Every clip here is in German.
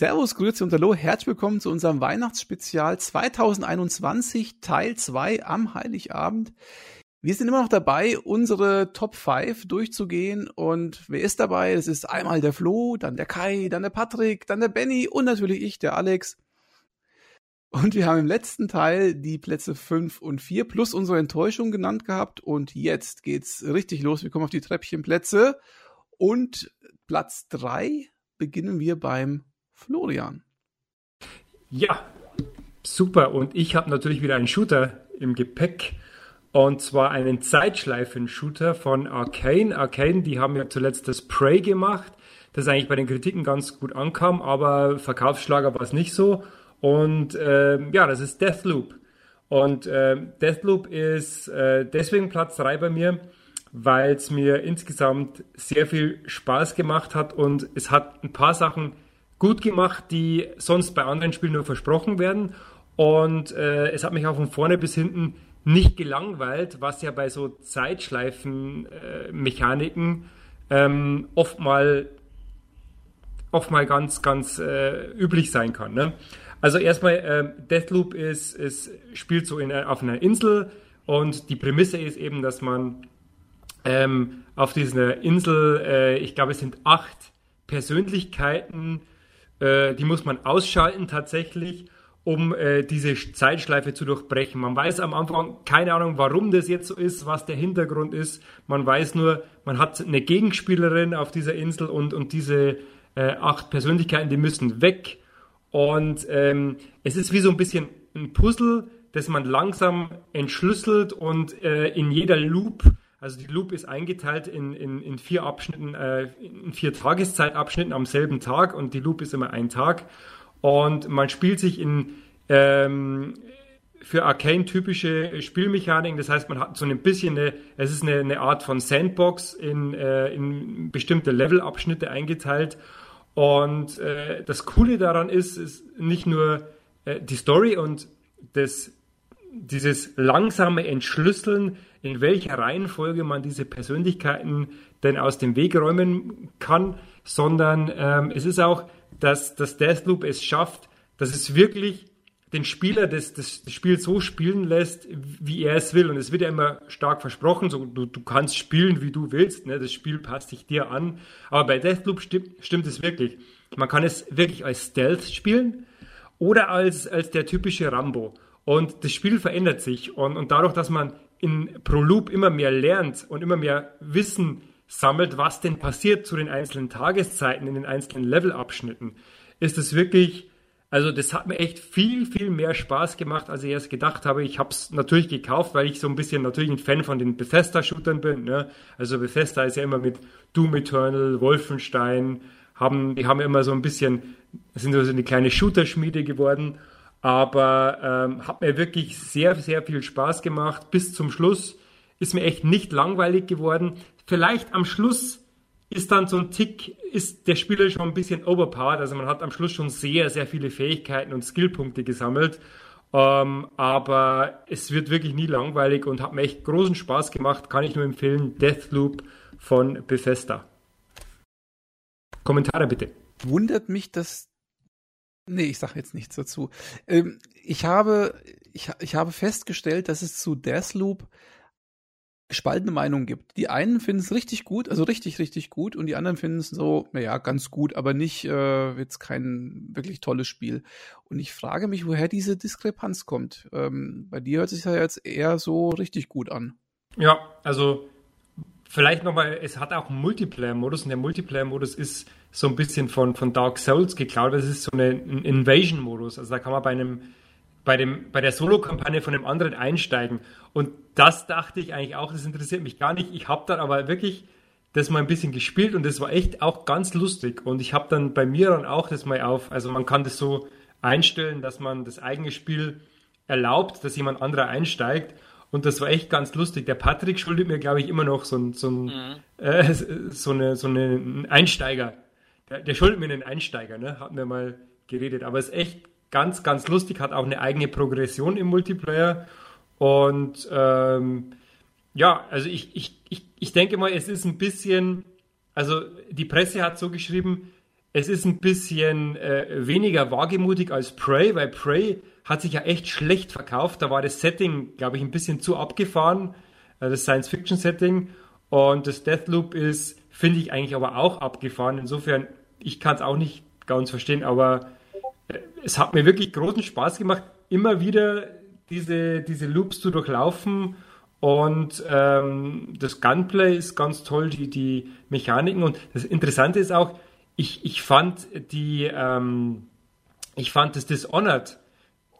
Servus, Grüezi und Hallo, herzlich willkommen zu unserem Weihnachtsspezial 2021 Teil 2 am Heiligabend. Wir sind immer noch dabei, unsere Top 5 durchzugehen und wer ist dabei? Das ist einmal der Flo, dann der Kai, dann der Patrick, dann der Benny und natürlich ich, der Alex. Und wir haben im letzten Teil die Plätze 5 und 4 plus unsere Enttäuschung genannt gehabt und jetzt geht's richtig los. Wir kommen auf die Treppchenplätze und Platz 3 beginnen wir beim Florian. Ja, super. Und ich habe natürlich wieder einen Shooter im Gepäck. Und zwar einen Zeitschleifen-Shooter von Arcane. Arcane, die haben ja zuletzt das Prey gemacht, das eigentlich bei den Kritiken ganz gut ankam, aber Verkaufsschlager war es nicht so. Und äh, ja, das ist Deathloop. Und äh, Deathloop ist äh, deswegen Platz 3 bei mir, weil es mir insgesamt sehr viel Spaß gemacht hat und es hat ein paar Sachen gut gemacht, die sonst bei anderen Spielen nur versprochen werden. Und äh, es hat mich auch von vorne bis hinten nicht gelangweilt, was ja bei so Zeitschleifen-Mechaniken äh, ähm, oft mal oft mal ganz, ganz äh, üblich sein kann. Ne? Also erstmal, äh, Deathloop ist, ist, spielt so in, auf einer Insel und die Prämisse ist eben, dass man ähm, auf dieser Insel, äh, ich glaube, es sind acht Persönlichkeiten äh, die muss man ausschalten tatsächlich, um äh, diese Zeitschleife zu durchbrechen. Man weiß am Anfang keine Ahnung, warum das jetzt so ist, was der Hintergrund ist. Man weiß nur, man hat eine Gegenspielerin auf dieser Insel und, und diese äh, acht Persönlichkeiten, die müssen weg. Und ähm, es ist wie so ein bisschen ein Puzzle, das man langsam entschlüsselt und äh, in jeder Loop also die Loop ist eingeteilt in, in, in vier Abschnitten, äh, in vier Tageszeitabschnitten am selben Tag und die Loop ist immer ein Tag. Und man spielt sich in ähm, für Arcane typische Spielmechaniken. Das heißt, man hat so ein bisschen eine, es ist eine, eine Art von Sandbox in, äh, in bestimmte Levelabschnitte eingeteilt. Und äh, das Coole daran ist, ist nicht nur äh, die Story und das, dieses langsame Entschlüsseln in welcher Reihenfolge man diese Persönlichkeiten denn aus dem Weg räumen kann, sondern ähm, es ist auch, dass das Deathloop es schafft, dass es wirklich den Spieler das, das Spiel so spielen lässt, wie er es will. Und es wird ja immer stark versprochen, so, du, du kannst spielen, wie du willst, ne? das Spiel passt sich dir an. Aber bei Deathloop stimmt, stimmt es wirklich. Man kann es wirklich als Stealth spielen oder als, als der typische Rambo. Und das Spiel verändert sich. Und, und dadurch, dass man in pro Loop immer mehr lernt und immer mehr Wissen sammelt, was denn passiert zu den einzelnen Tageszeiten in den einzelnen Levelabschnitten, ist es wirklich, also das hat mir echt viel, viel mehr Spaß gemacht, als ich erst gedacht habe. Ich habe es natürlich gekauft, weil ich so ein bisschen natürlich ein Fan von den Bethesda-Shootern bin. Ne? Also Bethesda ist ja immer mit Doom Eternal, Wolfenstein, haben, die haben ja immer so ein bisschen, sind so eine kleine Shooter-Schmiede geworden. Aber ähm, hat mir wirklich sehr, sehr viel Spaß gemacht. Bis zum Schluss ist mir echt nicht langweilig geworden. Vielleicht am Schluss ist dann so ein Tick, ist der Spieler schon ein bisschen overpowered. Also man hat am Schluss schon sehr, sehr viele Fähigkeiten und Skillpunkte gesammelt. Ähm, aber es wird wirklich nie langweilig und hat mir echt großen Spaß gemacht. Kann ich nur empfehlen. Deathloop von Bethesda. Kommentare bitte. Wundert mich, dass Nee, ich sage jetzt nichts dazu. Ähm, ich, habe, ich, ich habe festgestellt, dass es zu Deathloop gespaltene Meinungen gibt. Die einen finden es richtig gut, also richtig, richtig gut, und die anderen finden es so, naja, ganz gut, aber nicht äh, jetzt kein wirklich tolles Spiel. Und ich frage mich, woher diese Diskrepanz kommt. Ähm, bei dir hört sich ja jetzt eher so richtig gut an. Ja, also vielleicht nochmal, es hat auch einen Multiplayer-Modus und der Multiplayer-Modus ist so ein bisschen von, von Dark Souls geklaut. Das ist so ein Invasion-Modus. Also da kann man bei einem bei, dem, bei der Solo-Kampagne von einem anderen einsteigen. Und das dachte ich eigentlich auch, das interessiert mich gar nicht. Ich habe dann aber wirklich das mal ein bisschen gespielt und das war echt auch ganz lustig. Und ich habe dann bei mir dann auch das mal auf, also man kann das so einstellen, dass man das eigene Spiel erlaubt, dass jemand anderer einsteigt. Und das war echt ganz lustig. Der Patrick schuldet mir, glaube ich, immer noch so, ein, so, ein, mhm. äh, so, eine, so einen Einsteiger der, der schuldet mir einen Einsteiger, ne? Hatten wir mal geredet. Aber ist echt ganz, ganz lustig, hat auch eine eigene Progression im Multiplayer. Und ähm, ja, also ich, ich, ich, ich denke mal, es ist ein bisschen, also die Presse hat so geschrieben, es ist ein bisschen äh, weniger wagemutig als Prey, weil Prey hat sich ja echt schlecht verkauft. Da war das Setting, glaube ich, ein bisschen zu abgefahren, äh, das Science-Fiction-Setting. Und das Deathloop ist, finde ich, eigentlich aber auch abgefahren. Insofern, ich kann es auch nicht ganz verstehen, aber äh, es hat mir wirklich großen Spaß gemacht, immer wieder diese, diese Loops zu durchlaufen. Und ähm, das Gunplay ist ganz toll, die, die Mechaniken. Und das Interessante ist auch, ich, ich fand die, ähm, ich fand das Dishonored,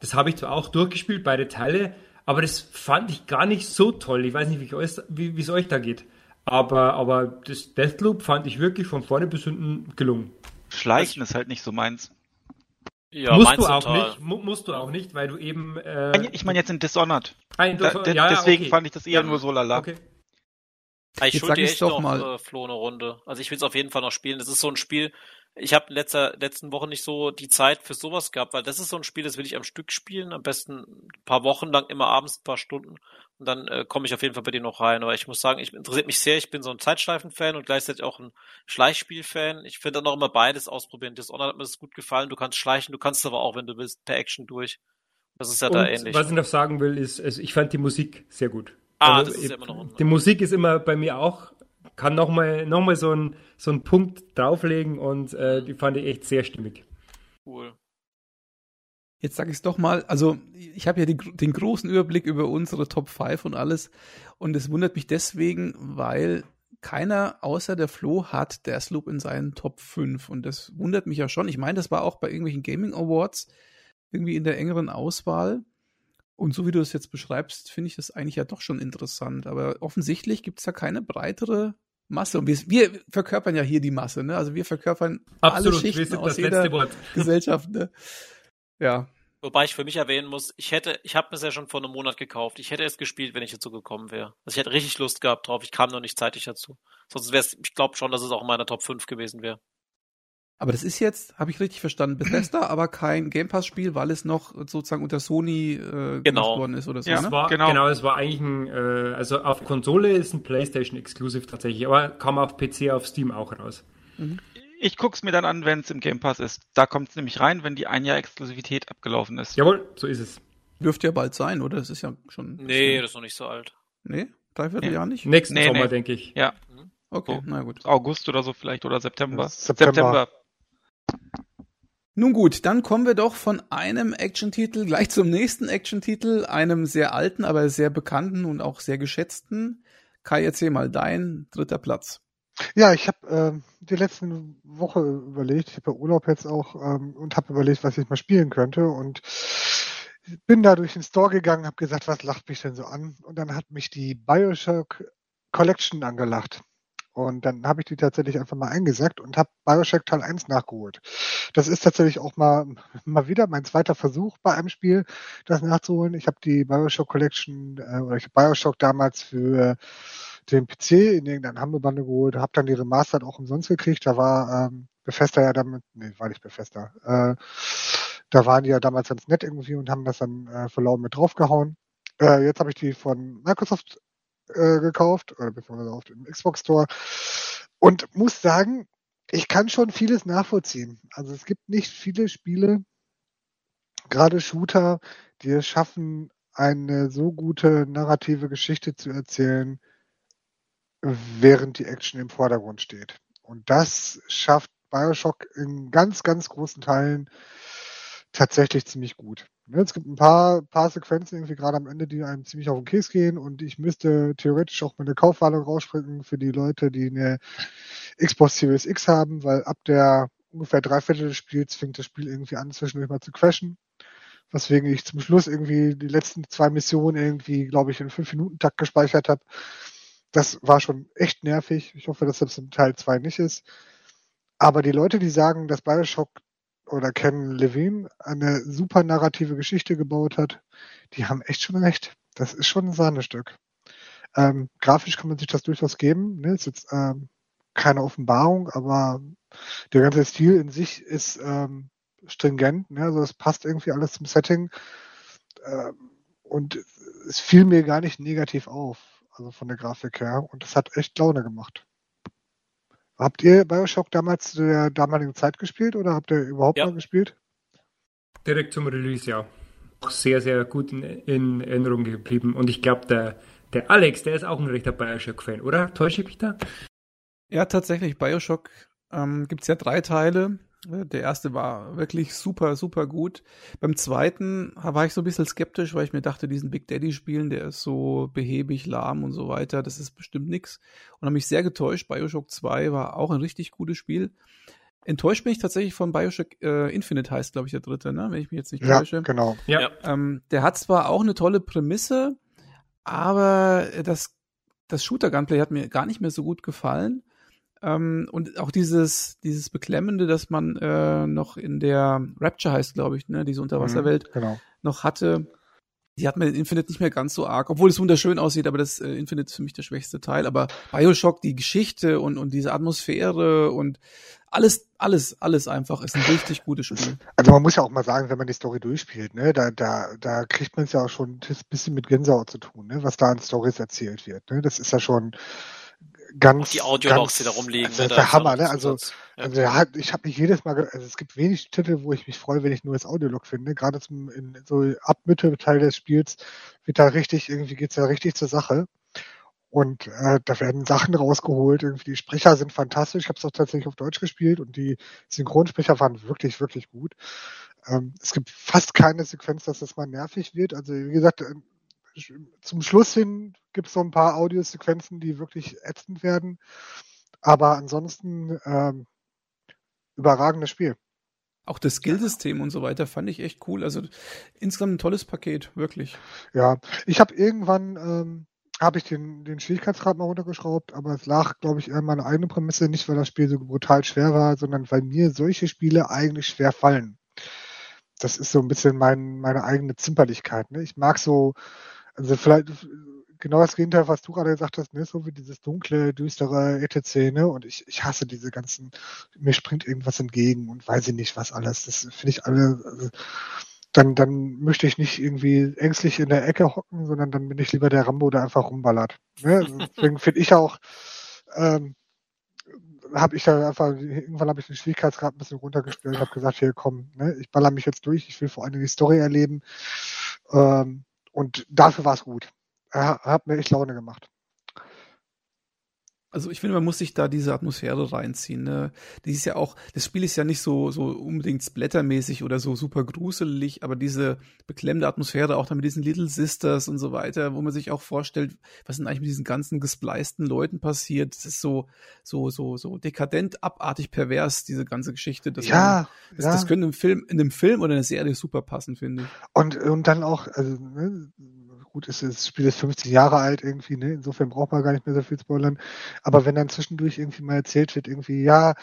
das habe ich zwar auch durchgespielt, beide Teile, aber das fand ich gar nicht so toll. Ich weiß nicht, wie es euch da geht. Aber, aber das Deathloop fand ich wirklich von vorne bis hinten gelungen. Schleichen das ist halt nicht so meins. Ja, musst du auch total. nicht, mu musst du auch nicht, weil du eben. Äh, ich meine jetzt in Dishonored. Ah, in da, ja, deswegen okay. fand ich das eher ja, nur so lala. Okay. Ich schulde dir echt noch, mal. Äh, Flo, eine Runde. Also ich will es auf jeden Fall noch spielen. Das ist so ein Spiel, ich habe letzter, letzten Wochen nicht so die Zeit für sowas gehabt, weil das ist so ein Spiel, das will ich am Stück spielen, am besten ein paar Wochen lang, immer abends ein paar Stunden und dann äh, komme ich auf jeden Fall bei dir noch rein. Aber ich muss sagen, ich interessiert mich sehr, ich bin so ein Zeitschleifen-Fan und gleichzeitig auch ein Schleichspiel-Fan. Ich finde dann auch immer beides ausprobieren. Das Honor hat mir das gut gefallen, du kannst schleichen, du kannst aber auch, wenn du willst, per Action durch. Das ist ja und da ähnlich. Was ich noch sagen will, ist, also ich fand die Musik sehr gut. Ah, also, das ist ja immer noch. Die Musik ist immer bei mir auch kann nochmal noch mal so, ein, so einen Punkt drauflegen und äh, die fand ich echt sehr stimmig. Cool. Jetzt sage ich es doch mal, also ich habe ja die, den großen Überblick über unsere Top 5 und alles und es wundert mich deswegen, weil keiner außer der Flo hat Deathloop in seinen Top 5 und das wundert mich ja schon. Ich meine, das war auch bei irgendwelchen Gaming Awards irgendwie in der engeren Auswahl und so wie du es jetzt beschreibst, finde ich das eigentlich ja doch schon interessant. Aber offensichtlich gibt es da keine breitere Masse. Und wir, wir, verkörpern ja hier die Masse, ne? Also wir verkörpern Absolut, alle Schichten aus jeder Gesellschaft, ne? Ja. Wobei ich für mich erwähnen muss, ich hätte, ich habe mir es ja schon vor einem Monat gekauft. Ich hätte es gespielt, wenn ich dazu gekommen wäre. Also ich hätte richtig Lust gehabt drauf. Ich kam noch nicht zeitig dazu. Sonst wäre es, ich glaube schon, dass es auch in meiner Top 5 gewesen wäre. Aber das ist jetzt, habe ich richtig verstanden, Bethesda, aber kein Game Pass-Spiel, weil es noch sozusagen unter Sony äh, genau. gemacht worden ist oder so. Ja, ne? war, genau. genau, es war eigentlich ein, äh, also auf Konsole ist ein PlayStation Exclusive tatsächlich, aber kam auf PC, auf Steam auch raus. Mhm. Ich guck's mir dann an, wenn es im Game Pass ist. Da kommt es nämlich rein, wenn die ein Jahr Exklusivität abgelaufen ist. Jawohl, so ist es. Dürfte ja bald sein, oder? Das ist ja schon. Nee, das ist noch nicht so alt. Nee? Dreiviertel nee. Jahr nicht? Nächsten nee, Sommer, nee. denke ich. Ja. Okay, so. na gut. August oder so vielleicht oder September. September. September. Nun gut, dann kommen wir doch von einem Action-Titel gleich zum nächsten Action-Titel, einem sehr alten, aber sehr bekannten und auch sehr geschätzten. Kai, erzähl mal dein dritter Platz. Ja, ich habe äh, die letzten Woche überlegt, ich habe ja Urlaub jetzt auch ähm, und habe überlegt, was ich mal spielen könnte und bin da durch den Store gegangen, habe gesagt, was lacht mich denn so an? Und dann hat mich die Bioshock Collection angelacht. Und dann habe ich die tatsächlich einfach mal eingesackt und habe Bioshock Teil 1 nachgeholt. Das ist tatsächlich auch mal, mal wieder mein zweiter Versuch bei einem Spiel, das nachzuholen. Ich habe die Bioshock Collection äh, oder ich habe Bioshock damals für den PC in irgendeinem Hammelbande geholt, habe dann die Remastered auch umsonst gekriegt. Da war ähm, Bethesda ja damit, nee, war nicht Bethesda. Äh, da waren die ja damals ganz nett irgendwie und haben das dann äh, verlaufen mit draufgehauen. Äh, jetzt habe ich die von Microsoft äh, gekauft oder beziehungsweise auf dem Xbox Store und muss sagen, ich kann schon vieles nachvollziehen. Also es gibt nicht viele Spiele, gerade Shooter, die es schaffen, eine so gute narrative Geschichte zu erzählen, während die Action im Vordergrund steht. Und das schafft Bioshock in ganz, ganz großen Teilen tatsächlich ziemlich gut. Ne, es gibt ein paar, paar Sequenzen irgendwie gerade am Ende, die einem ziemlich auf den Käse gehen und ich müsste theoretisch auch meine Kaufwarnung rausspringen für die Leute, die eine Xbox Series X haben, weil ab der ungefähr Dreiviertel des Spiels fängt das Spiel irgendwie an, zwischendurch mal zu crashen. Weswegen ich zum Schluss irgendwie die letzten zwei Missionen irgendwie, glaube ich, in fünf Minuten Takt gespeichert habe. Das war schon echt nervig. Ich hoffe, dass das im Teil zwei nicht ist. Aber die Leute, die sagen, dass Bioshock oder Ken Levine eine super narrative Geschichte gebaut hat, die haben echt schon recht. Das ist schon ein Sahnestück. Ähm, grafisch kann man sich das durchaus geben. Ne? Ist jetzt ähm, keine Offenbarung, aber der ganze Stil in sich ist ähm, stringent. Ne? Also es passt irgendwie alles zum Setting. Ähm, und es fiel mir gar nicht negativ auf, also von der Grafik her. Und das hat echt Laune gemacht. Habt ihr Bioshock damals zu der damaligen Zeit gespielt oder habt ihr überhaupt ja. mal gespielt? Direkt zum Release, ja. Sehr, sehr gut in, in Erinnerung geblieben. Und ich glaube, der, der Alex, der ist auch ein rechter Bioshock-Fan, oder? Täusche ich mich da? Ja, tatsächlich. Bioshock ähm, gibt es ja drei Teile. Der erste war wirklich super, super gut. Beim zweiten war ich so ein bisschen skeptisch, weil ich mir dachte, diesen Big Daddy spielen, der ist so behäbig, lahm und so weiter, das ist bestimmt nix. Und habe mich sehr getäuscht. Bioshock 2 war auch ein richtig gutes Spiel. Enttäuscht bin ich tatsächlich von Bioshock äh, Infinite heißt, glaube ich, der dritte, ne? wenn ich mich jetzt nicht ja, täusche. Genau. Ja, ähm, der hat zwar auch eine tolle Prämisse, aber das, das Shooter-Gunplay hat mir gar nicht mehr so gut gefallen. Ähm, und auch dieses, dieses Beklemmende, dass man äh, noch in der Rapture heißt, glaube ich, ne, diese Unterwasserwelt, mhm, genau. noch hatte, die hat mir in Infinite nicht mehr ganz so arg, obwohl es wunderschön aussieht, aber das äh, Infinite ist für mich der schwächste Teil. Aber Bioshock, die Geschichte und, und diese Atmosphäre und alles, alles, alles einfach ist ein richtig gutes Spiel. Also man muss ja auch mal sagen, wenn man die Story durchspielt, ne, da, da, da kriegt man es ja auch schon ein bisschen mit Gänsehaut zu tun, ne, was da an Stories erzählt wird. Ne. Das ist ja schon ganz. die Audiologs, die da rumliegen. Also, ne, der Hammer, ne? Also, also ja. ich habe mich jedes Mal, also es gibt wenig Titel, wo ich mich freue, wenn ich nur das Audiolog finde. Gerade zum in so ab Mitte Teil des Spiels wird da richtig, irgendwie geht's ja richtig zur Sache. Und äh, da werden Sachen rausgeholt. Irgendwie die Sprecher sind fantastisch. Ich habe es auch tatsächlich auf Deutsch gespielt und die Synchronsprecher waren wirklich, wirklich gut. Ähm, es gibt fast keine Sequenz, dass das mal nervig wird. Also wie gesagt, äh, zum Schluss hin gibt es so ein paar Audiosequenzen, die wirklich ätzend werden. Aber ansonsten ähm, überragendes Spiel. Auch das Skillsystem und so weiter fand ich echt cool. Also insgesamt ein tolles Paket, wirklich. Ja, ich habe irgendwann ähm, habe ich den, den Schwierigkeitsgrad mal runtergeschraubt, aber es lag, glaube ich, eher an meiner eigenen Prämisse, nicht weil das Spiel so brutal schwer war, sondern weil mir solche Spiele eigentlich schwer fallen. Das ist so ein bisschen mein, meine eigene Zimperlichkeit. Ne? Ich mag so also vielleicht genau das Gegenteil, was du gerade gesagt hast, ne? so wie dieses dunkle, düstere etc. Ne? Und ich, ich hasse diese ganzen, mir springt irgendwas entgegen und weiß ich nicht, was alles. Das finde ich alle. Also, dann, dann möchte ich nicht irgendwie ängstlich in der Ecke hocken, sondern dann bin ich lieber der Rambo, der einfach rumballert. Ne? Also deswegen finde ich auch, ähm, habe ich da einfach, irgendwann habe ich den Schwierigkeitsgrad ein bisschen runtergestellt und habe gesagt, hier komm, ne, ich baller mich jetzt durch, ich will vor allem die Story erleben. Ähm, und dafür war es gut. Er hat mir echt Laune gemacht. Also ich finde, man muss sich da diese Atmosphäre reinziehen. Ne? Die ist ja auch, das Spiel ist ja nicht so so unbedingt splattermäßig oder so super gruselig, aber diese beklemmende Atmosphäre auch dann mit diesen Little Sisters und so weiter, wo man sich auch vorstellt, was denn eigentlich mit diesen ganzen gespleisten Leuten passiert. Das ist so so so so dekadent, abartig pervers diese ganze Geschichte. Das ja, man, das, ja. das könnte im Film in einem Film oder einer Serie super passen, finde ich. Und und dann auch also ne, gut, ist, das Spiel ist 50 Jahre alt irgendwie, ne? Insofern braucht man gar nicht mehr so viel spoilern. Aber wenn dann zwischendurch irgendwie mal erzählt wird, irgendwie, ja,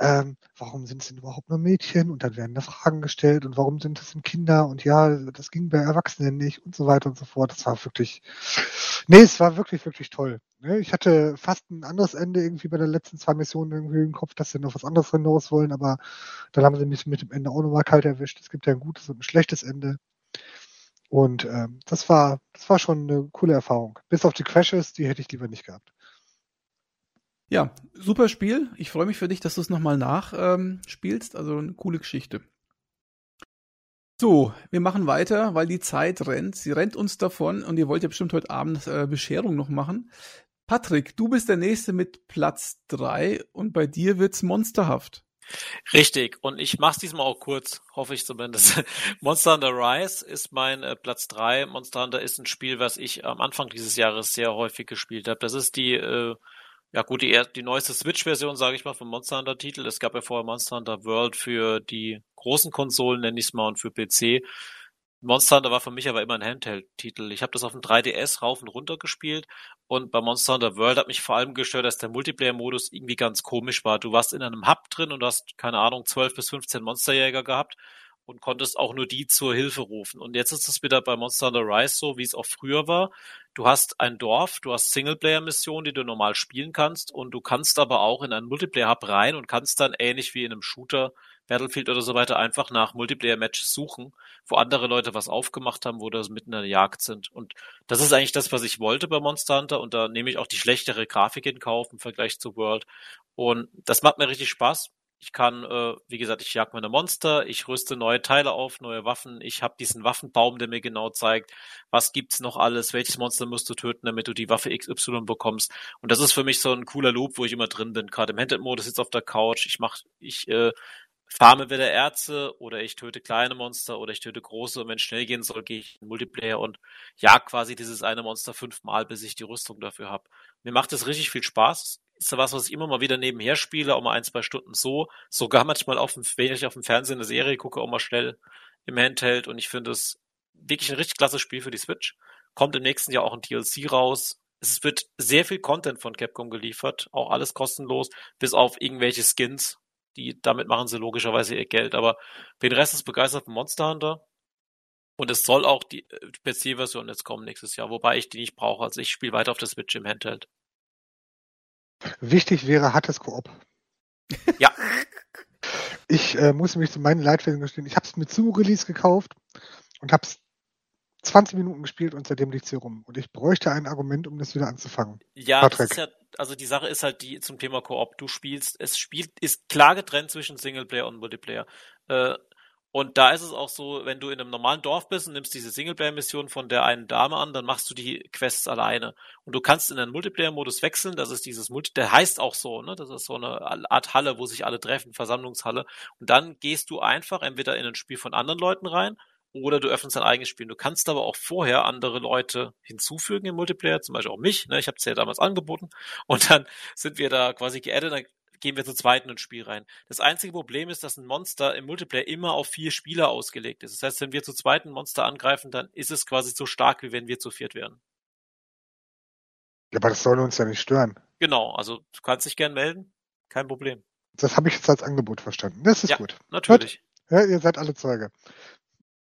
ähm, warum sind es denn überhaupt nur Mädchen? Und dann werden da Fragen gestellt und warum sind es denn Kinder? Und ja, das ging bei Erwachsenen nicht und so weiter und so fort. Das war wirklich, nee, es war wirklich, wirklich toll. Ne? Ich hatte fast ein anderes Ende irgendwie bei den letzten zwei Missionen irgendwie im Kopf, dass sie noch was anderes hinaus wollen, aber dann haben sie mich mit dem Ende auch nochmal kalt erwischt. Es gibt ja ein gutes und ein schlechtes Ende. Und ähm, das war, das war schon eine coole Erfahrung. Bis auf die Crashes, die hätte ich lieber nicht gehabt. Ja, super Spiel. Ich freue mich für dich, dass du es nochmal nachspielst. Ähm, also eine coole Geschichte. So, wir machen weiter, weil die Zeit rennt. Sie rennt uns davon und ihr wollt ja bestimmt heute Abend äh, Bescherung noch machen. Patrick, du bist der Nächste mit Platz drei und bei dir wird's monsterhaft. Richtig. Und ich mache es diesmal auch kurz, hoffe ich zumindest. Monster Hunter Rise ist mein äh, Platz drei. Monster Hunter ist ein Spiel, was ich am Anfang dieses Jahres sehr häufig gespielt habe. Das ist die, äh, ja gut, die, die neueste Switch-Version, sage ich mal, vom Monster Hunter-Titel. Es gab ja vorher Monster Hunter World für die großen Konsolen, nenne ich es mal, und für PC. Monster Hunter war für mich aber immer ein Handheld-Titel. Ich habe das auf dem 3DS rauf und runter gespielt und bei Monster Hunter World hat mich vor allem gestört, dass der Multiplayer-Modus irgendwie ganz komisch war. Du warst in einem Hub drin und hast, keine Ahnung, 12 bis 15 Monsterjäger gehabt und konntest auch nur die zur Hilfe rufen. Und jetzt ist es wieder bei Monster Hunter Rise so, wie es auch früher war. Du hast ein Dorf, du hast Singleplayer-Missionen, die du normal spielen kannst und du kannst aber auch in einen Multiplayer-Hub rein und kannst dann ähnlich wie in einem Shooter, Battlefield oder so weiter, einfach nach Multiplayer-Matches suchen, wo andere Leute was aufgemacht haben, wo das mitten in der Jagd sind. Und das ist eigentlich das, was ich wollte bei Monster Hunter und da nehme ich auch die schlechtere Grafik in Kauf im Vergleich zu World. Und das macht mir richtig Spaß. Ich kann, äh, wie gesagt, ich jag meine Monster, ich rüste neue Teile auf, neue Waffen. Ich habe diesen Waffenbaum, der mir genau zeigt, was gibt's noch alles, welches Monster musst du töten, damit du die Waffe XY bekommst. Und das ist für mich so ein cooler Loop, wo ich immer drin bin. Gerade im Handheld-Modus sitze auf der Couch, ich mach, ich äh, farme wieder Erze oder ich töte kleine Monster oder ich töte große und wenn es schnell gehen soll, gehe ich in Multiplayer und jag quasi dieses eine Monster fünfmal, bis ich die Rüstung dafür habe. Mir macht es richtig viel Spaß ist was, was ich immer mal wieder nebenher spiele, auch mal ein, zwei Stunden so. Sogar manchmal auf dem, wenn ich auf dem Fernsehen eine Serie gucke, auch mal schnell im Handheld. Und ich finde es wirklich ein richtig klasse Spiel für die Switch. Kommt im nächsten Jahr auch ein DLC raus. Es wird sehr viel Content von Capcom geliefert, auch alles kostenlos, bis auf irgendwelche Skins. Die, damit machen sie logischerweise ihr Geld. Aber für den Rest ist begeistert von Monster Hunter. Und es soll auch die äh, PC-Version jetzt kommen nächstes Jahr, wobei ich die nicht brauche. Also ich spiele weiter auf der Switch im Handheld. Wichtig wäre, hat es Koop. Ja. Ich äh, muss mich zu meinen Leidwesen gestehen. Ich habe es mit Sumo-Release gekauft und habe es 20 Minuten gespielt und seitdem liegt es hier rum. Und ich bräuchte ein Argument, um das wieder anzufangen. Ja, das ist ja, also die Sache ist halt die zum Thema Koop. Du spielst, es spielt, ist klar getrennt zwischen Singleplayer und Multiplayer. Äh, und da ist es auch so, wenn du in einem normalen Dorf bist und nimmst diese Singleplayer-Mission von der einen Dame an, dann machst du die Quests alleine. Und du kannst in einen Multiplayer-Modus wechseln, das ist dieses Multi, der heißt auch so, ne? Das ist so eine Art Halle, wo sich alle treffen, Versammlungshalle. Und dann gehst du einfach entweder in ein Spiel von anderen Leuten rein oder du öffnest dein eigenes Spiel. Du kannst aber auch vorher andere Leute hinzufügen im Multiplayer, zum Beispiel auch mich. Ne? Ich habe es ja damals angeboten. Und dann sind wir da quasi geaddet. Dann gehen wir zu zweit ins Spiel rein. Das einzige Problem ist, dass ein Monster im Multiplayer immer auf vier Spieler ausgelegt ist. Das heißt, wenn wir zu zweit ein Monster angreifen, dann ist es quasi so stark, wie wenn wir zu viert wären. Ja, aber das soll uns ja nicht stören. Genau, also du kannst dich gern melden, kein Problem. Das habe ich jetzt als Angebot verstanden. Das ist ja, gut. Natürlich. Ja, ihr seid alle Zeuge.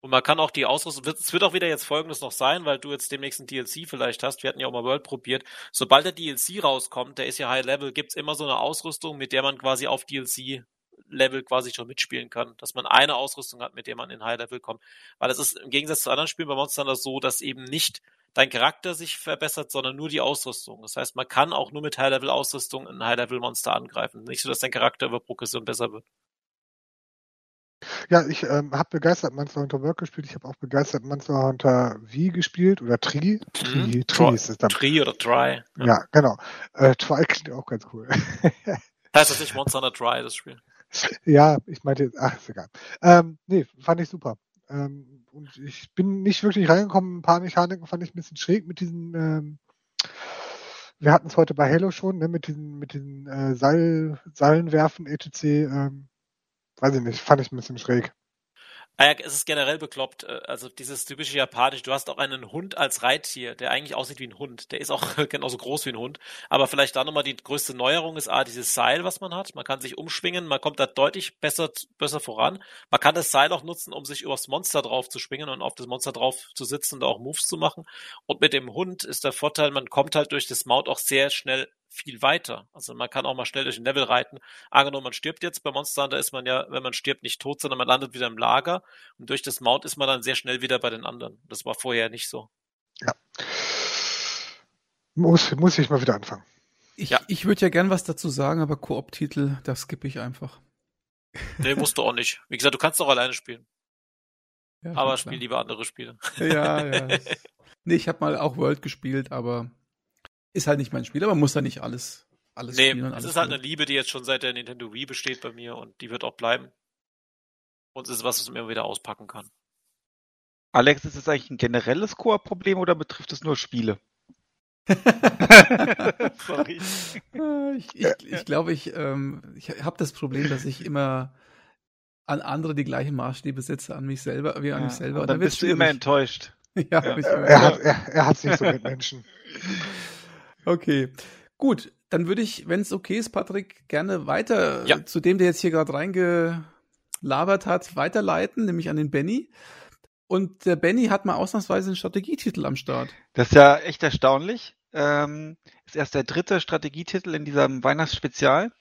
Und man kann auch die Ausrüstung, es wird auch wieder jetzt folgendes noch sein, weil du jetzt demnächst ein DLC vielleicht hast. Wir hatten ja auch mal World probiert. Sobald der DLC rauskommt, der ist ja High Level, gibt's immer so eine Ausrüstung, mit der man quasi auf DLC Level quasi schon mitspielen kann, dass man eine Ausrüstung hat, mit der man in High Level kommt. Weil es ist im Gegensatz zu anderen Spielen bei Monster Hunter so, dass eben nicht dein Charakter sich verbessert, sondern nur die Ausrüstung. Das heißt, man kann auch nur mit High Level Ausrüstung ein High Level Monster angreifen. Nicht so, dass dein Charakter über Progression besser wird. Ja, ich ähm, habe begeistert Monster Hunter Work gespielt. Ich habe auch begeistert Monster Hunter V gespielt oder Tri. Tri, mhm. Tri ist es dann. Tri oder Try. Ja, ja genau. Äh, Try klingt auch ganz cool. heißt das nicht Monster Hunter Try, das Spiel? Ja, ich meinte, ach, ist egal. Ähm, nee, fand ich super. Ähm, und ich bin nicht wirklich reingekommen. Ein paar Mechaniken fand ich ein bisschen schräg mit diesen, ähm, wir hatten es heute bei Halo schon, ne, mit diesen, mit diesen äh, Seil, Seilenwerfen, etc. Ähm, weiß ich nicht, fand ich ein bisschen schräg. Ah es ist generell bekloppt. Äh, also dieses typische Japanisch. Du hast auch einen Hund als Reittier, der eigentlich aussieht wie ein Hund. Der ist auch genauso groß wie ein Hund. Aber vielleicht da nochmal die größte Neuerung ist A, dieses Seil, was man hat. Man kann sich umschwingen, man kommt da deutlich besser, besser voran. Man kann das Seil auch nutzen, um sich übers Monster drauf zu schwingen und auf das Monster drauf zu sitzen und auch Moves zu machen. Und mit dem Hund ist der Vorteil, man kommt halt durch das Mount auch sehr schnell viel weiter. Also man kann auch mal schnell durch ein Level reiten. Angenommen, man stirbt jetzt. Bei Monster Hunter ist man ja, wenn man stirbt, nicht tot, sondern man landet wieder im Lager. Und durch das Mount ist man dann sehr schnell wieder bei den anderen. Das war vorher nicht so. Ja. Muss, muss ich mal wieder anfangen. Ich, ja. ich würde ja gern was dazu sagen, aber Koop-Titel, das skippe ich einfach. Nee, musst du auch nicht. Wie gesagt, du kannst auch alleine spielen. Ja, aber spiel lieber andere Spiele. Ja, ja. nee, ich habe mal auch World gespielt, aber ist halt nicht mein Spiel, aber man muss da nicht alles, alles nee, spielen. Nee, es ist halt eine Liebe, die jetzt schon seit der Nintendo Wii besteht bei mir und die wird auch bleiben. Und es ist was, was man immer wieder auspacken kann. Alex, ist das eigentlich ein generelles Koop-Problem oder betrifft es nur Spiele? Sorry. Ich, ich, ich glaube, ich, ähm, ich habe das Problem, dass ich immer an andere die gleichen Maßstäbe setze, an mich selber, wie an ja, mich selber. Und dann, dann bist du immer enttäuscht. ja, ja. Er, hat, er, er hat sich so mit Menschen. Okay. Gut, dann würde ich, wenn es okay ist, Patrick, gerne weiter ja. zu dem, der jetzt hier gerade reinge labert hat, weiterleiten, nämlich an den Benny. Und der Benny hat mal ausnahmsweise einen Strategietitel am Start. Das ist ja echt erstaunlich. Ähm, ist erst der dritte Strategietitel in diesem Weihnachtsspezial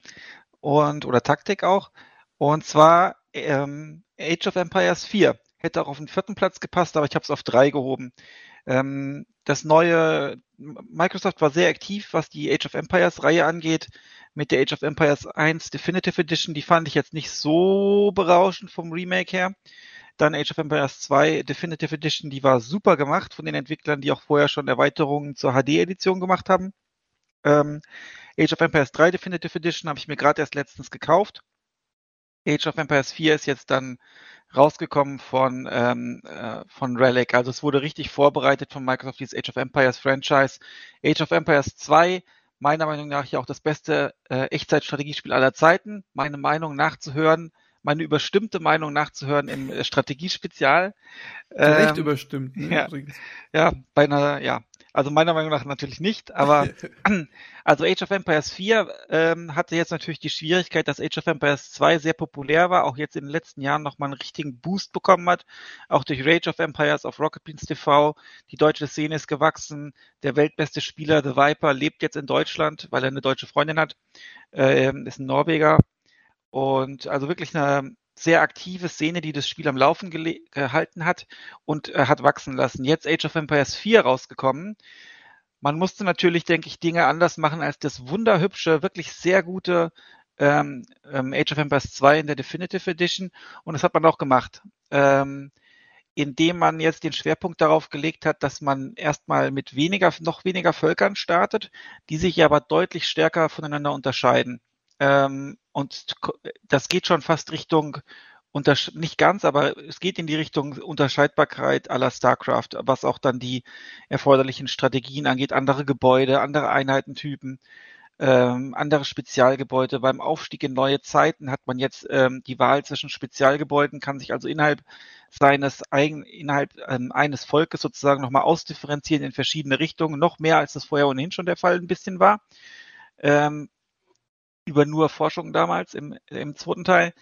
und oder Taktik auch. Und zwar ähm, Age of Empires 4. Hätte auch auf den vierten Platz gepasst, aber ich habe es auf drei gehoben. Ähm, das neue Microsoft war sehr aktiv, was die Age of Empires Reihe angeht. Mit der Age of Empires 1 Definitive Edition, die fand ich jetzt nicht so berauschend vom Remake her. Dann Age of Empires 2 Definitive Edition, die war super gemacht von den Entwicklern, die auch vorher schon Erweiterungen zur HD-Edition gemacht haben. Ähm, Age of Empires 3 Definitive Edition habe ich mir gerade erst letztens gekauft. Age of Empires 4 ist jetzt dann rausgekommen von, ähm, äh, von Relic. Also es wurde richtig vorbereitet von Microsoft, dieses Age of Empires Franchise. Age of Empires 2, meiner Meinung nach ja auch das beste äh, Echtzeitstrategiespiel aller Zeiten. Meine Meinung nachzuhören, meine überstimmte Meinung nachzuhören im äh, Strategiespezial. Recht ähm, überstimmt. Ne, ja, ja, bei einer, ja, also meiner Meinung nach natürlich nicht, aber also Age of Empires 4 ähm, hatte jetzt natürlich die Schwierigkeit, dass Age of Empires 2 sehr populär war, auch jetzt in den letzten Jahren nochmal einen richtigen Boost bekommen hat, auch durch Rage of Empires auf Rocket Beans TV. Die deutsche Szene ist gewachsen. Der weltbeste Spieler, The Viper, lebt jetzt in Deutschland, weil er eine deutsche Freundin hat, ähm, ist ein Norweger. Und also wirklich eine sehr aktive Szene, die das Spiel am Laufen gehalten hat und äh, hat wachsen lassen. Jetzt Age of Empires 4 rausgekommen. Man musste natürlich, denke ich, Dinge anders machen als das wunderhübsche, wirklich sehr gute ähm, ähm, Age of Empires 2 in der Definitive Edition. Und das hat man auch gemacht. Ähm, indem man jetzt den Schwerpunkt darauf gelegt hat, dass man erstmal mit weniger, noch weniger Völkern startet, die sich aber deutlich stärker voneinander unterscheiden. Ähm, und das geht schon fast Richtung, nicht ganz, aber es geht in die Richtung Unterscheidbarkeit aller StarCraft, was auch dann die erforderlichen Strategien angeht, andere Gebäude, andere Einheitentypen, ähm, andere Spezialgebäude. Beim Aufstieg in neue Zeiten hat man jetzt ähm, die Wahl zwischen Spezialgebäuden, kann sich also innerhalb seines eigen, innerhalb ähm, eines Volkes sozusagen nochmal ausdifferenzieren in verschiedene Richtungen, noch mehr als das vorher ohnehin schon der Fall ein bisschen war. Ähm, über nur Forschung damals im, im zweiten Teil.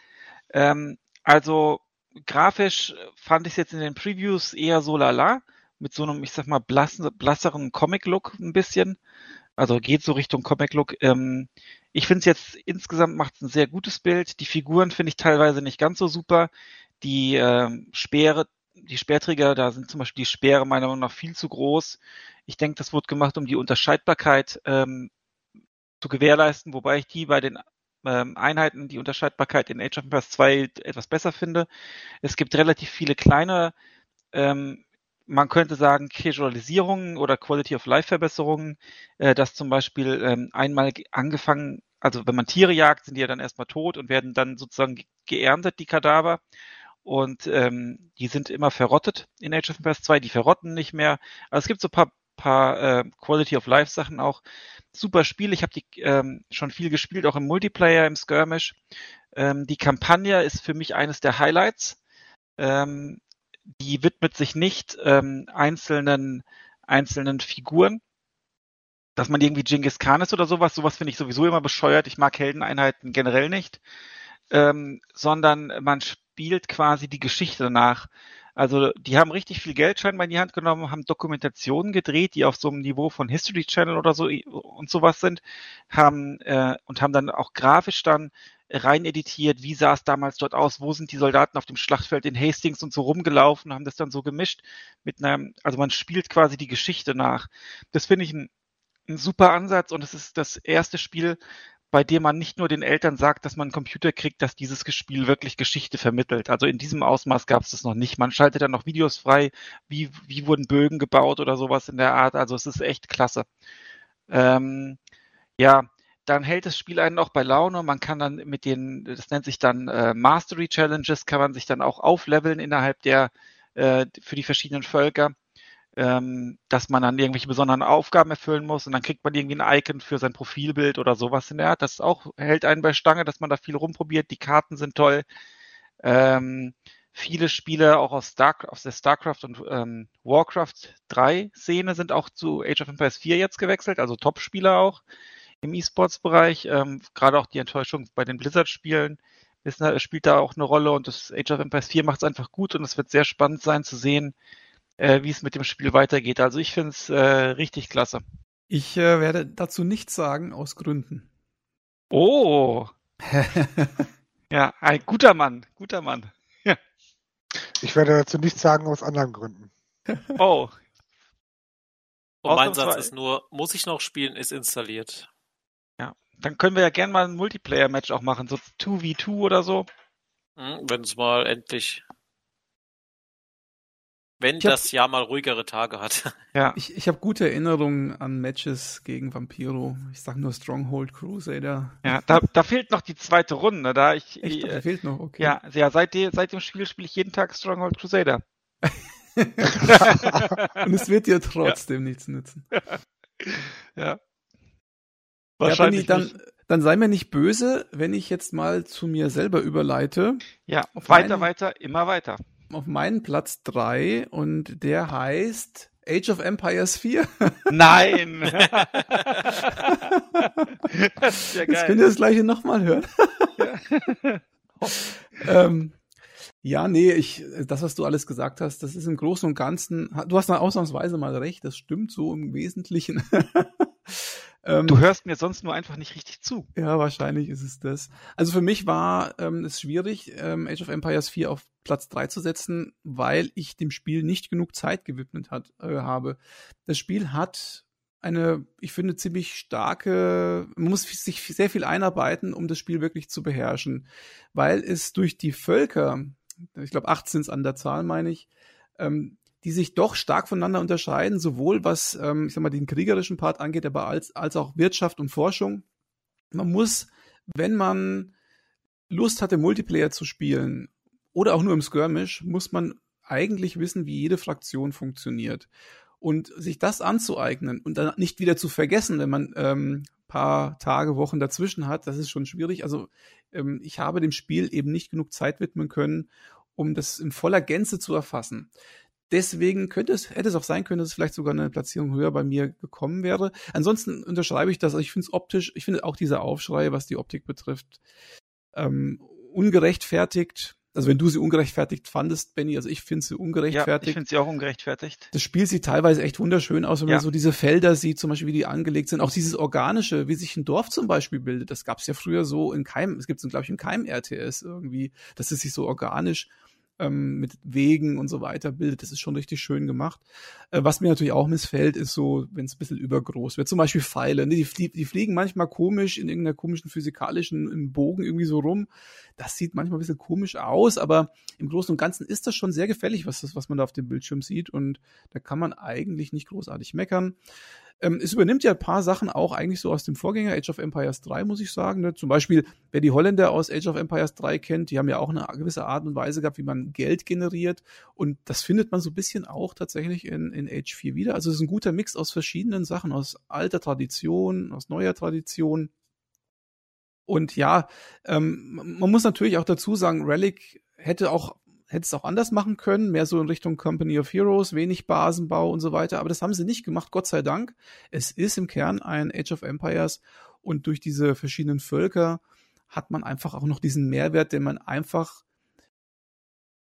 Ähm, also grafisch fand ich es jetzt in den Previews eher so lala, mit so einem, ich sag mal, blassen, blasseren Comic-Look ein bisschen. Also geht so Richtung Comic-Look. Ähm, ich finde es jetzt insgesamt macht es ein sehr gutes Bild. Die Figuren finde ich teilweise nicht ganz so super. Die ähm, Speere, die Speerträger, da sind zum Beispiel die Speere meiner Meinung nach viel zu groß. Ich denke, das wurde gemacht, um die Unterscheidbarkeit ähm, zu gewährleisten, wobei ich die bei den ähm, Einheiten, die Unterscheidbarkeit in Age of Empires 2 etwas besser finde. Es gibt relativ viele kleine, ähm, man könnte sagen, Casualisierungen oder Quality of Life Verbesserungen, äh, dass zum Beispiel ähm, einmal angefangen, also wenn man Tiere jagt, sind die ja dann erstmal tot und werden dann sozusagen geerntet, die Kadaver. Und ähm, die sind immer verrottet in Age of Empires 2, die verrotten nicht mehr. Also es gibt so ein paar paar äh, Quality of Life Sachen auch. Super Spiel. Ich habe die ähm, schon viel gespielt, auch im Multiplayer, im Skirmish. Ähm, die Kampagne ist für mich eines der Highlights. Ähm, die widmet sich nicht ähm, einzelnen einzelnen Figuren, dass man irgendwie Genghis Khan ist oder sowas. Sowas finde ich sowieso immer bescheuert. Ich mag Heldeneinheiten generell nicht, ähm, sondern man spielt quasi die Geschichte nach. Also die haben richtig viel Geld scheinbar in die Hand genommen, haben Dokumentationen gedreht, die auf so einem Niveau von History Channel oder so und sowas sind, haben äh, und haben dann auch grafisch dann rein editiert, wie sah es damals dort aus, wo sind die Soldaten auf dem Schlachtfeld in Hastings und so rumgelaufen, haben das dann so gemischt mit einem, also man spielt quasi die Geschichte nach. Das finde ich ein, ein super Ansatz und es ist das erste Spiel, bei dem man nicht nur den Eltern sagt, dass man einen Computer kriegt, dass dieses Spiel wirklich Geschichte vermittelt. Also in diesem Ausmaß gab es das noch nicht. Man schaltet dann noch Videos frei, wie, wie wurden Bögen gebaut oder sowas in der Art. Also es ist echt klasse. Ähm, ja, dann hält das Spiel einen auch bei Laune. Man kann dann mit den, das nennt sich dann äh, Mastery Challenges, kann man sich dann auch aufleveln innerhalb der, äh, für die verschiedenen Völker ähm, dass man dann irgendwelche besonderen Aufgaben erfüllen muss und dann kriegt man irgendwie ein Icon für sein Profilbild oder sowas in der Art. Das auch hält einen bei Stange, dass man da viel rumprobiert. Die Karten sind toll. Ähm, viele Spiele auch aus, Star, aus der StarCraft und ähm, Warcraft 3 Szene sind auch zu Age of Empires 4 jetzt gewechselt, also Top-Spieler auch im E-Sports-Bereich. Ähm, Gerade auch die Enttäuschung bei den Blizzard-Spielen ist, spielt da auch eine Rolle und das Age of Empires 4 macht es einfach gut und es wird sehr spannend sein zu sehen, äh, wie es mit dem Spiel weitergeht. Also ich finde es äh, richtig klasse. Ich äh, werde dazu nichts sagen aus Gründen. Oh. ja, ein guter Mann, guter Mann. Ja. Ich werde dazu nichts sagen aus anderen Gründen. Oh. Und mein Satz ist nur, muss ich noch spielen, ist installiert. Ja, dann können wir ja gerne mal ein Multiplayer-Match auch machen, so 2v2 oder so. Hm, Wenn es mal endlich wenn ich das hab, Jahr mal ruhigere Tage hat. Ja. Ich, ich habe gute Erinnerungen an Matches gegen Vampiro. Ich sag nur Stronghold Crusader. Ja, da, da fehlt noch die zweite Runde. Da ich, Echt? Äh, fehlt noch, okay. Ja, ja seit, die, seit dem Spiel spiele ich jeden Tag Stronghold Crusader. Und es wird dir trotzdem ja. nichts nützen. Ja. Wahrscheinlich ja, dann, dann sei mir nicht böse, wenn ich jetzt mal zu mir selber überleite. Ja, weiter, weiter, immer weiter. Auf meinen Platz drei und der heißt Age of Empires 4. Nein! das ja Jetzt könnt ihr das gleiche nochmal hören. ja. ähm, ja, nee, ich, das, was du alles gesagt hast, das ist im Großen und Ganzen, du hast ausnahmsweise mal recht, das stimmt so im Wesentlichen. Ähm, du hörst mir sonst nur einfach nicht richtig zu. Ja, wahrscheinlich ist es das. Also für mich war ähm, es schwierig, ähm, Age of Empires 4 auf Platz 3 zu setzen, weil ich dem Spiel nicht genug Zeit gewidmet hat, äh, habe. Das Spiel hat eine, ich finde, ziemlich starke, man muss sich sehr viel einarbeiten, um das Spiel wirklich zu beherrschen, weil es durch die Völker, ich glaube 18 an der Zahl, meine ich, ähm, die sich doch stark voneinander unterscheiden, sowohl was, ähm, ich sag mal, den kriegerischen Part angeht, aber als, als auch Wirtschaft und Forschung. Man muss, wenn man Lust hatte, Multiplayer zu spielen oder auch nur im Skirmish, muss man eigentlich wissen, wie jede Fraktion funktioniert. Und sich das anzueignen und dann nicht wieder zu vergessen, wenn man ähm, paar Tage, Wochen dazwischen hat, das ist schon schwierig. Also ähm, ich habe dem Spiel eben nicht genug Zeit widmen können, um das in voller Gänze zu erfassen. Deswegen könnte es, hätte es auch sein können, dass es vielleicht sogar eine Platzierung höher bei mir gekommen wäre. Ansonsten unterschreibe ich das. Also ich finde es optisch, ich finde auch dieser Aufschrei, was die Optik betrifft, ähm, ungerechtfertigt also wenn du sie ungerechtfertigt fandest, Benny, also ich finde sie ungerechtfertigt. Ja, ich finde sie auch ungerechtfertigt. Das Spiel sieht teilweise echt wunderschön aus, wenn ja. man so diese Felder sieht, zum Beispiel wie die angelegt sind. Auch dieses Organische, wie sich ein Dorf zum Beispiel bildet, das gab es ja früher so in keinem, es gibt es glaube ich in keinem RTS irgendwie, dass es sich so organisch ähm, mit Wegen und so weiter bildet. Das ist schon richtig schön gemacht. Äh, was mir natürlich auch missfällt, ist so, wenn es ein bisschen übergroß wird. Zum Beispiel Pfeile. Ne? Die, die fliegen manchmal komisch in irgendeiner komischen physikalischen Bogen irgendwie so rum. Das sieht manchmal ein bisschen komisch aus, aber im Großen und Ganzen ist das schon sehr gefällig, was, das, was man da auf dem Bildschirm sieht. Und da kann man eigentlich nicht großartig meckern. Ähm, es übernimmt ja ein paar Sachen auch eigentlich so aus dem Vorgänger Age of Empires 3, muss ich sagen. Ne? Zum Beispiel, wer die Holländer aus Age of Empires 3 kennt, die haben ja auch eine gewisse Art und Weise gehabt, wie man Geld generiert. Und das findet man so ein bisschen auch tatsächlich in, in Age 4 wieder. Also es ist ein guter Mix aus verschiedenen Sachen, aus alter Tradition, aus neuer Tradition. Und ja, ähm, man muss natürlich auch dazu sagen, Relic hätte auch hätte es auch anders machen können, mehr so in Richtung Company of Heroes, wenig Basenbau und so weiter, aber das haben sie nicht gemacht, Gott sei Dank. Es ist im Kern ein Age of Empires und durch diese verschiedenen Völker hat man einfach auch noch diesen Mehrwert, den man einfach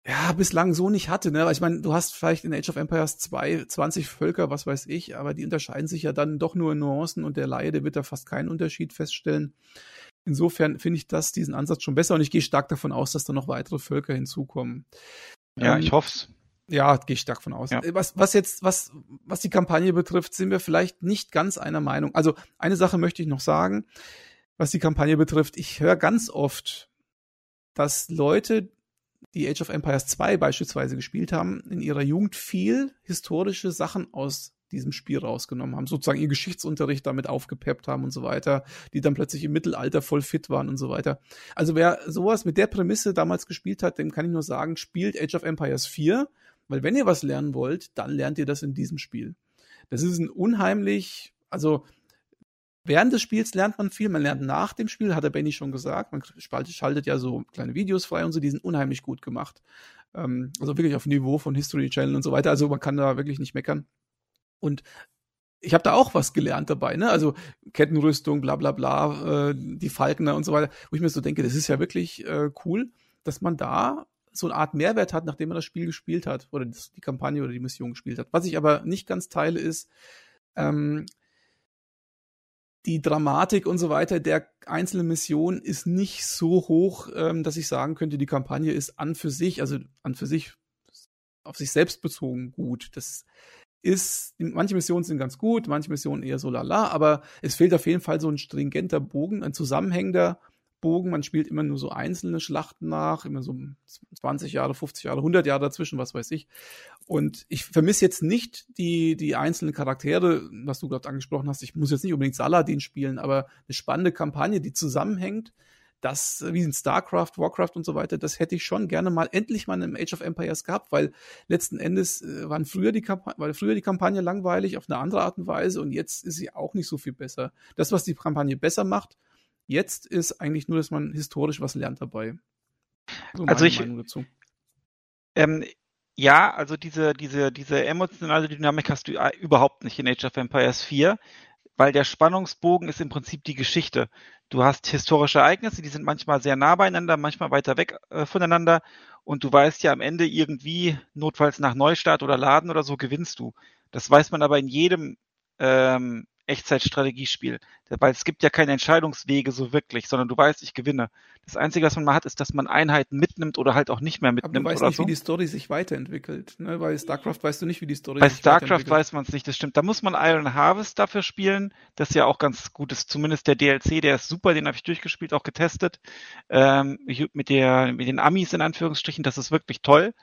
ja, bislang so nicht hatte, ne? Ich meine, du hast vielleicht in Age of Empires 2 20 Völker, was weiß ich, aber die unterscheiden sich ja dann doch nur in Nuancen und der Laie, der wird da fast keinen Unterschied feststellen. Insofern finde ich das, diesen Ansatz schon besser und ich gehe stark davon aus, dass da noch weitere Völker hinzukommen. Ja, ähm, ich hoff's. Ja, gehe ich stark von aus. Ja. Was, was jetzt, was, was die Kampagne betrifft, sind wir vielleicht nicht ganz einer Meinung. Also eine Sache möchte ich noch sagen, was die Kampagne betrifft. Ich höre ganz oft, dass Leute, die Age of Empires 2 beispielsweise gespielt haben, in ihrer Jugend viel historische Sachen aus diesem Spiel rausgenommen haben, sozusagen ihr Geschichtsunterricht damit aufgepeppt haben und so weiter, die dann plötzlich im Mittelalter voll fit waren und so weiter. Also wer sowas mit der Prämisse damals gespielt hat, dem kann ich nur sagen, spielt Age of Empires 4, weil wenn ihr was lernen wollt, dann lernt ihr das in diesem Spiel. Das ist ein unheimlich, also Während des Spiels lernt man viel, man lernt nach dem Spiel, hat der Benny schon gesagt. Man schaltet ja so kleine Videos frei und so, die sind unheimlich gut gemacht. Ähm, also wirklich auf Niveau von History Channel und so weiter. Also man kann da wirklich nicht meckern. Und ich habe da auch was gelernt dabei, ne? Also Kettenrüstung, bla bla bla, äh, die Falkner und so weiter, wo ich mir so denke, das ist ja wirklich äh, cool, dass man da so eine Art Mehrwert hat, nachdem man das Spiel gespielt hat oder das, die Kampagne oder die Mission gespielt hat. Was ich aber nicht ganz teile, ist ähm, die Dramatik und so weiter der einzelnen Mission ist nicht so hoch, ähm, dass ich sagen könnte, die Kampagne ist an für sich, also an für sich auf sich selbst bezogen gut. Das ist, manche Missionen sind ganz gut, manche Missionen eher so lala, aber es fehlt auf jeden Fall so ein stringenter Bogen, ein zusammenhängender Bogen. Man spielt immer nur so einzelne Schlachten nach, immer so 20 Jahre, 50 Jahre, 100 Jahre dazwischen, was weiß ich. Und ich vermisse jetzt nicht die, die einzelnen Charaktere, was du gerade angesprochen hast. Ich muss jetzt nicht unbedingt Saladin spielen, aber eine spannende Kampagne, die zusammenhängt das, wie in StarCraft, Warcraft und so weiter, das hätte ich schon gerne mal endlich mal im Age of Empires gehabt, weil letzten Endes äh, waren früher die Kampagne, war früher die Kampagne langweilig auf eine andere Art und Weise und jetzt ist sie auch nicht so viel besser. Das, was die Kampagne besser macht, jetzt ist eigentlich nur, dass man historisch was lernt dabei. So also ich, ähm, ja, also diese, diese, diese emotionale Dynamik hast du äh, überhaupt nicht in Age of Empires 4 weil der Spannungsbogen ist im Prinzip die Geschichte. Du hast historische Ereignisse, die sind manchmal sehr nah beieinander, manchmal weiter weg äh, voneinander und du weißt ja am Ende irgendwie, notfalls nach Neustart oder Laden oder so, gewinnst du. Das weiß man aber in jedem ähm, Echtzeitstrategiespiel. Weil es gibt ja keine Entscheidungswege so wirklich, sondern du weißt, ich gewinne. Das Einzige, was man mal hat, ist, dass man Einheiten mitnimmt oder halt auch nicht mehr mitnimmt. Aber du weißt nicht, so. wie die Story sich weiterentwickelt. Ne? Bei StarCraft weißt du nicht, wie die Story Bei sich StarCraft weiterentwickelt. Bei StarCraft weiß man es nicht, das stimmt. Da muss man Iron Harvest dafür spielen. Das ist ja auch ganz gut ist. Zumindest der DLC, der ist super, den habe ich durchgespielt, auch getestet. Ähm, mit, der, mit den Amis in Anführungsstrichen, das ist wirklich toll.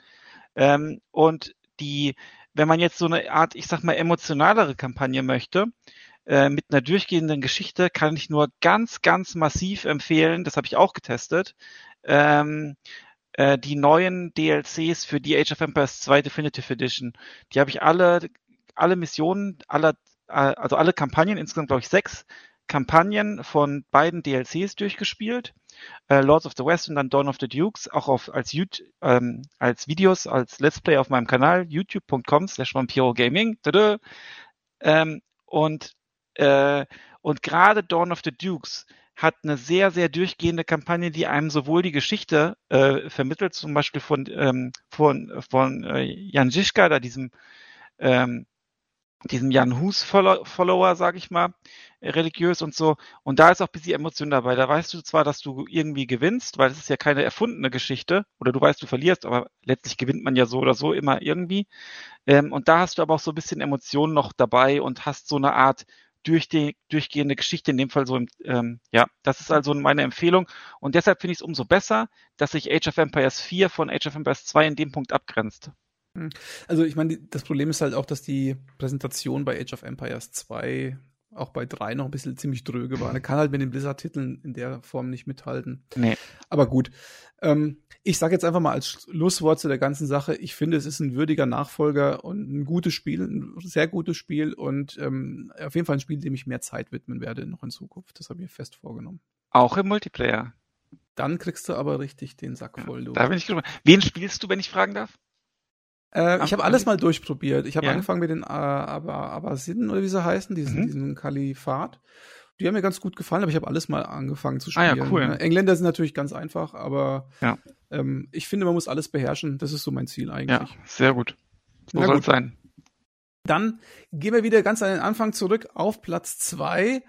Ähm, und die, wenn man jetzt so eine Art, ich sag mal, emotionalere Kampagne möchte, äh, mit einer durchgehenden Geschichte kann ich nur ganz, ganz massiv empfehlen, das habe ich auch getestet, ähm, äh, die neuen DLCs für die Age of Empires 2 Definitive Edition. Die habe ich alle, alle Missionen, alle, äh, also alle Kampagnen, insgesamt glaube ich sechs Kampagnen von beiden DLCs durchgespielt. Äh, Lords of the West und dann Dawn of the Dukes, auch auf, als, YouTube, ähm, als Videos, als Let's Play auf meinem Kanal, youtube.com slash Vampiro Gaming. Ähm, und äh, und gerade Dawn of the Dukes hat eine sehr, sehr durchgehende Kampagne, die einem sowohl die Geschichte äh, vermittelt, zum Beispiel von, ähm, von, von äh, Jan Žižka, da diesem, ähm, diesem Jan Hus Follower, sag ich mal, religiös und so. Und da ist auch ein bisschen Emotion dabei. Da weißt du zwar, dass du irgendwie gewinnst, weil es ist ja keine erfundene Geschichte, oder du weißt, du verlierst, aber letztlich gewinnt man ja so oder so immer irgendwie. Ähm, und da hast du aber auch so ein bisschen Emotionen noch dabei und hast so eine Art durch die durchgehende Geschichte, in dem Fall so, ähm, ja, das ist also meine Empfehlung und deshalb finde ich es umso besser, dass sich Age of Empires 4 von Age of Empires 2 in dem Punkt abgrenzt. Hm. Also ich meine, das Problem ist halt auch, dass die Präsentation bei Age of Empires 2 auch bei 3 noch ein bisschen ziemlich dröge war. Er kann halt mit den Blizzard-Titeln in der Form nicht mithalten. Nee. Aber gut. Ähm, ich sage jetzt einfach mal als Schlusswort zu der ganzen Sache, ich finde, es ist ein würdiger Nachfolger und ein gutes Spiel, ein sehr gutes Spiel und ähm, auf jeden Fall ein Spiel, dem ich mehr Zeit widmen werde noch in Zukunft. Das habe ich mir fest vorgenommen. Auch im Multiplayer. Dann kriegst du aber richtig den Sack voll. Ja, da bin ich gespannt. Wen spielst du, wenn ich fragen darf? Äh, ich habe alles mal durchprobiert. Ich habe ja. angefangen mit den äh, Abbasiden oder wie sie heißen, diesen, mhm. diesen Kalifat. Die haben mir ganz gut gefallen, aber ich habe alles mal angefangen zu spielen. Ah, ja, cool. Ne? Engländer sind natürlich ganz einfach, aber ja. ähm, ich finde, man muss alles beherrschen. Das ist so mein Ziel eigentlich. Ja, sehr gut. So soll es sein. Dann gehen wir wieder ganz an den Anfang zurück auf Platz zwei.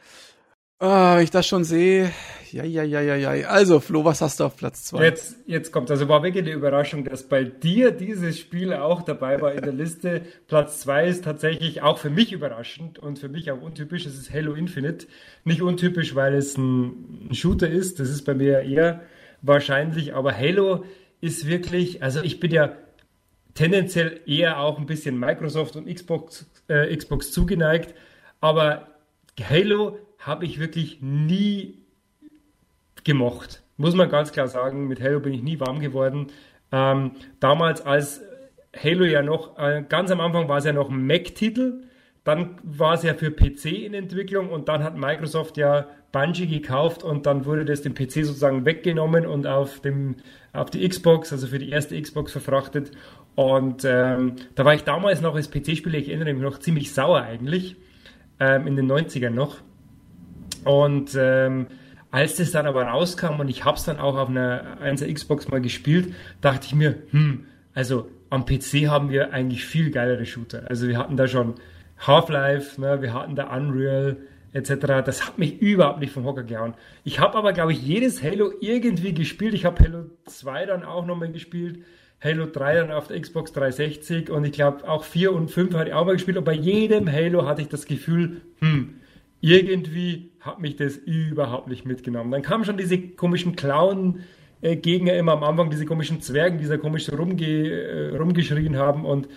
Ah, ich das schon sehe. Ja, ja, ja, ja, ja. Also, Flo, was hast du auf Platz 2? Jetzt, jetzt kommt, also war wirklich eine Überraschung, dass bei dir dieses Spiel auch dabei war in der Liste. Platz 2 ist tatsächlich auch für mich überraschend und für mich auch untypisch. Es ist Halo Infinite. Nicht untypisch, weil es ein Shooter ist. Das ist bei mir eher wahrscheinlich. Aber Halo ist wirklich, also ich bin ja tendenziell eher auch ein bisschen Microsoft und Xbox, äh, Xbox zugeneigt. Aber Halo habe ich wirklich nie gemocht. Muss man ganz klar sagen, mit Halo bin ich nie warm geworden. Ähm, damals als Halo ja noch, äh, ganz am Anfang war es ja noch ein Mac-Titel, dann war es ja für PC in Entwicklung und dann hat Microsoft ja Bungie gekauft und dann wurde das dem PC sozusagen weggenommen und auf, dem, auf die Xbox, also für die erste Xbox verfrachtet. Und ähm, da war ich damals noch als PC-Spieler, ich erinnere mich noch ziemlich sauer eigentlich, ähm, in den 90ern noch. Und ähm, als das dann aber rauskam und ich habe es dann auch auf einer 1er Xbox mal gespielt, dachte ich mir, hm, also am PC haben wir eigentlich viel geilere Shooter. Also wir hatten da schon Half-Life, ne, wir hatten da Unreal etc. Das hat mich überhaupt nicht vom Hocker gehauen. Ich habe aber, glaube ich, jedes Halo irgendwie gespielt. Ich habe Halo 2 dann auch nochmal gespielt. Halo 3 dann auf der Xbox 360 und ich glaube auch 4 und 5 hatte ich auch mal gespielt und bei jedem Halo hatte ich das Gefühl, hm, irgendwie hat mich das überhaupt nicht mitgenommen. Dann kamen schon diese komischen Clown-Gegner immer am Anfang, diese komischen Zwergen, die da komisch rumge äh, rumgeschrien haben und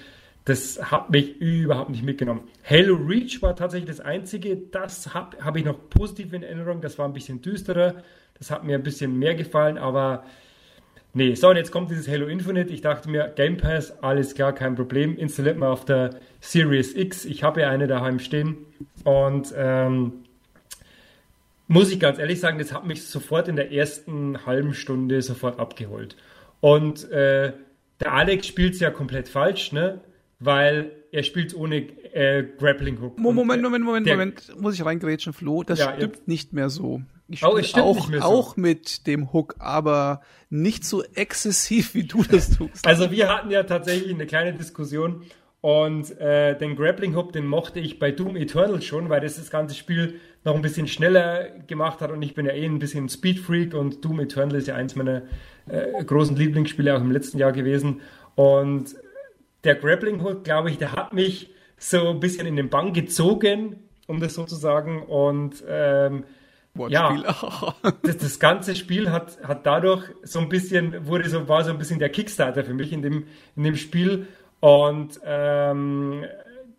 das hat mich überhaupt nicht mitgenommen. Halo Reach war tatsächlich das einzige, das habe hab ich noch positiv in Erinnerung, das war ein bisschen düsterer, das hat mir ein bisschen mehr gefallen, aber Nee, so und jetzt kommt dieses Halo Infinite. Ich dachte mir, Game Pass, alles klar, kein Problem. Installiert mal auf der Series X. Ich habe ja eine daheim stehen. Und ähm, muss ich ganz ehrlich sagen, das hat mich sofort in der ersten halben Stunde sofort abgeholt. Und äh, der Alex spielt es ja komplett falsch, ne? Weil er spielt ohne äh, Grappling Hook. Moment, Moment, Moment, der, Moment, muss ich reingrätschen, Flo. Das ja, stimmt ja. nicht mehr so. Ich oh, es stimmt auch, nicht mehr so. auch mit dem Hook, aber nicht so exzessiv, wie du das tust. Also wir hatten ja tatsächlich eine kleine Diskussion und äh, den Grappling Hook, den mochte ich bei Doom Eternal schon, weil das das ganze Spiel noch ein bisschen schneller gemacht hat und ich bin ja eh ein bisschen Speed Freak und Doom Eternal ist ja eins meiner äh, großen Lieblingsspiele auch im letzten Jahr gewesen und der Grappling Hook, glaube ich, der hat mich so ein bisschen in den Bann gezogen, um das so zu sagen und ähm. Ja, das, das, ganze Spiel hat, hat dadurch so ein bisschen, wurde so, war so ein bisschen der Kickstarter für mich in dem, in dem Spiel. Und ähm,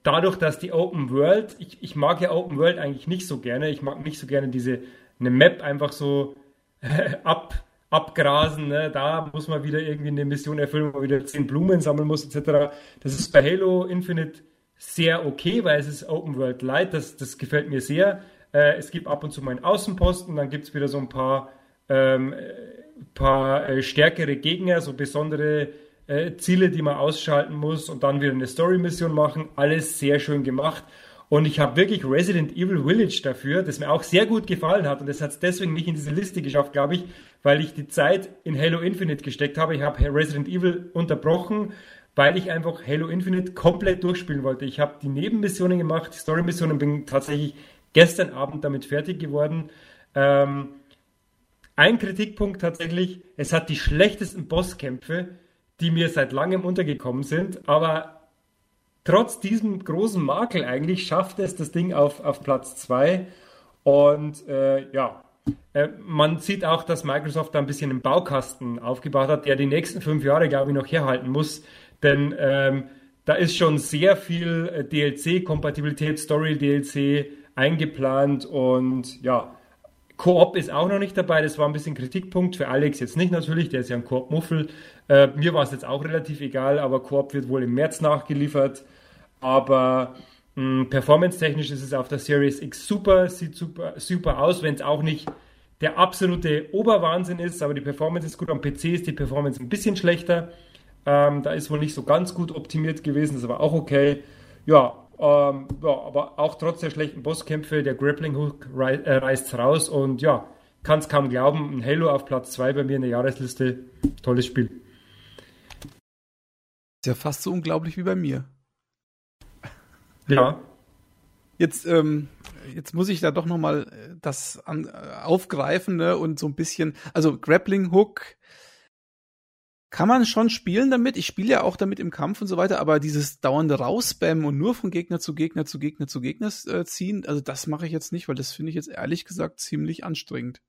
dadurch, dass die Open World, ich, ich mag ja Open World eigentlich nicht so gerne. Ich mag nicht so gerne diese eine Map einfach so äh, ab, abgrasen. Ne? Da muss man wieder irgendwie eine Mission erfüllen, wo man wieder zehn Blumen sammeln muss, etc. Das ist bei Halo Infinite sehr okay, weil es ist Open World Light. Das, das gefällt mir sehr. Äh, es gibt ab und zu mal einen Außenposten, dann gibt es wieder so ein paar, ähm, paar äh, stärkere Gegner, so besondere äh, Ziele, die man ausschalten muss und dann wieder eine Story-Mission machen. Alles sehr schön gemacht. Und ich habe wirklich Resident Evil Village dafür, das mir auch sehr gut gefallen hat. Und das hat es deswegen nicht in diese Liste geschafft, glaube ich, weil ich die Zeit in Halo Infinite gesteckt habe. Ich habe Resident Evil unterbrochen, weil ich einfach Halo Infinite komplett durchspielen wollte. Ich habe die Nebenmissionen gemacht, die Story-Missionen, bin tatsächlich gestern Abend damit fertig geworden. Ähm, ein Kritikpunkt tatsächlich, es hat die schlechtesten Bosskämpfe, die mir seit langem untergekommen sind, aber trotz diesem großen Makel eigentlich schafft es das Ding auf, auf Platz 2 und äh, ja, äh, man sieht auch, dass Microsoft da ein bisschen einen Baukasten aufgebaut hat, der die nächsten fünf Jahre, glaube ich, noch herhalten muss, denn ähm, da ist schon sehr viel äh, DLC-Kompatibilität, Story-DLC, eingeplant und ja, Koop ist auch noch nicht dabei. Das war ein bisschen Kritikpunkt für Alex jetzt nicht natürlich, der ist ja ein Koop-Muffel. Äh, mir war es jetzt auch relativ egal, aber Koop wird wohl im März nachgeliefert. Aber performance-technisch ist es auf der Series X super, sieht super, super aus, wenn es auch nicht der absolute Oberwahnsinn ist, aber die Performance ist gut. Am PC ist die Performance ein bisschen schlechter. Ähm, da ist wohl nicht so ganz gut optimiert gewesen, das ist aber auch okay. Ja, ähm, ja, aber auch trotz der schlechten Bosskämpfe, der Grappling Hook rei äh, reißt raus und ja, kann es kaum glauben, ein Halo auf Platz 2 bei mir in der Jahresliste. Tolles Spiel. Ist ja fast so unglaublich wie bei mir. Ja. Jetzt, ähm, jetzt muss ich da doch nochmal äh, das an, äh, aufgreifen ne, und so ein bisschen, also Grappling Hook kann man schon spielen damit. Ich spiele ja auch damit im Kampf und so weiter, aber dieses dauernde Rausspammen und nur von Gegner zu Gegner zu Gegner zu Gegner äh, ziehen, also das mache ich jetzt nicht, weil das finde ich jetzt ehrlich gesagt ziemlich anstrengend.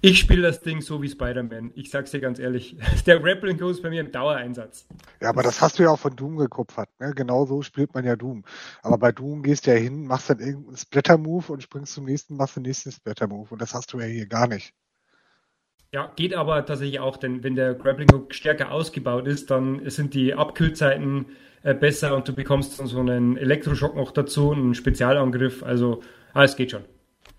Ich spiele das Ding so wie Spider-Man. Ich sag's dir ganz ehrlich. Der Grappling Go ist bei mir im Dauereinsatz. Ja, aber das hast du ja auch von Doom gekupfert. Ne? Genau so spielt man ja Doom. Aber bei Doom gehst du ja hin, machst dann irgendeinen Splatter-Move und springst zum nächsten, machst den nächsten Splatter-Move. Und das hast du ja hier gar nicht. Ja, geht aber tatsächlich auch, denn wenn der Grappling Hook stärker ausgebaut ist, dann sind die Abkühlzeiten äh, besser und du bekommst dann so einen Elektroschock noch dazu, einen Spezialangriff. Also, ah, es geht schon.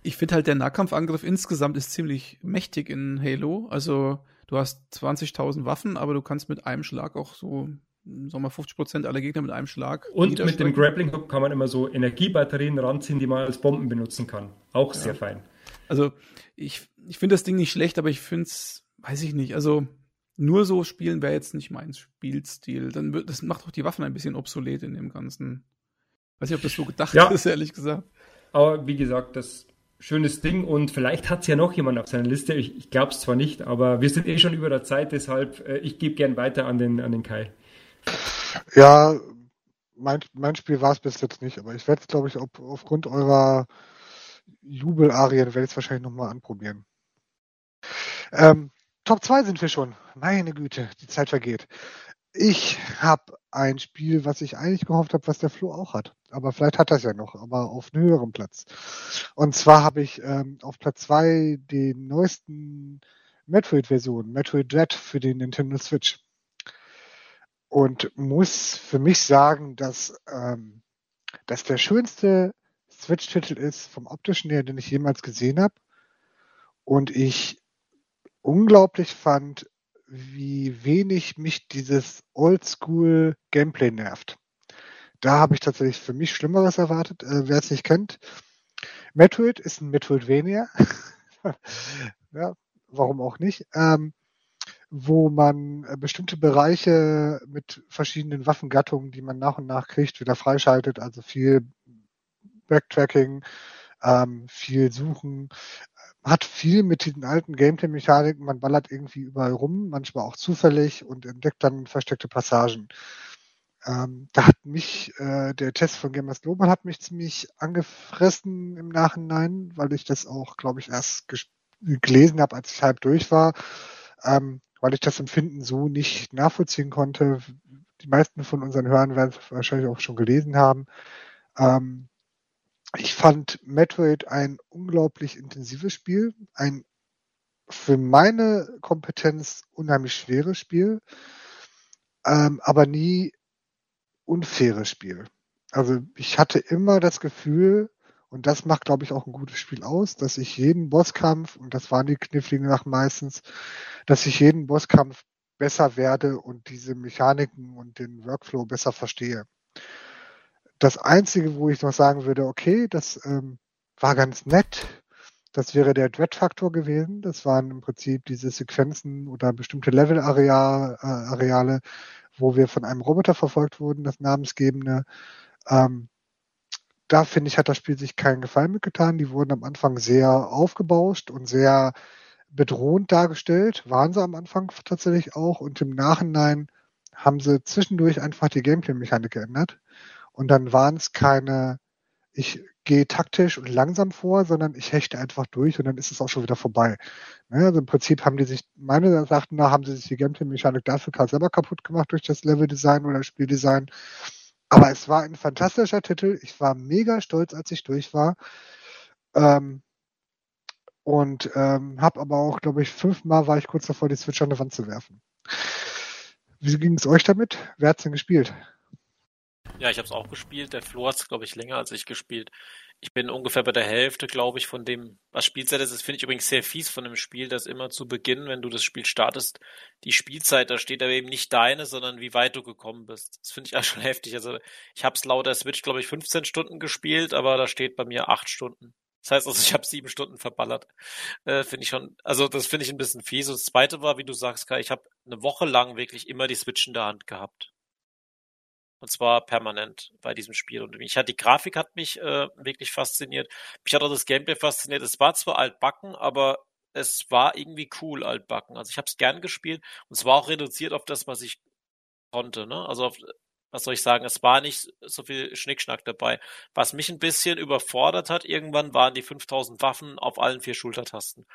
Ich finde halt, der Nahkampfangriff insgesamt ist ziemlich mächtig in Halo. Also, du hast 20.000 Waffen, aber du kannst mit einem Schlag auch so sagen wir 50 Prozent aller Gegner mit einem Schlag. Und mit dem Grappling Hook kann man immer so Energiebatterien ranziehen, die man als Bomben benutzen kann. Auch ja. sehr fein. Also ich, ich finde das Ding nicht schlecht, aber ich finde es, weiß ich nicht, also nur so spielen wäre jetzt nicht mein Spielstil. Dann wird, das macht auch die Waffen ein bisschen obsolet in dem Ganzen. Weiß nicht, ob das so gedacht ja. ist, ehrlich gesagt. Aber wie gesagt, das schönes Ding und vielleicht hat es ja noch jemand auf seiner Liste. Ich, ich glaube es zwar nicht, aber wir sind eh schon über der Zeit, deshalb äh, ich gebe gern weiter an den, an den Kai. Ja, mein, mein Spiel war es bis jetzt nicht, aber ich werde es, glaube ich, auf, aufgrund eurer Jubelarien werde ich es wahrscheinlich nochmal anprobieren. Ähm, Top 2 sind wir schon. Meine Güte, die Zeit vergeht. Ich habe ein Spiel, was ich eigentlich gehofft habe, was der Flo auch hat. Aber vielleicht hat er es ja noch, aber auf einem höheren Platz. Und zwar habe ich ähm, auf Platz 2 den neuesten Metroid-Version, Metroid Dread für den Nintendo Switch. Und muss für mich sagen, dass ähm, das der schönste Switch-Titel ist vom optischen her, den ich jemals gesehen habe. Und ich unglaublich fand, wie wenig mich dieses Oldschool-Gameplay nervt. Da habe ich tatsächlich für mich Schlimmeres erwartet. Äh, wer es nicht kennt, Metroid ist ein Metroidvania. ja, warum auch nicht? Ähm, wo man äh, bestimmte Bereiche mit verschiedenen Waffengattungen, die man nach und nach kriegt, wieder freischaltet. Also viel Backtracking, ähm, viel Suchen, hat viel mit diesen alten Gameplay-Mechaniken. Man ballert irgendwie überall rum, manchmal auch zufällig und entdeckt dann versteckte Passagen. Ähm, da hat mich, äh, der Test von Gamers Global hat mich ziemlich angefressen im Nachhinein, weil ich das auch, glaube ich, erst gelesen habe, als ich halb durch war, ähm, weil ich das Empfinden so nicht nachvollziehen konnte. Die meisten von unseren Hörern werden es wahrscheinlich auch schon gelesen haben. Ähm, ich fand Metroid ein unglaublich intensives Spiel, ein für meine Kompetenz unheimlich schweres Spiel, ähm, aber nie unfaires Spiel. Also ich hatte immer das Gefühl, und das macht, glaube ich, auch ein gutes Spiel aus, dass ich jeden Bosskampf, und das waren die kniffligen nach meistens, dass ich jeden Bosskampf besser werde und diese Mechaniken und den Workflow besser verstehe. Das Einzige, wo ich noch sagen würde, okay, das ähm, war ganz nett, das wäre der Dread-Faktor gewesen. Das waren im Prinzip diese Sequenzen oder bestimmte Level-Areale, äh, wo wir von einem Roboter verfolgt wurden, das namensgebende. Ähm, da finde ich, hat das Spiel sich keinen Gefallen mitgetan. Die wurden am Anfang sehr aufgebauscht und sehr bedrohend dargestellt. Waren sie am Anfang tatsächlich auch. Und im Nachhinein haben sie zwischendurch einfach die Gameplay-Mechanik geändert. Und dann waren es keine, ich gehe taktisch und langsam vor, sondern ich hechte einfach durch und dann ist es auch schon wieder vorbei. Ne, also im Prinzip haben die sich, meine Sachen nach, haben sie sich die Gameplay-Mechanik dafür selber kaputt gemacht durch das Level-Design oder Spieldesign. Aber es war ein fantastischer Titel. Ich war mega stolz, als ich durch war. Ähm, und ähm, habe aber auch, glaube ich, fünfmal war ich kurz davor, die Switch an die Wand zu werfen. Wie ging es euch damit? Wer hat's denn gespielt? Ja, ich habe es auch gespielt. Der Flo hat es, glaube ich, länger als ich gespielt. Ich bin ungefähr bei der Hälfte, glaube ich, von dem, was Spielzeit ist. Das finde ich übrigens sehr fies von dem Spiel, dass immer zu Beginn, wenn du das Spiel startest, die Spielzeit, da steht aber eben nicht deine, sondern wie weit du gekommen bist. Das finde ich auch schon heftig. Also ich habe es laut der Switch, glaube ich, 15 Stunden gespielt, aber da steht bei mir 8 Stunden. Das heißt also, ich habe sieben Stunden verballert. Äh, finde ich schon, also das finde ich ein bisschen fies. Und das zweite war, wie du sagst, Kai, ich habe eine Woche lang wirklich immer die Switch in der Hand gehabt. Und zwar permanent bei diesem Spiel. Und mich hat die Grafik hat mich äh, wirklich fasziniert. Mich hat auch das Gameplay fasziniert. Es war zwar altbacken, aber es war irgendwie cool altbacken. Also ich habe es gern gespielt und es war auch reduziert auf das, was ich konnte. Ne? Also auf, was soll ich sagen, es war nicht so viel Schnickschnack dabei. Was mich ein bisschen überfordert hat, irgendwann waren die 5000 Waffen auf allen vier Schultertasten.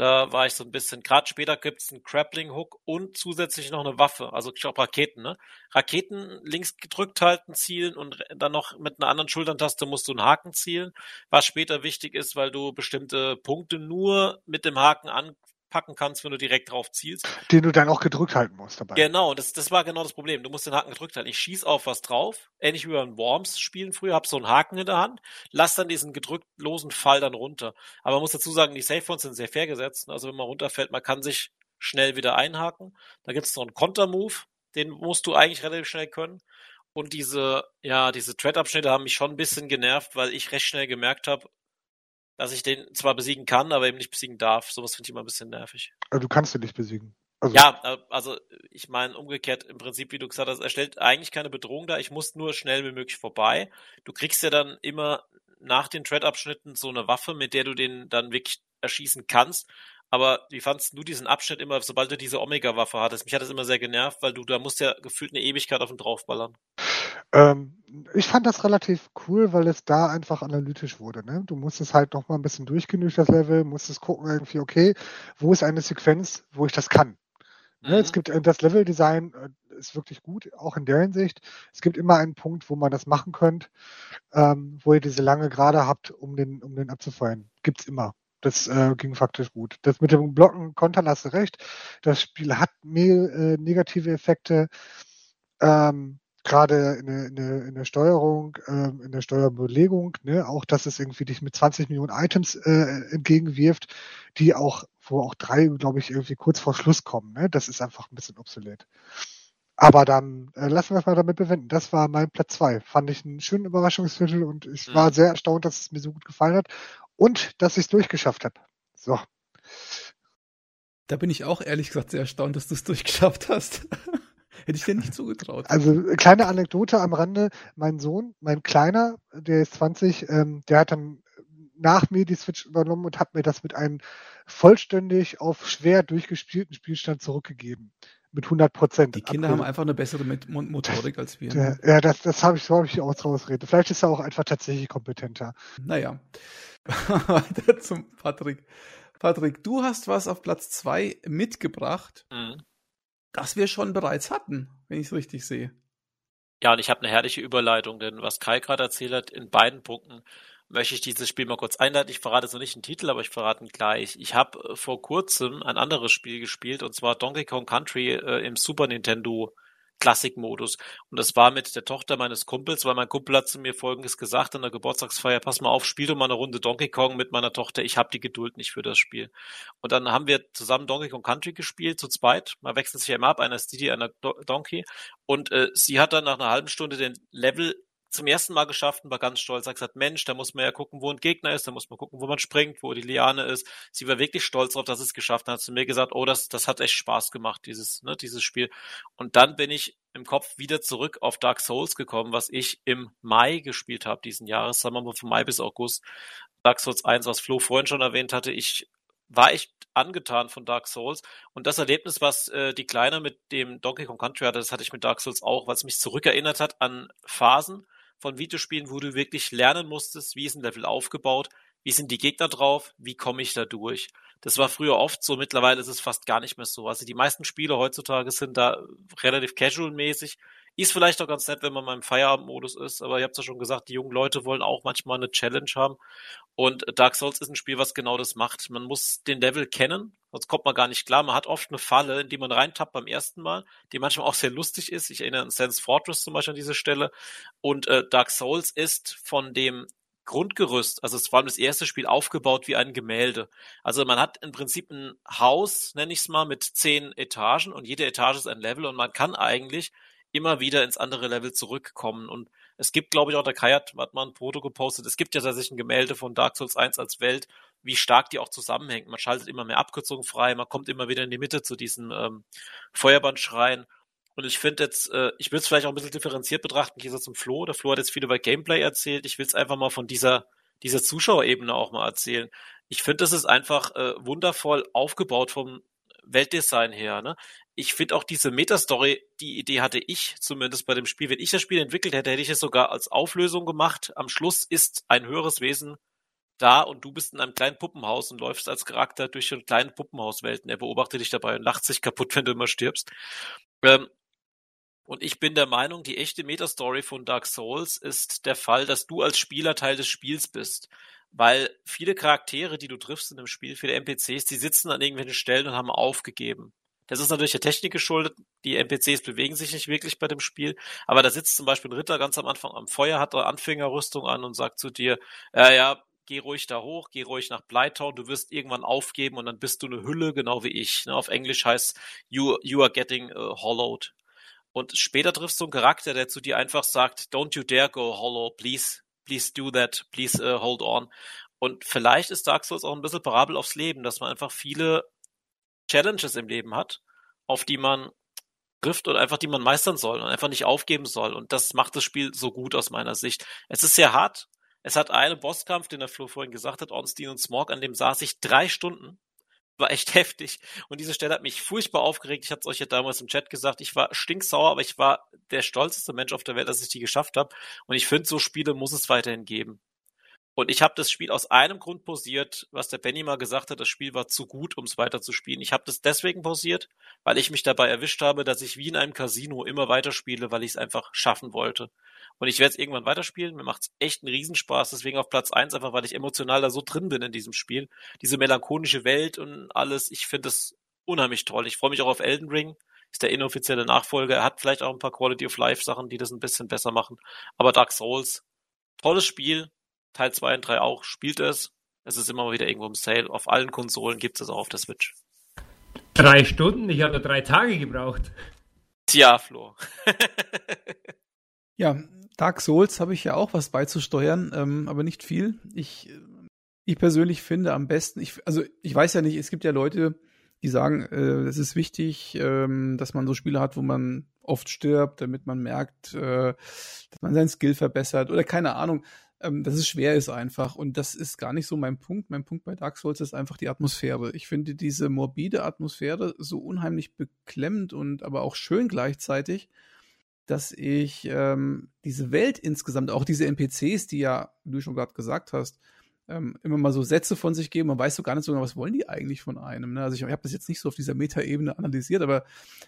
Da war ich so ein bisschen, gerade später gibt's einen Grappling Hook und zusätzlich noch eine Waffe, also ich glaube Raketen, ne? Raketen links gedrückt halten, zielen und dann noch mit einer anderen Schultertaste musst du einen Haken zielen, was später wichtig ist, weil du bestimmte Punkte nur mit dem Haken an packen kannst, wenn du direkt drauf zielst. Den du dann auch gedrückt halten musst dabei. Genau, das, das war genau das Problem. Du musst den Haken gedrückt halten. Ich schieß auf was drauf, ähnlich wie beim Worms spielen früher, hab so einen Haken in der Hand, lass dann diesen gedrücktlosen Fall dann runter. Aber man muss dazu sagen, die Safe Phones sind sehr fair gesetzt. Also wenn man runterfällt, man kann sich schnell wieder einhaken. Da gibt's noch einen Kontermove, Den musst du eigentlich relativ schnell können. Und diese, ja, diese Thread-Abschnitte haben mich schon ein bisschen genervt, weil ich recht schnell gemerkt habe, dass ich den zwar besiegen kann, aber eben nicht besiegen darf. Sowas finde ich immer ein bisschen nervig. Also du kannst ihn nicht besiegen. Also ja, äh, also ich meine umgekehrt im Prinzip, wie du gesagt hast, er stellt eigentlich keine Bedrohung dar. Ich muss nur schnell wie möglich vorbei. Du kriegst ja dann immer nach den Thread-Abschnitten so eine Waffe, mit der du den dann wirklich erschießen kannst. Aber wie fandst du diesen Abschnitt immer, sobald du diese Omega-Waffe hattest? Mich hat das immer sehr genervt, weil du da musst ja gefühlt eine Ewigkeit auf ihn draufballern. Ähm, ich fand das relativ cool, weil es da einfach analytisch wurde. Ne? Du musstest halt noch mal ein bisschen durchgenügt, das Level, musstest gucken irgendwie, okay, wo ist eine Sequenz, wo ich das kann. Ne? Mhm. Es gibt äh, das Level-Design äh, ist wirklich gut, auch in der Hinsicht. Es gibt immer einen Punkt, wo man das machen könnt, ähm, wo ihr diese lange Gerade habt, um den, um den abzufeuern. Gibt's immer. Das äh, ging faktisch gut. Das mit dem Blocken Kontern hast du recht. Das Spiel hat mehr äh, negative Effekte. Ähm, gerade in der, in, der, in der Steuerung, ähm, in der Steuerbelegung, ne, auch dass es irgendwie dich mit 20 Millionen Items äh, entgegenwirft, die auch, wo auch drei, glaube ich, irgendwie kurz vor Schluss kommen. Ne? Das ist einfach ein bisschen obsolet. Aber dann äh, lassen wir es mal damit bewenden. Das war mein Platz zwei. Fand ich einen schönen Überraschungsviertel und ich mhm. war sehr erstaunt, dass es mir so gut gefallen hat und dass ich es durchgeschafft habe. So. Da bin ich auch ehrlich gesagt sehr erstaunt, dass du es durchgeschafft hast. Hätte ich dir nicht zugetraut. Also kleine Anekdote am Rande. Mein Sohn, mein Kleiner, der ist 20, ähm, der hat dann nach mir die Switch übernommen und hat mir das mit einem vollständig auf schwer durchgespielten Spielstand zurückgegeben mit 100 Prozent. Die Kinder April. haben einfach eine bessere Motorik als wir. Ne? Ja, das, das habe ich, so habe ich auch rausreden. Vielleicht ist er auch einfach tatsächlich kompetenter. Naja. Weiter zum Patrick. Patrick, du hast was auf Platz zwei mitgebracht, mhm. Das wir schon bereits hatten, wenn ich es richtig sehe. Ja, und ich habe eine herrliche Überleitung, denn was Kai gerade erzählt hat, in beiden Punkten möchte ich dieses Spiel mal kurz einleiten. Ich verrate so nicht den Titel, aber ich verrate ihn gleich. Ich habe äh, vor kurzem ein anderes Spiel gespielt, und zwar Donkey Kong Country äh, im Super Nintendo Classic-Modus. Und das war mit der Tochter meines Kumpels, weil mein Kumpel hat zu mir Folgendes gesagt an der Geburtstagsfeier, pass mal auf, spiel doch mal eine Runde Donkey Kong mit meiner Tochter, ich habe die Geduld nicht für das Spiel. Und dann haben wir zusammen Donkey Kong Country gespielt, zu zweit, man wechselt sich ja immer ab, einer ist Didi, einer Do Donkey. Und äh, sie hat dann nach einer halben Stunde den Level zum ersten Mal geschafft und war ganz stolz. Er hat gesagt, Mensch, da muss man ja gucken, wo ein Gegner ist, da muss man gucken, wo man springt, wo die Liane ist. Sie war wirklich stolz darauf, dass es geschafft hat. Hat zu mir gesagt, oh, das, das hat echt Spaß gemacht, dieses, ne, dieses Spiel. Und dann bin ich im Kopf wieder zurück auf Dark Souls gekommen, was ich im Mai gespielt habe diesen Jahres, sagen wir mal von Mai bis August. Dark Souls 1, was Flo vorhin schon erwähnt hatte, ich war echt angetan von Dark Souls. Und das Erlebnis, was äh, die Kleine mit dem Donkey Kong Country hatte, das hatte ich mit Dark Souls auch, es mich zurückerinnert hat an Phasen, von Videospielen, wo du wirklich lernen musstest, wie ist ein Level aufgebaut, wie sind die Gegner drauf, wie komme ich da durch. Das war früher oft so, mittlerweile ist es fast gar nicht mehr so. Also die meisten Spiele heutzutage sind da relativ casual-mäßig. Ist vielleicht auch ganz nett, wenn man mal im Feierabendmodus ist, aber ihr habt ja schon gesagt, die jungen Leute wollen auch manchmal eine Challenge haben. Und Dark Souls ist ein Spiel, was genau das macht. Man muss den Level kennen, sonst kommt man gar nicht klar. Man hat oft eine Falle, in die man reintappt beim ersten Mal, die manchmal auch sehr lustig ist. Ich erinnere an Sans Fortress zum Beispiel an diese Stelle. Und äh, Dark Souls ist von dem Grundgerüst, also es war das erste Spiel aufgebaut wie ein Gemälde. Also man hat im Prinzip ein Haus, nenne ich es mal, mit zehn Etagen und jede Etage ist ein Level und man kann eigentlich immer wieder ins andere Level zurückkommen. Und es gibt, glaube ich, auch der Kai hat, hat mal ein Foto gepostet, es gibt ja tatsächlich ein Gemälde von Dark Souls 1 als Welt, wie stark die auch zusammenhängt. Man schaltet immer mehr Abkürzungen frei, man kommt immer wieder in die Mitte zu diesen ähm, Feuerbandschreien. Und ich finde jetzt, äh, ich will es vielleicht auch ein bisschen differenziert betrachten, hier so zum Flo. Der Flo hat jetzt viel über Gameplay erzählt. Ich will es einfach mal von dieser, dieser Zuschauerebene auch mal erzählen. Ich finde, das ist einfach äh, wundervoll aufgebaut vom Weltdesign her. Ne? Ich finde auch diese Metastory, die Idee hatte ich zumindest bei dem Spiel. Wenn ich das Spiel entwickelt hätte, hätte ich es sogar als Auflösung gemacht. Am Schluss ist ein höheres Wesen da und du bist in einem kleinen Puppenhaus und läufst als Charakter durch so kleine Puppenhauswelten. Er beobachtet dich dabei und lacht sich kaputt, wenn du immer stirbst. Ähm, und ich bin der Meinung, die echte Metastory von Dark Souls ist der Fall, dass du als Spieler Teil des Spiels bist weil viele Charaktere, die du triffst in dem Spiel, viele NPCs, die sitzen an irgendwelchen Stellen und haben aufgegeben. Das ist natürlich der Technik geschuldet. Die NPCs bewegen sich nicht wirklich bei dem Spiel. Aber da sitzt zum Beispiel ein Ritter ganz am Anfang am Feuer, hat eine Anfängerrüstung an und sagt zu dir, äh, ja, geh ruhig da hoch, geh ruhig nach Blytown, du wirst irgendwann aufgeben und dann bist du eine Hülle, genau wie ich. Ne? Auf Englisch heißt you, you are getting uh, hollowed. Und später triffst du einen Charakter, der zu dir einfach sagt, don't you dare go hollow, please, please do that, please uh, hold on. Und vielleicht ist Dark Souls auch ein bisschen Parabel aufs Leben, dass man einfach viele Challenges im Leben hat, auf die man trifft und einfach die man meistern soll und einfach nicht aufgeben soll. Und das macht das Spiel so gut aus meiner Sicht. Es ist sehr hart. Es hat einen Bosskampf, den der Flo vorhin gesagt hat, Ornstein und Smog, an dem saß ich drei Stunden. War echt heftig. Und diese Stelle hat mich furchtbar aufgeregt. Ich hatte es euch ja damals im Chat gesagt. Ich war stinksauer, aber ich war der stolzeste Mensch auf der Welt, dass ich die geschafft habe. Und ich finde, so Spiele muss es weiterhin geben. Und ich habe das Spiel aus einem Grund pausiert, was der Benny mal gesagt hat, das Spiel war zu gut, um es weiterzuspielen. Ich habe das deswegen pausiert, weil ich mich dabei erwischt habe, dass ich wie in einem Casino immer weiterspiele, weil ich es einfach schaffen wollte. Und ich werde es irgendwann weiterspielen. Mir macht es echt einen Riesenspaß. Deswegen auf Platz eins einfach, weil ich emotional da so drin bin in diesem Spiel. Diese melancholische Welt und alles. Ich finde es unheimlich toll. Ich freue mich auch auf Elden Ring. Ist der inoffizielle Nachfolger. Er hat vielleicht auch ein paar Quality of Life Sachen, die das ein bisschen besser machen. Aber Dark Souls, tolles Spiel. Teil 2 und 3 auch, spielt es. Es ist immer wieder irgendwo im Sale. Auf allen Konsolen gibt es auch auf der Switch. Drei Stunden? Ich habe drei Tage gebraucht. Tja, Flo. ja, Dark Souls habe ich ja auch was beizusteuern, ähm, aber nicht viel. Ich, ich persönlich finde am besten, ich, also ich weiß ja nicht, es gibt ja Leute, die sagen, äh, es ist wichtig, ähm, dass man so Spiele hat, wo man oft stirbt, damit man merkt, äh, dass man seinen Skill verbessert oder keine Ahnung ähm, dass es schwer ist einfach. Und das ist gar nicht so mein Punkt. Mein Punkt bei Dark Souls ist einfach die Atmosphäre. Ich finde diese morbide Atmosphäre so unheimlich beklemmend und aber auch schön gleichzeitig, dass ich ähm, diese Welt insgesamt, auch diese NPCs, die ja, wie du schon gerade gesagt hast, ähm, immer mal so Sätze von sich geben. Man weiß so gar nicht so genau, was wollen die eigentlich von einem. Ne? Also ich, ich habe das jetzt nicht so auf dieser Metaebene analysiert, aber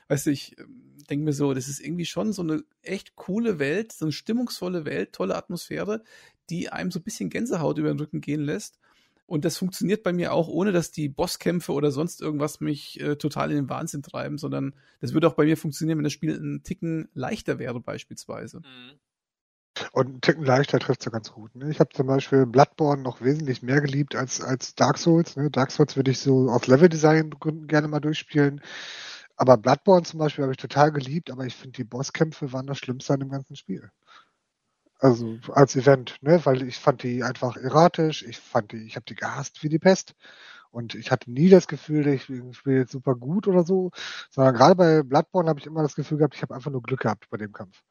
weißt du, ich ähm, denke mir so, das ist irgendwie schon so eine echt coole Welt, so eine stimmungsvolle Welt, tolle Atmosphäre, die einem so ein bisschen Gänsehaut über den Rücken gehen lässt. Und das funktioniert bei mir auch, ohne dass die Bosskämpfe oder sonst irgendwas mich äh, total in den Wahnsinn treiben, sondern das würde auch bei mir funktionieren, wenn das Spiel einen Ticken leichter wäre, beispielsweise. Mhm. Und einen Ticken leichter trifft es ja ganz gut. Ne? Ich habe zum Beispiel Bloodborne noch wesentlich mehr geliebt als, als Dark Souls. Ne? Dark Souls würde ich so aus Leveldesign-Gründen gerne mal durchspielen. Aber Bloodborne zum Beispiel habe ich total geliebt, aber ich finde, die Bosskämpfe waren das Schlimmste an dem ganzen Spiel. Also als Event, ne? Weil ich fand die einfach erratisch, ich fand die, ich habe die gehasst wie die Pest. Und ich hatte nie das Gefühl, ich spiele jetzt super gut oder so, sondern gerade bei Bloodborne habe ich immer das Gefühl gehabt, ich habe einfach nur Glück gehabt bei dem Kampf.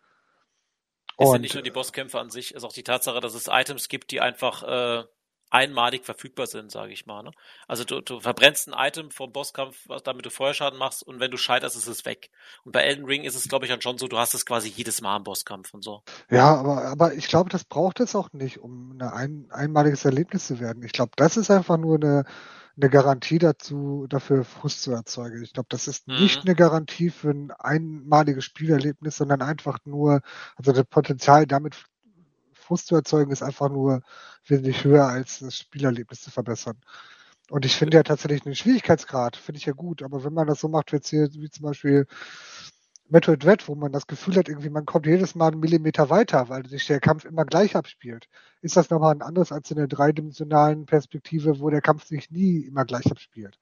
Ist und, ja nicht nur die Bosskämpfe an sich, ist auch die Tatsache, dass es Items gibt, die einfach äh, einmalig verfügbar sind, sage ich mal. Ne? Also du, du verbrennst ein Item vom Bosskampf, damit du Feuerschaden machst und wenn du scheiterst, ist es weg. Und bei Elden Ring ist es, glaube ich, dann schon so, du hast es quasi jedes Mal im Bosskampf und so. Ja, aber, aber ich glaube, das braucht es auch nicht, um ein ein, einmaliges Erlebnis zu werden. Ich glaube, das ist einfach nur eine, eine Garantie dazu, dafür Frust zu erzeugen. Ich glaube, das ist mhm. nicht eine Garantie für ein einmaliges Spielerlebnis, sondern einfach nur, also das Potenzial damit Frust zu erzeugen, ist einfach nur wesentlich höher, als das Spielerlebnis zu verbessern. Und ich finde ja tatsächlich den Schwierigkeitsgrad, finde ich ja gut, aber wenn man das so macht, jetzt hier, wie zum Beispiel Metroid Dread, wo man das Gefühl hat, irgendwie man kommt jedes Mal einen Millimeter weiter, weil sich der Kampf immer gleich abspielt. Ist das nochmal ein anderes als in der dreidimensionalen Perspektive, wo der Kampf sich nie immer gleich abspielt?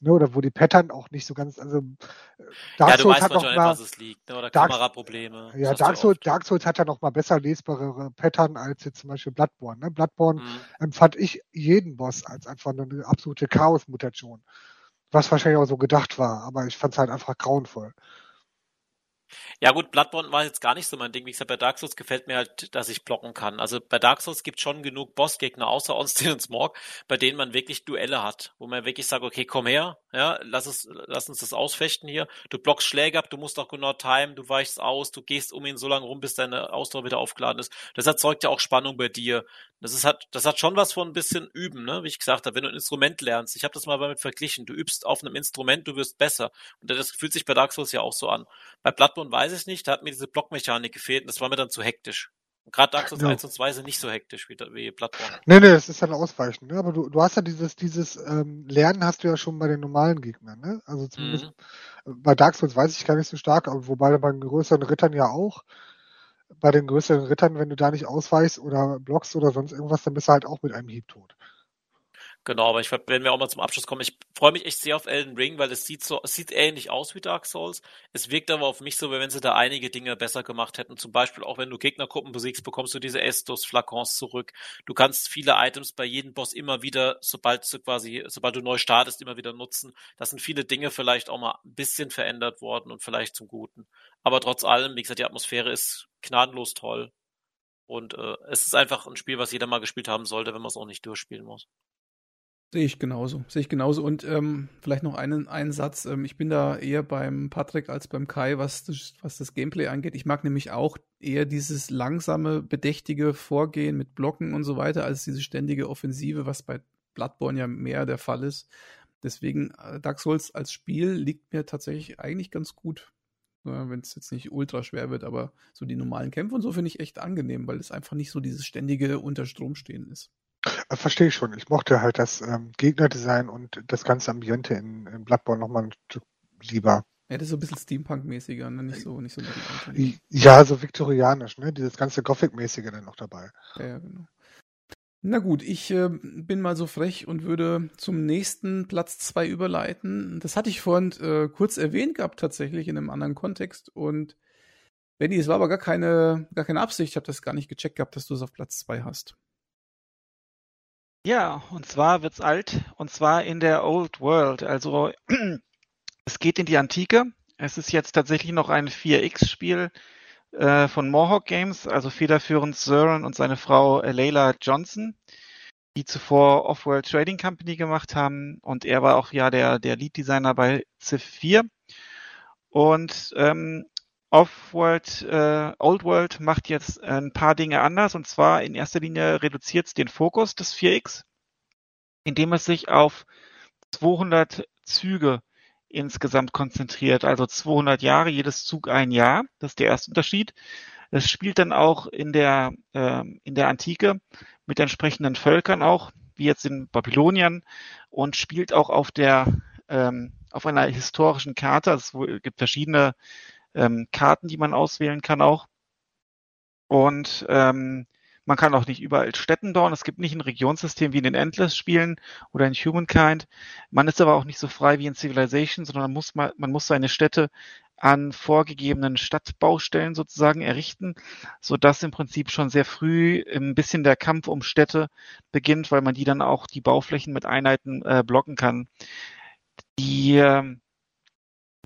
Ne, oder wo die Pattern auch nicht so ganz, also äh, Dark ja, Souls weißt hat noch mal, liegt, ne, oder Dark, Kameraprobleme. Ja, Dark Souls, Dark Souls hat ja noch mal besser lesbare Pattern als jetzt zum Beispiel Bloodborne. Ne? Bloodborne mhm. empfand ich jeden Boss als einfach eine absolute Chaos-Mutation. Was wahrscheinlich auch so gedacht war, aber ich fand es halt einfach grauenvoll. Ja gut, Bloodborne war jetzt gar nicht so mein Ding. Wie gesagt, bei Dark Souls gefällt mir halt, dass ich blocken kann. Also bei Dark Souls gibt schon genug Bossgegner, außer Onstein und Smog, bei denen man wirklich Duelle hat, wo man wirklich sagt, okay, komm her, ja, lass es, lass uns das ausfechten hier. Du blockst Schläge ab, du musst auch genau timen, du weichst aus, du gehst um ihn so lange rum, bis deine Ausdauer wieder aufgeladen ist. Das erzeugt ja auch Spannung bei dir. Das ist halt, das hat schon was von ein bisschen üben, ne? Wie ich gesagt habe, wenn du ein Instrument lernst. Ich habe das mal damit verglichen. Du übst auf einem Instrument, du wirst besser. Und das fühlt sich bei Dark Souls ja auch so an. Bei Bloodborne weiß ich nicht, da hat mir diese Blockmechanik gefehlt und das war mir dann zu hektisch. Gerade Dark Souls ja. 1 und 2 sind nicht so hektisch wie, wie Bloodborne. Nee, nee, das ist ja ein Ausweichen. Ne? Aber du, du hast ja dieses, dieses ähm, Lernen hast du ja schon bei den normalen Gegnern. Ne? Also zumindest mhm. bei Dark Souls weiß ich gar nicht so stark, aber wobei bei den größeren Rittern ja auch bei den größeren Rittern, wenn du da nicht ausweichst oder blockst oder sonst irgendwas, dann bist du halt auch mit einem Hieb tot. Genau, aber ich wenn wir auch mal zum Abschluss kommen, ich freue mich echt sehr auf Elden Ring, weil es sieht so, es sieht ähnlich aus wie Dark Souls. Es wirkt aber auf mich so, wie wenn sie da einige Dinge besser gemacht hätten. Zum Beispiel auch wenn du Gegnergruppen besiegst, bekommst du diese Estus Flakons zurück. Du kannst viele Items bei jedem Boss immer wieder, sobald du quasi, sobald du neu startest, immer wieder nutzen. Das sind viele Dinge vielleicht auch mal ein bisschen verändert worden und vielleicht zum Guten. Aber trotz allem, wie gesagt, die Atmosphäre ist gnadenlos toll. Und äh, es ist einfach ein Spiel, was jeder mal gespielt haben sollte, wenn man es auch nicht durchspielen muss. Sehe ich genauso, sehe ich genauso. Und ähm, vielleicht noch einen, einen Satz. Ähm, ich bin da eher beim Patrick als beim Kai, was das, was das Gameplay angeht. Ich mag nämlich auch eher dieses langsame, bedächtige Vorgehen mit Blocken und so weiter, als diese ständige Offensive, was bei Bloodborne ja mehr der Fall ist. Deswegen, äh, Dark Souls als Spiel liegt mir tatsächlich eigentlich ganz gut. Ja, Wenn es jetzt nicht ultra schwer wird, aber so die normalen Kämpfe und so finde ich echt angenehm, weil es einfach nicht so dieses ständige Unterstromstehen ist. Äh, verstehe ich schon. Ich mochte halt das ähm, Gegnerdesign und das ganze Ambiente in, in Bloodborne nochmal ein Stück lieber. Ja, das ist so ein bisschen Steampunk-mäßiger, ne? nicht so, nicht so Ja, so viktorianisch, ne? Dieses ganze Gothic-mäßige dann noch dabei. Ja, ja, genau. Na gut, ich äh, bin mal so frech und würde zum nächsten Platz zwei überleiten. Das hatte ich vorhin äh, kurz erwähnt gehabt, tatsächlich in einem anderen Kontext. Und Benny, es war aber gar keine, gar keine Absicht. Ich habe das gar nicht gecheckt gehabt, dass du es auf Platz zwei hast. Ja, und zwar wird's alt, und zwar in der Old World. Also es geht in die Antike. Es ist jetzt tatsächlich noch ein 4X-Spiel äh, von Mohawk Games, also federführend Sören und seine Frau Layla Johnson, die zuvor Off-World Trading Company gemacht haben. Und er war auch ja der, der Lead-Designer bei Civ 4. Und ähm, Off-World, äh, Old World macht jetzt ein paar Dinge anders und zwar in erster Linie reduziert es den Fokus des 4X, indem es sich auf 200 Züge insgesamt konzentriert, also 200 Jahre, jedes Zug ein Jahr. Das ist der erste Unterschied. Es spielt dann auch in der äh, in der Antike mit entsprechenden Völkern auch, wie jetzt in Babylonien und spielt auch auf der ähm, auf einer historischen Karte. Also es gibt verschiedene ähm, Karten, die man auswählen kann auch. Und ähm, man kann auch nicht überall Städten bauen. Es gibt nicht ein Regionssystem wie in den Endless-Spielen oder in Humankind. Man ist aber auch nicht so frei wie in Civilization, sondern man muss, man, man muss seine Städte an vorgegebenen Stadtbaustellen sozusagen errichten, so dass im Prinzip schon sehr früh ein bisschen der Kampf um Städte beginnt, weil man die dann auch die Bauflächen mit Einheiten äh, blocken kann. Die äh,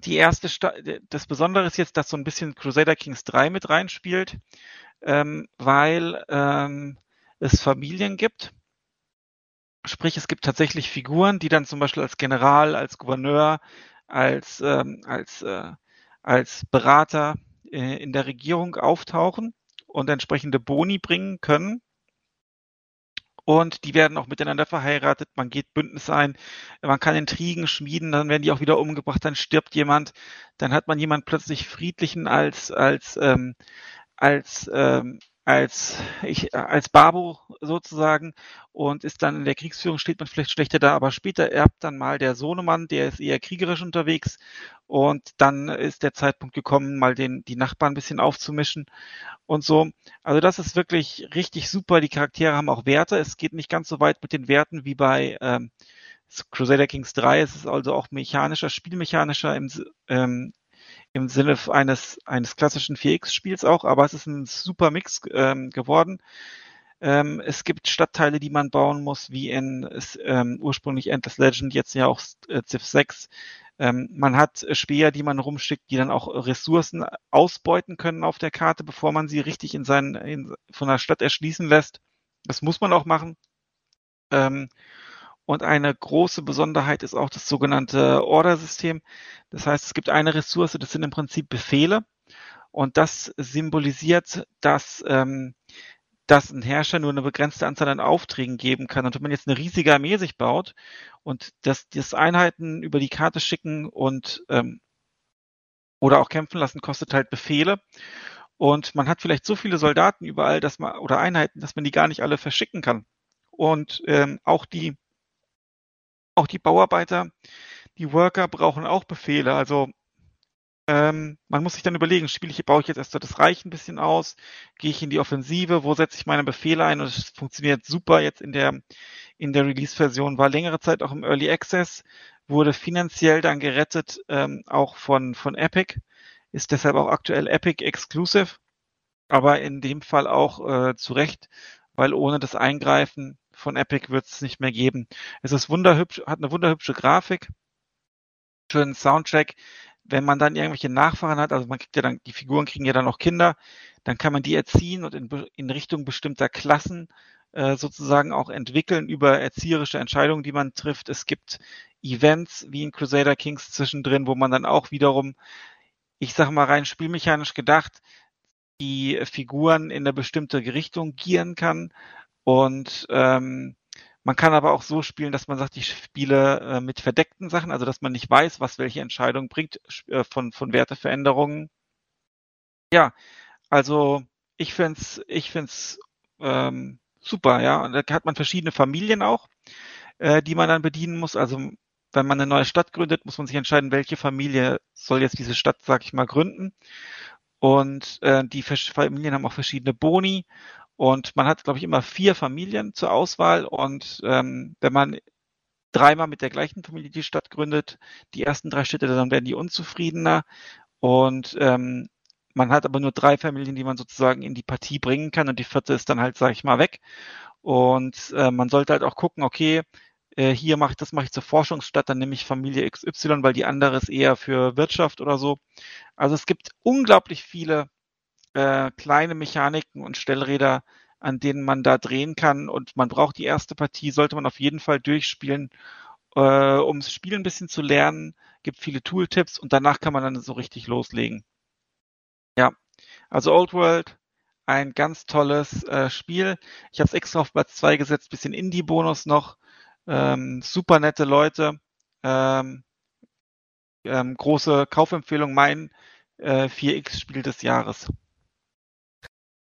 die erste, Sta das Besondere ist jetzt, dass so ein bisschen Crusader Kings 3 mit reinspielt, ähm, weil ähm, es Familien gibt. Sprich, es gibt tatsächlich Figuren, die dann zum Beispiel als General, als Gouverneur, als, ähm, als, äh, als Berater äh, in der Regierung auftauchen und entsprechende Boni bringen können und die werden auch miteinander verheiratet, man geht Bündnis ein, man kann Intrigen schmieden, dann werden die auch wieder umgebracht, dann stirbt jemand, dann hat man jemand plötzlich friedlichen als als ähm, als ähm, als ich als Babo sozusagen und ist dann in der Kriegsführung steht man vielleicht schlechter da, aber später erbt dann mal der Sohnemann, der ist eher kriegerisch unterwegs und dann ist der Zeitpunkt gekommen, mal den die Nachbarn ein bisschen aufzumischen und so. Also das ist wirklich richtig super. Die Charaktere haben auch Werte. Es geht nicht ganz so weit mit den Werten wie bei ähm, Crusader Kings 3. Es ist also auch mechanischer, spielmechanischer im, ähm, im Sinne eines, eines klassischen 4X-Spiels auch, aber es ist ein super Mix ähm, geworden. Ähm, es gibt Stadtteile, die man bauen muss, wie in ähm, ursprünglich Endless Legend, jetzt ja auch äh, Civ 6. Ähm, man hat Speer, die man rumschickt, die dann auch Ressourcen ausbeuten können auf der Karte, bevor man sie richtig in seinen, in, von der Stadt erschließen lässt. Das muss man auch machen. Ähm, und eine große Besonderheit ist auch das sogenannte Order-System. Das heißt, es gibt eine Ressource, das sind im Prinzip Befehle. Und das symbolisiert, dass, ähm, dass ein Herrscher nur eine begrenzte Anzahl an Aufträgen geben kann. Und wenn man jetzt eine riesige Armee sich baut und das, das Einheiten über die Karte schicken und ähm, oder auch kämpfen lassen, kostet halt Befehle. Und man hat vielleicht so viele Soldaten überall, dass man oder Einheiten, dass man die gar nicht alle verschicken kann. Und ähm, auch die auch die Bauarbeiter, die Worker brauchen auch Befehle. Also Ähm, man muss sich dann überlegen, spiele ich, baue ich jetzt erst das Reich ein bisschen aus, gehe ich in die Offensive, wo setze ich meine Befehle ein? Und es funktioniert super jetzt in der in der Release-Version, war längere Zeit auch im Early Access, wurde finanziell dann gerettet, ähm, auch von von Epic, ist deshalb auch aktuell Epic Exclusive, aber in dem Fall auch äh, zu Recht, weil ohne das Eingreifen von Epic wird es nicht mehr geben. Es ist wunderhübsch, hat eine wunderhübsche Grafik, schönen Soundtrack, wenn man dann irgendwelche Nachfahren hat, also man kriegt ja dann, die Figuren kriegen ja dann auch Kinder, dann kann man die erziehen und in, in Richtung bestimmter Klassen äh, sozusagen auch entwickeln über erzieherische Entscheidungen, die man trifft. Es gibt Events wie in Crusader Kings zwischendrin, wo man dann auch wiederum, ich sage mal rein spielmechanisch gedacht, die Figuren in eine bestimmte Richtung gieren kann und ähm, man kann aber auch so spielen, dass man sagt, ich spiele äh, mit verdeckten Sachen, also dass man nicht weiß, was welche Entscheidung bringt äh, von, von Werteveränderungen. Ja, also ich find's, ich find's ähm, super, ja. Und da hat man verschiedene Familien auch, äh, die man dann bedienen muss. Also wenn man eine neue Stadt gründet, muss man sich entscheiden, welche Familie soll jetzt diese Stadt, sag ich mal, gründen. Und äh, die Familien haben auch verschiedene Boni und man hat, glaube ich, immer vier Familien zur Auswahl. Und ähm, wenn man dreimal mit der gleichen Familie die Stadt gründet, die ersten drei Städte, dann werden die unzufriedener. Und ähm, man hat aber nur drei Familien, die man sozusagen in die Partie bringen kann. Und die vierte ist dann halt, sage ich mal, weg. Und äh, man sollte halt auch gucken, okay, äh, hier mache ich das mache ich zur Forschungsstadt, dann nehme ich Familie XY, weil die andere ist eher für Wirtschaft oder so. Also es gibt unglaublich viele äh, kleine Mechaniken und Stellräder, an denen man da drehen kann. Und man braucht die erste Partie, sollte man auf jeden Fall durchspielen, äh, um das Spiel ein bisschen zu lernen. Gibt viele Tooltips und danach kann man dann so richtig loslegen. Ja, also Old World, ein ganz tolles äh, Spiel. Ich habe es extra auf Platz 2 gesetzt, bisschen Indie-Bonus noch. Ähm, super nette Leute. Ähm, ähm, große Kaufempfehlung, mein äh, 4X-Spiel des Jahres.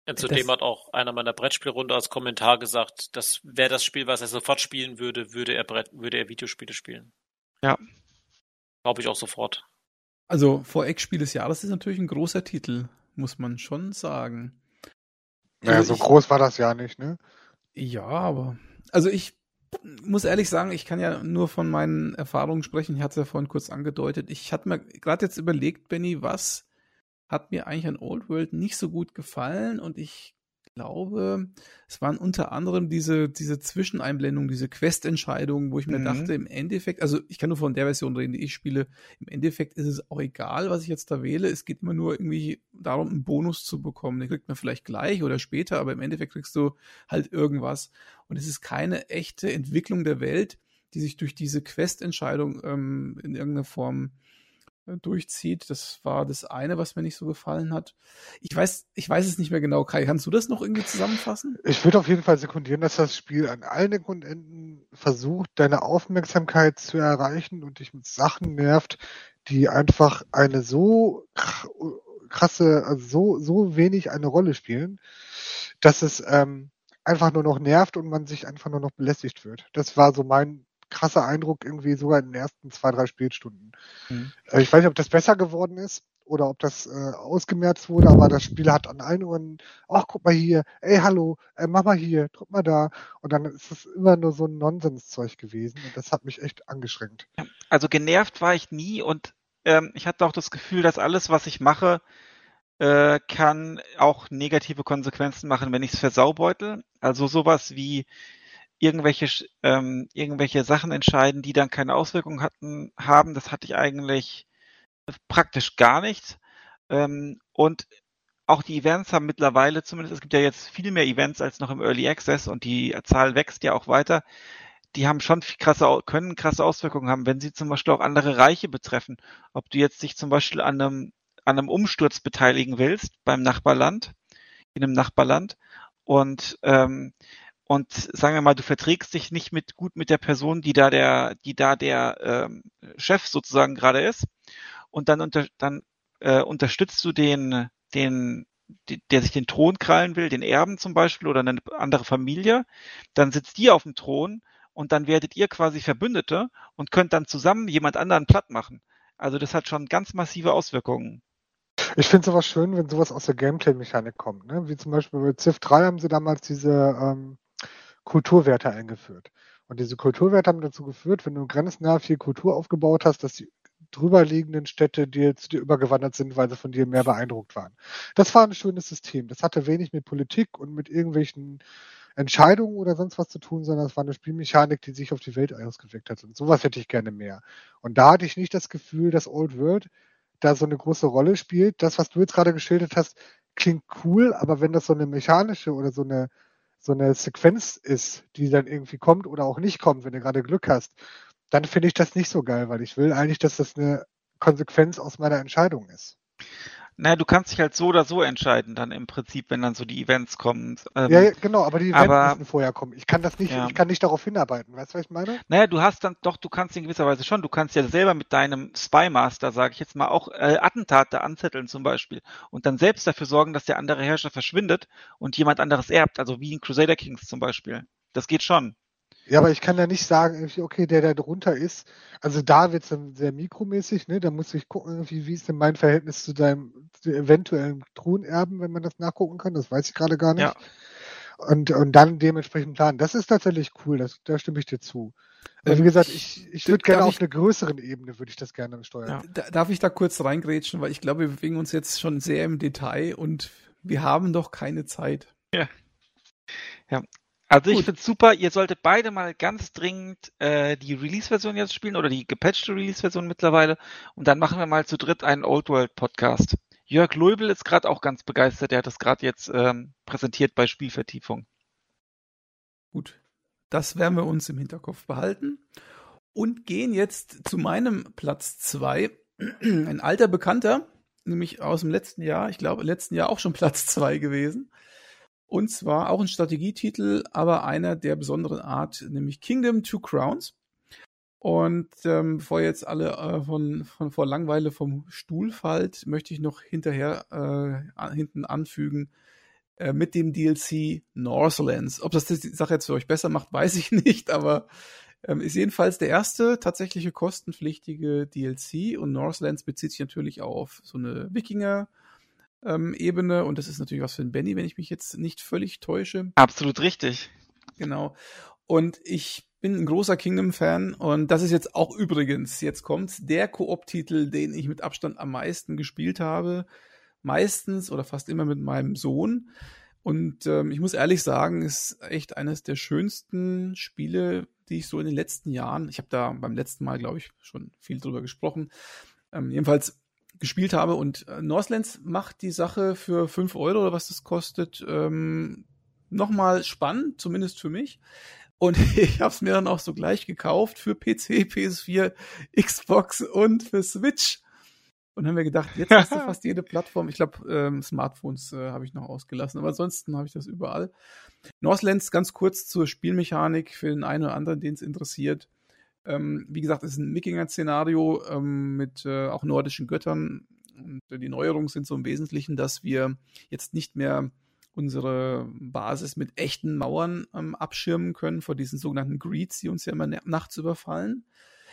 Ja, zudem hat auch einer meiner Brettspielrunde als Kommentar gesagt, dass wäre das Spiel, was er sofort spielen würde, würde er Brett, würde er Videospiele spielen. Ja. Glaube ich auch sofort. Also Voreck-Spiel des Jahres ist natürlich ein großer Titel, muss man schon sagen. Naja, also so ich, groß war das ja nicht, ne? Ja, aber also ich muss ehrlich sagen, ich kann ja nur von meinen Erfahrungen sprechen. Ich hatte es ja vorhin kurz angedeutet. Ich hatte mir gerade jetzt überlegt, Benny, was hat mir eigentlich an Old World nicht so gut gefallen und ich glaube, es waren unter anderem diese, diese Zwischeneinblendungen, diese Quest-Entscheidungen, wo ich mir mhm. dachte, im Endeffekt, also ich kann nur von der Version reden, die ich spiele, im Endeffekt ist es auch egal, was ich jetzt da wähle. Es geht immer nur irgendwie darum, einen Bonus zu bekommen. Den kriegt man vielleicht gleich oder später, aber im Endeffekt kriegst du halt irgendwas. Und es ist keine echte Entwicklung der Welt, die sich durch diese Quest-Entscheidung ähm, in irgendeiner Form durchzieht. Das war das eine, was mir nicht so gefallen hat. Ich weiß, ich weiß es nicht mehr genau. Kai, kannst du das noch irgendwie zusammenfassen? Ich würde auf jeden Fall sekundieren, dass das Spiel an allen Ecken und Enden versucht, deine Aufmerksamkeit zu erreichen und dich mit Sachen nervt, die einfach eine so krasse, also so, so wenig eine Rolle spielen, dass es ähm, einfach nur noch nervt und man sich einfach nur noch belästigt wird. Das war so mein krasser Eindruck irgendwie sogar in den ersten zwei, drei Spielstunden. Mhm. Äh, ich weiß nicht, ob das besser geworden ist oder ob das äh, ausgemerzt wurde, aber das Spiel hat an allen Ohren, ach, guck mal hier, ey, hallo, äh, mach mal hier, drück mal da. Und dann ist es immer nur so ein Nonsenszeug gewesen und das hat mich echt angeschränkt. Also genervt war ich nie und ähm, ich hatte auch das Gefühl, dass alles, was ich mache, äh, kann auch negative Konsequenzen machen, wenn ich es versaubeutel. Also sowas wie irgendwelche, ähm, irgendwelche Sachen entscheiden, die dann keine Auswirkungen hatten, haben. Das hatte ich eigentlich praktisch gar nicht. Ähm, und auch die Events haben mittlerweile zumindest, es gibt ja jetzt viel mehr Events als noch im Early Access und die Zahl wächst ja auch weiter. Die haben schon krasse, können krasse Auswirkungen haben, wenn sie zum Beispiel auch andere Reiche betreffen. Ob du jetzt dich zum Beispiel an einem, an einem Umsturz beteiligen willst beim Nachbarland, in einem Nachbarland und ähm, und sagen wir mal, du verträgst dich nicht mit gut mit der Person, die da der, die da der ähm, Chef sozusagen gerade ist, und dann unter, dann äh, unterstützt du den, den, die, der sich den Thron krallen will, den Erben zum Beispiel oder eine andere Familie, dann sitzt die auf dem Thron und dann werdet ihr quasi Verbündete und könnt dann zusammen jemand anderen platt machen. Also das hat schon ganz massive Auswirkungen. Ich finde sowas schön, wenn sowas aus der Gameplay-Mechanik kommt. Ne? Wie zum Beispiel bei Civ 3 haben sie damals diese ähm, Kulturwerte eingeführt. Und diese Kulturwerte haben dazu geführt, wenn du grenznah viel Kultur aufgebaut hast, dass die drüberliegenden Städte dir zu dir übergewandert sind, weil sie von dir mehr beeindruckt waren. Das war ein schönes System. Das hatte wenig mit Politik und mit irgendwelchen Entscheidungen oder sonst was zu tun, sondern es war eine Spielmechanik, die sich auf die Welt ausgewirkt hat. Und sowas hätte ich gerne mehr. Und da hatte ich nicht das Gefühl, dass Old World da so eine große Rolle spielt. Das, was du jetzt gerade geschildert hast, klingt cool, aber wenn das so eine mechanische oder so eine so eine Sequenz ist, die dann irgendwie kommt oder auch nicht kommt, wenn du gerade Glück hast, dann finde ich das nicht so geil, weil ich will eigentlich, dass das eine Konsequenz aus meiner Entscheidung ist. Naja, du kannst dich halt so oder so entscheiden, dann im Prinzip, wenn dann so die Events kommen. Ähm, ja, genau, aber die Events aber, müssen vorher kommen. Ich kann das nicht, ja. ich kann nicht darauf hinarbeiten. Weißt du, was ich meine? Naja, du hast dann, doch, du kannst in gewisser Weise schon. Du kannst ja selber mit deinem Spymaster, sage ich jetzt mal, auch äh, Attentate anzetteln zum Beispiel und dann selbst dafür sorgen, dass der andere Herrscher verschwindet und jemand anderes erbt. Also wie in Crusader Kings zum Beispiel. Das geht schon. Ja, aber ich kann ja nicht sagen, okay, der da drunter ist. Also da wird es dann sehr mikromäßig, ne? Da muss ich gucken, wie, wie ist denn mein Verhältnis zu deinem zu eventuellen Thronerben, wenn man das nachgucken kann. Das weiß ich gerade gar nicht. Ja. Und, und dann dementsprechend planen. Das ist tatsächlich cool, das, da stimme ich dir zu. Aber wie ähm, gesagt, ich, ich würde gerne auf einer größeren Ebene würde ich das gerne steuern. Ja. Darf ich da kurz reingrätschen, weil ich glaube, wir bewegen uns jetzt schon sehr im Detail und wir haben doch keine Zeit. Ja. Ja, also ich finde super, ihr solltet beide mal ganz dringend äh, die Release-Version jetzt spielen oder die gepatchte Release-Version mittlerweile und dann machen wir mal zu dritt einen Old World Podcast. Jörg Leubel ist gerade auch ganz begeistert, der hat das gerade jetzt ähm, präsentiert bei Spielvertiefung. Gut, das werden wir uns im Hinterkopf behalten und gehen jetzt zu meinem Platz zwei. Ein alter Bekannter, nämlich aus dem letzten Jahr, ich glaube letzten Jahr auch schon Platz zwei gewesen. Und zwar auch ein Strategietitel, aber einer der besonderen Art, nämlich Kingdom Two Crowns. Und ähm, bevor jetzt alle äh, von, von vor Langweile vom Stuhl fallt, möchte ich noch hinterher äh, hinten anfügen äh, mit dem DLC Northlands. Ob das die Sache jetzt für euch besser macht, weiß ich nicht, aber ähm, ist jedenfalls der erste tatsächliche kostenpflichtige DLC und Northlands bezieht sich natürlich auf so eine Wikinger- ähm, Ebene. Und das ist natürlich was für ein Benny, wenn ich mich jetzt nicht völlig täusche. Absolut richtig. Genau. Und ich bin ein großer Kingdom-Fan und das ist jetzt auch übrigens, jetzt kommt der Koop-Titel, den ich mit Abstand am meisten gespielt habe. Meistens oder fast immer mit meinem Sohn. Und ähm, ich muss ehrlich sagen, ist echt eines der schönsten Spiele, die ich so in den letzten Jahren, ich habe da beim letzten Mal, glaube ich, schon viel drüber gesprochen, ähm, jedenfalls gespielt habe. Und äh, Northlands macht die Sache für fünf Euro oder was das kostet, ähm, nochmal spannend, zumindest für mich. Und ich habe es mir dann auch so gleich gekauft für PC, PS4, Xbox und für Switch. Und haben wir gedacht, jetzt hast du fast jede Plattform. Ich glaube, ähm, Smartphones äh, habe ich noch ausgelassen, aber ansonsten habe ich das überall. Northlands ganz kurz zur Spielmechanik für den einen oder anderen, den es interessiert. Ähm, wie gesagt, es ist ein Wikinger-Szenario ähm, mit äh, auch nordischen Göttern. Und äh, die Neuerungen sind so im Wesentlichen, dass wir jetzt nicht mehr unsere Basis mit echten Mauern ähm, abschirmen können vor diesen sogenannten Greeds, die uns ja immer nachts überfallen.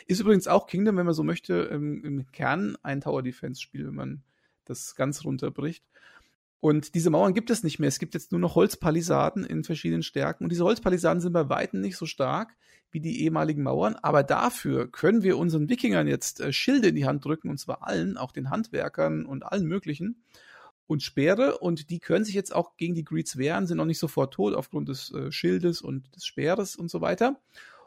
Ist übrigens auch Kingdom, wenn man so möchte, im, im Kern ein Tower Defense Spiel, wenn man das ganz runterbricht. Und diese Mauern gibt es nicht mehr. Es gibt jetzt nur noch Holzpalisaden in verschiedenen Stärken. Und diese Holzpalisaden sind bei Weitem nicht so stark wie die ehemaligen Mauern. Aber dafür können wir unseren Wikingern jetzt äh, Schilde in die Hand drücken. Und zwar allen, auch den Handwerkern und allen möglichen. Und Speere. Und die können sich jetzt auch gegen die Greeds wehren, sind noch nicht sofort tot aufgrund des äh, Schildes und des Speeres und so weiter.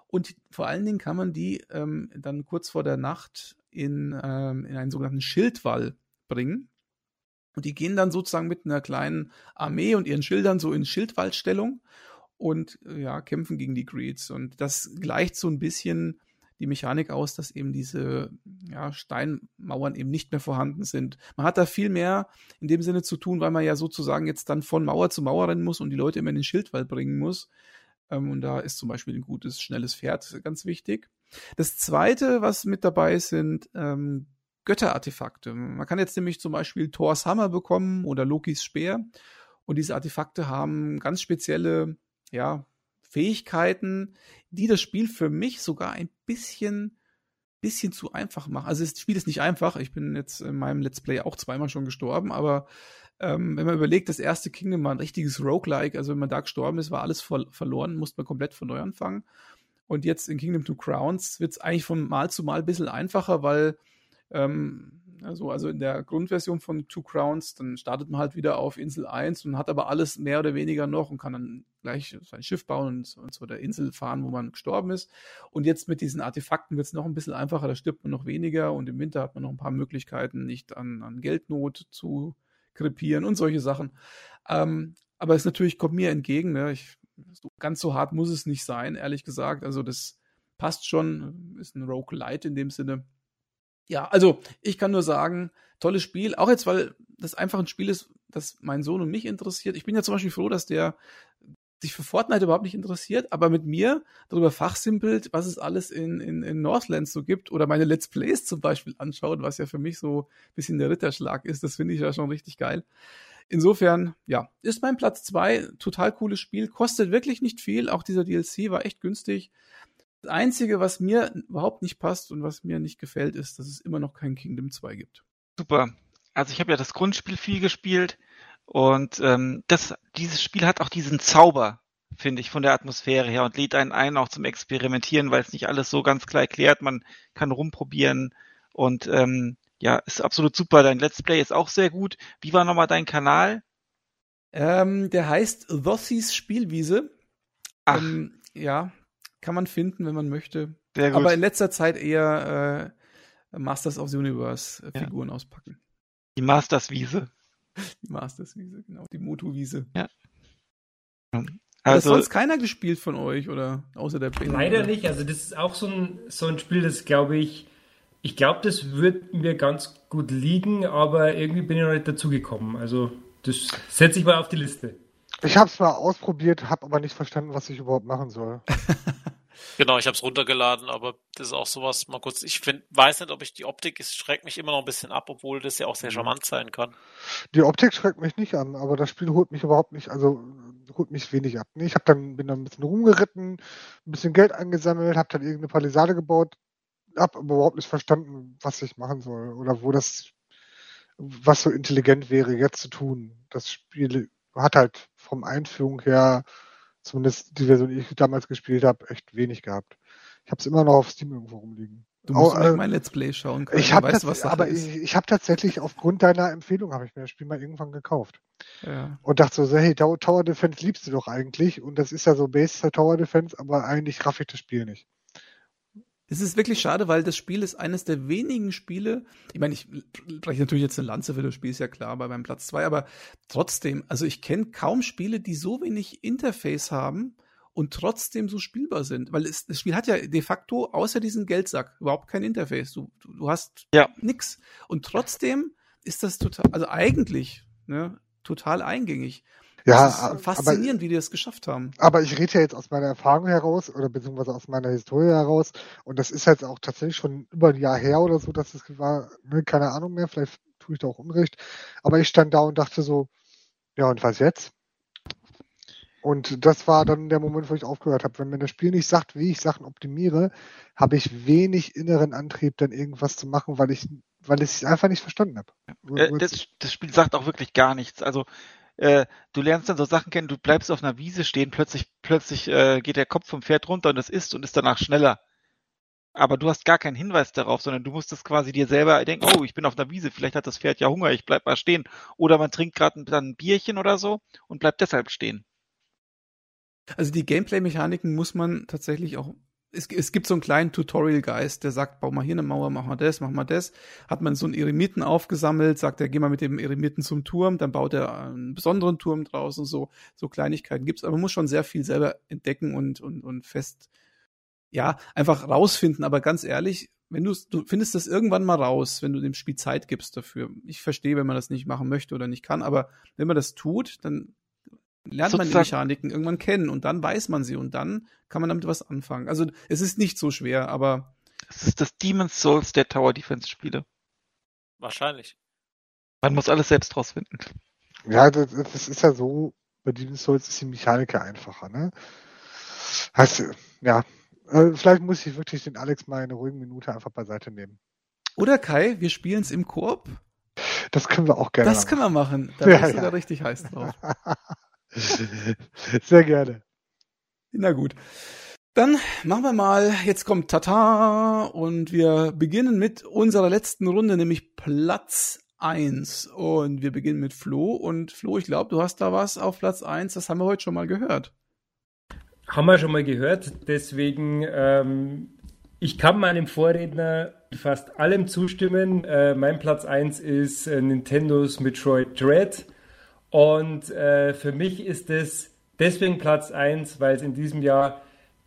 Und vor allen Dingen kann man die ähm, dann kurz vor der Nacht in, ähm, in einen sogenannten Schildwall bringen. Und die gehen dann sozusagen mit einer kleinen Armee und ihren Schildern so in Schildwaldstellung und äh, ja, kämpfen gegen die Greeds. Und das gleicht so ein bisschen die Mechanik aus, dass eben diese ja, Steinmauern eben nicht mehr vorhanden sind. Man hat da viel mehr in dem Sinne zu tun, weil man ja sozusagen jetzt dann von Mauer zu Mauer rennen muss und die Leute immer in den Schildwall bringen muss. Ähm, und da ist zum Beispiel ein gutes, schnelles Pferd ganz wichtig. Das zweite, was mit dabei sind ähm, Götterartefakte. Man kann jetzt nämlich zum Beispiel Thors Hammer bekommen oder Lokis Speer. Und diese Artefakte haben ganz spezielle, ja, Fähigkeiten, die das Spiel für mich sogar ein bisschen bisschen zu einfach machen. Also das Spiel ist nicht einfach. Ich bin jetzt in meinem Let's Play auch zweimal schon gestorben, aber ähm, wenn man überlegt, das erste Kingdom war ein richtiges Roguelike, also wenn man da gestorben ist, war alles ver verloren, musste man komplett von neu anfangen. Und jetzt in Kingdom Two Crowns wird es eigentlich von Mal zu Mal ein bisschen einfacher, weil ähm, also, also in der Grundversion von Two Crowns, dann startet man halt wieder auf Insel 1 und hat aber alles mehr oder weniger noch und kann dann gleich sein Schiff bauen und, und zu der Insel fahren, wo man gestorben ist. Und jetzt mit diesen Artefakten wird es noch ein bisschen einfacher, da stirbt man noch weniger und im Winter hat man noch ein paar Möglichkeiten, nicht an, an Geldnot zu krepieren und solche Sachen. Ähm, aber es natürlich kommt mir entgegen, ne? ich, ganz so hart muss es nicht sein, ehrlich gesagt. Also das passt schon, ist ein Rogue Light in dem Sinne ja, also ich kann nur sagen, tolles Spiel. Auch jetzt, weil das einfach ein Spiel ist, das mein Sohn und mich interessiert. Ich bin ja zum Beispiel froh, dass der sich für Fortnite überhaupt nicht interessiert, aber mit mir darüber fachsimpelt, was es alles in, in, in Northlands so gibt oder meine Let's Plays zum Beispiel anschaut, was ja für mich so ein bisschen der Ritterschlag ist. Das finde ich ja schon richtig geil. Insofern, ja, ist mein Platz zwei Total cooles Spiel. Kostet wirklich nicht viel. Auch dieser DLC war echt günstig. Das Einzige, was mir überhaupt nicht passt und was mir nicht gefällt, ist, dass es immer noch kein Kingdom 2 gibt. Super. Also ich habe ja das Grundspiel viel gespielt und ähm, das, dieses Spiel hat auch diesen Zauber, finde ich, von der Atmosphäre her und lädt einen ein auch zum Experimentieren, weil es nicht alles so ganz klar erklärt. Man kann rumprobieren und ähm, ja, ist absolut super. Dein Let's Play ist auch sehr gut. Wie war nochmal dein Kanal? Ähm, der heißt Thossies Spielwiese. Ach. Ähm, ja, kann man finden, wenn man möchte. Sehr gut. Aber in letzter Zeit eher äh, Masters of the Universe äh, Figuren ja. auspacken. Die Masters-Wiese. Die Masters-Wiese, genau. Die Motu-Wiese. Ja. Also, Hat sonst keiner gespielt von euch oder außer der Ben? Leider oder? nicht. Also das ist auch so ein, so ein Spiel, das glaube ich, ich glaube, das wird mir ganz gut liegen, aber irgendwie bin ich noch nicht dazugekommen. Also das setze ich mal auf die Liste. Ich habe es mal ausprobiert, habe aber nicht verstanden, was ich überhaupt machen soll. Genau, ich habe es runtergeladen, aber das ist auch sowas, mal kurz, ich find, weiß nicht, ob ich die Optik, es schreckt mich immer noch ein bisschen ab, obwohl das ja auch sehr mhm. charmant sein kann. Die Optik schreckt mich nicht an, aber das Spiel holt mich überhaupt nicht, also holt mich wenig ab. Ich hab dann, bin dann ein bisschen rumgeritten, ein bisschen Geld angesammelt, habe dann irgendeine Palisade gebaut, habe aber überhaupt nicht verstanden, was ich machen soll oder wo das, was so intelligent wäre, jetzt zu tun. Das Spiel hat halt vom Einführung her zumindest die Version, die ich damals gespielt habe, echt wenig gehabt. Ich habe es immer noch auf Steam irgendwo rumliegen. Du musst mal äh, mein Let's Play schauen können. Ich weißt, was aber ist. ich, ich habe tatsächlich aufgrund deiner Empfehlung habe ich mir das Spiel mal irgendwann gekauft. Ja. Und dachte so, hey, Tower Defense liebst du doch eigentlich und das ist ja so Base Tower Defense, aber eigentlich raff ich das Spiel nicht. Es ist wirklich schade, weil das Spiel ist eines der wenigen Spiele, ich meine, ich breche natürlich jetzt eine Lanze für das Spiel, ist ja klar, bei meinem Platz zwei, aber trotzdem, also ich kenne kaum Spiele, die so wenig Interface haben und trotzdem so spielbar sind, weil es, das Spiel hat ja de facto außer diesem Geldsack überhaupt kein Interface. Du, du, du hast ja. nix. Und trotzdem ist das total, also eigentlich, ne, total eingängig. Ja, das ist faszinierend, aber, wie die das geschafft haben. Aber ich rede ja jetzt aus meiner Erfahrung heraus oder beziehungsweise aus meiner Historie heraus und das ist jetzt auch tatsächlich schon über ein Jahr her oder so, dass es war, ne, keine Ahnung mehr, vielleicht tue ich da auch Unrecht, aber ich stand da und dachte so, ja und was jetzt? Und das war dann der Moment, wo ich aufgehört habe. Wenn mir das Spiel nicht sagt, wie ich Sachen optimiere, habe ich wenig inneren Antrieb, dann irgendwas zu machen, weil ich, weil ich es einfach nicht verstanden habe. Äh, das, das Spiel sagt auch wirklich gar nichts. Also äh, du lernst dann so Sachen kennen, du bleibst auf einer Wiese stehen, plötzlich, plötzlich äh, geht der Kopf vom Pferd runter und es isst und ist danach schneller. Aber du hast gar keinen Hinweis darauf, sondern du musst es quasi dir selber denken, oh, ich bin auf einer Wiese, vielleicht hat das Pferd ja Hunger, ich bleib mal stehen. Oder man trinkt gerade ein, ein Bierchen oder so und bleibt deshalb stehen. Also die Gameplay-Mechaniken muss man tatsächlich auch es, es gibt so einen kleinen Tutorial-Geist, der sagt, bau mal hier eine Mauer, mach mal das, mach mal das. Hat man so einen Eremiten aufgesammelt, sagt er, geh mal mit dem Eremiten zum Turm, dann baut er einen besonderen Turm draußen, so, so Kleinigkeiten gibt's. Aber man muss schon sehr viel selber entdecken und, und, und fest, ja, einfach rausfinden. Aber ganz ehrlich, wenn du, du findest das irgendwann mal raus, wenn du dem Spiel Zeit gibst dafür. Ich verstehe, wenn man das nicht machen möchte oder nicht kann, aber wenn man das tut, dann lernt man die Mechaniken irgendwann kennen und dann weiß man sie und dann kann man damit was anfangen. Also es ist nicht so schwer, aber. Es ist das Demon's Souls der Tower Defense Spiele. Wahrscheinlich. Man muss alles selbst rausfinden. Ja, das, das ist ja so, bei Demon's Souls ist die Mechanik einfacher, ne? Heißt, ja, Also vielleicht muss ich wirklich den Alex mal eine ruhige Minute einfach beiseite nehmen. Oder Kai, wir spielen es im Koop. Das können wir auch gerne Das machen. können wir machen. Da ja, bist ja. du da richtig heiß drauf. Sehr gerne. Na gut. Dann machen wir mal, jetzt kommt Tata und wir beginnen mit unserer letzten Runde, nämlich Platz eins Und wir beginnen mit Flo. Und Flo, ich glaube, du hast da was auf Platz eins. das haben wir heute schon mal gehört. Haben wir schon mal gehört, deswegen, ähm, ich kann meinem Vorredner fast allem zustimmen. Äh, mein Platz 1 ist äh, Nintendos Metroid Dread. Und äh, für mich ist es deswegen Platz 1, weil es in diesem Jahr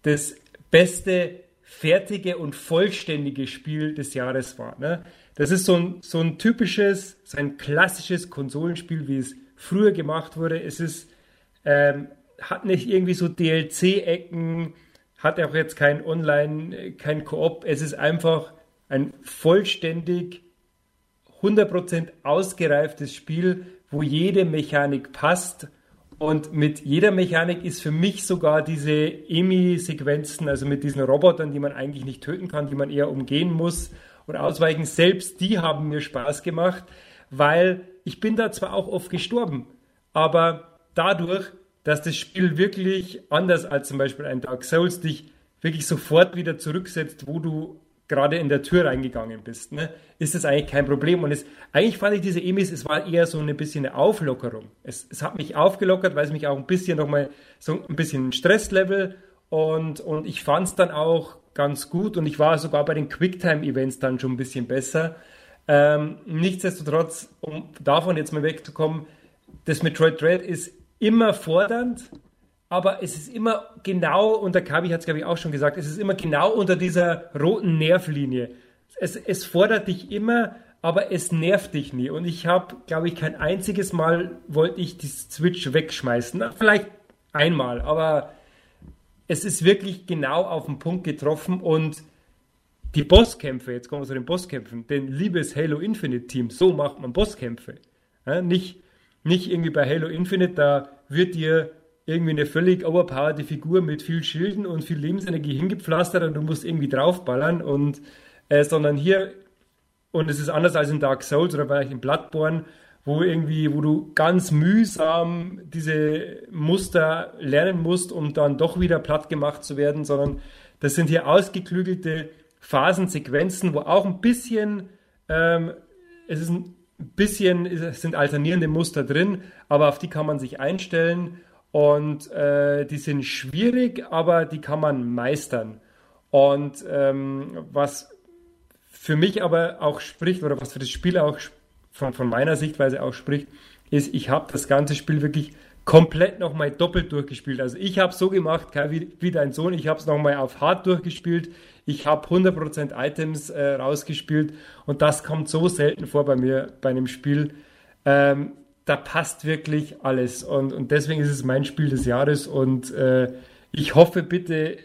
das beste fertige und vollständige Spiel des Jahres war. Ne? Das ist so ein, so ein typisches, so ein klassisches Konsolenspiel, wie es früher gemacht wurde. Es ist, ähm, hat nicht irgendwie so DLC-Ecken, hat auch jetzt kein Online, kein Koop. Es ist einfach ein vollständig 100% ausgereiftes Spiel, wo jede Mechanik passt. Und mit jeder Mechanik ist für mich sogar diese EMI-Sequenzen, also mit diesen Robotern, die man eigentlich nicht töten kann, die man eher umgehen muss und ausweichen, selbst die haben mir Spaß gemacht, weil ich bin da zwar auch oft gestorben, aber dadurch, dass das Spiel wirklich anders als zum Beispiel ein Dark Souls dich wirklich sofort wieder zurücksetzt, wo du gerade in der Tür reingegangen bist, ne, ist das eigentlich kein Problem. Und es, eigentlich fand ich diese Emis, es war eher so ein bisschen eine Auflockerung. Es, es hat mich aufgelockert, weil es mich auch ein bisschen nochmal so ein bisschen Stresslevel und, und ich fand es dann auch ganz gut und ich war sogar bei den Quicktime-Events dann schon ein bisschen besser. Ähm, nichtsdestotrotz, um davon jetzt mal wegzukommen, das Metroid Dread ist immer fordernd, aber es ist immer genau, und der Kabi hat es glaube ich auch schon gesagt, es ist immer genau unter dieser roten Nervlinie. Es, es fordert dich immer, aber es nervt dich nie. Und ich habe, glaube ich, kein einziges Mal wollte ich die Switch wegschmeißen. Vielleicht einmal, aber es ist wirklich genau auf den Punkt getroffen und die Bosskämpfe, jetzt kommen wir zu den Bosskämpfen, denn liebes Halo Infinite Team, so macht man Bosskämpfe. Ja, nicht, nicht irgendwie bei Halo Infinite, da wird dir irgendwie eine völlig overpowerte Figur mit viel Schilden und viel Lebensenergie hingepflastert und du musst irgendwie draufballern und äh, sondern hier und es ist anders als in Dark Souls oder vielleicht in Bloodborne, wo irgendwie, wo du ganz mühsam diese Muster lernen musst, um dann doch wieder platt gemacht zu werden, sondern das sind hier ausgeklügelte Phasensequenzen, wo auch ein bisschen, ähm, es ist ein bisschen, es sind alternierende Muster drin, aber auf die kann man sich einstellen und äh, die sind schwierig, aber die kann man meistern. Und ähm, was für mich aber auch spricht, oder was für das Spiel auch von, von meiner Sichtweise auch spricht, ist, ich habe das ganze Spiel wirklich komplett nochmal doppelt durchgespielt. Also ich habe so gemacht, wie, wie dein Sohn, ich habe es nochmal auf Hard durchgespielt. Ich habe 100% Items äh, rausgespielt und das kommt so selten vor bei mir bei einem Spiel. Ähm, da passt wirklich alles und, und deswegen ist es mein Spiel des Jahres und äh, ich hoffe bitte,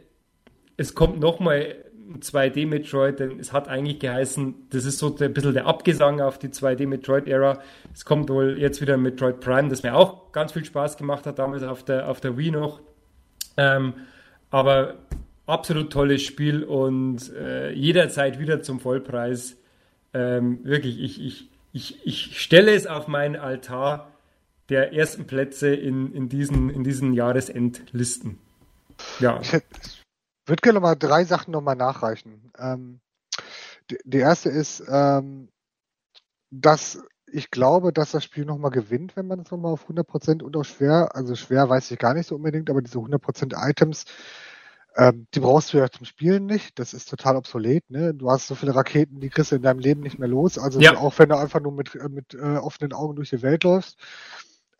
es kommt nochmal 2D-Metroid, denn es hat eigentlich geheißen, das ist so ein bisschen der Abgesang auf die 2D-Metroid-Ära. Es kommt wohl jetzt wieder Metroid Prime, das mir auch ganz viel Spaß gemacht hat, damals auf der, auf der Wii noch. Ähm, aber absolut tolles Spiel und äh, jederzeit wieder zum Vollpreis. Ähm, wirklich, ich, ich, ich, ich stelle es auf meinen Altar der ersten Plätze in, in, diesen, in diesen Jahresendlisten. Ja. Ich würde gerne mal drei Sachen nochmal nachreichen. Ähm, die, die, erste ist, ähm, dass ich glaube, dass das Spiel nochmal gewinnt, wenn man es nochmal auf 100% und auch schwer, also schwer weiß ich gar nicht so unbedingt, aber diese 100% Items, ähm, die brauchst du ja zum Spielen nicht. Das ist total obsolet. Ne? Du hast so viele Raketen, die kriegst du in deinem Leben nicht mehr los. Also ja. auch wenn du einfach nur mit, mit äh, offenen Augen durch die Welt läufst.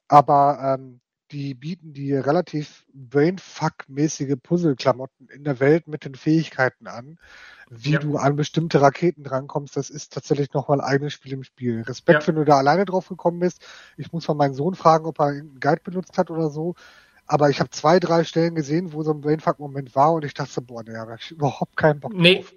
Aber ähm, die bieten die relativ Brainfuck-mäßige Puzzle-Klamotten in der Welt mit den Fähigkeiten an. Wie ja. du an bestimmte Raketen drankommst, das ist tatsächlich nochmal ein eigenes Spiel im Spiel. Respekt, ja. wenn du da alleine drauf gekommen bist. Ich muss mal meinen Sohn fragen, ob er einen Guide benutzt hat oder so. Aber ich habe zwei, drei Stellen gesehen, wo so ein Brainfuck-Moment war und ich dachte, boah, nee, habe ich überhaupt keinen Bock nee, drauf.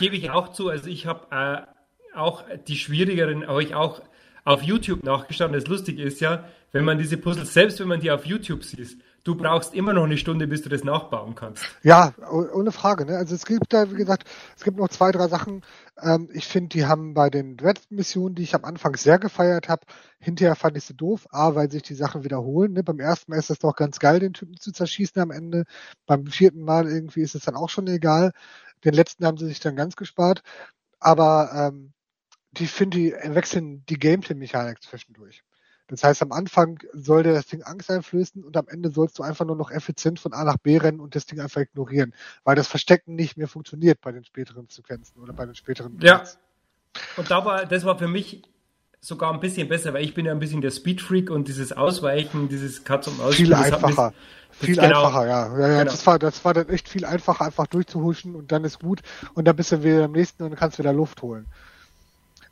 Gebe ich auch zu. Also ich habe äh, auch die schwierigeren, habe ich auch auf YouTube nachgeschaut. Das Lustige ist ja, wenn man diese Puzzles, selbst wenn man die auf YouTube sieht, du brauchst immer noch eine Stunde, bis du das nachbauen kannst. Ja, ohne Frage. Ne? Also es gibt da, wie gesagt, es gibt noch zwei, drei Sachen. Ähm, ich finde, die haben bei den Dread-Missionen, die ich am Anfang sehr gefeiert habe, hinterher fand ich sie doof. A, weil sich die Sachen wiederholen. Ne? Beim ersten Mal ist es doch ganz geil, den Typen zu zerschießen am Ende. Beim vierten Mal irgendwie ist es dann auch schon egal. Den letzten haben sie sich dann ganz gespart. Aber ähm, die finde die wechseln die Gameplay-Mechanik zwischendurch. Das heißt, am Anfang soll dir das Ding Angst einflößen und am Ende sollst du einfach nur noch effizient von A nach B rennen und das Ding einfach ignorieren, weil das Verstecken nicht mehr funktioniert bei den späteren Sequenzen oder bei den späteren. Ja. Parts. Und da war, das war für mich sogar ein bisschen besser, weil ich bin ja ein bisschen der Speedfreak und dieses Ausweichen, dieses Katz und Maus. Viel einfacher. Viel genau, einfacher, ja. ja, ja genau. das, war, das war dann echt viel einfacher, einfach durchzuhuschen und dann ist gut und dann bist du wieder am nächsten und dann kannst du wieder Luft holen.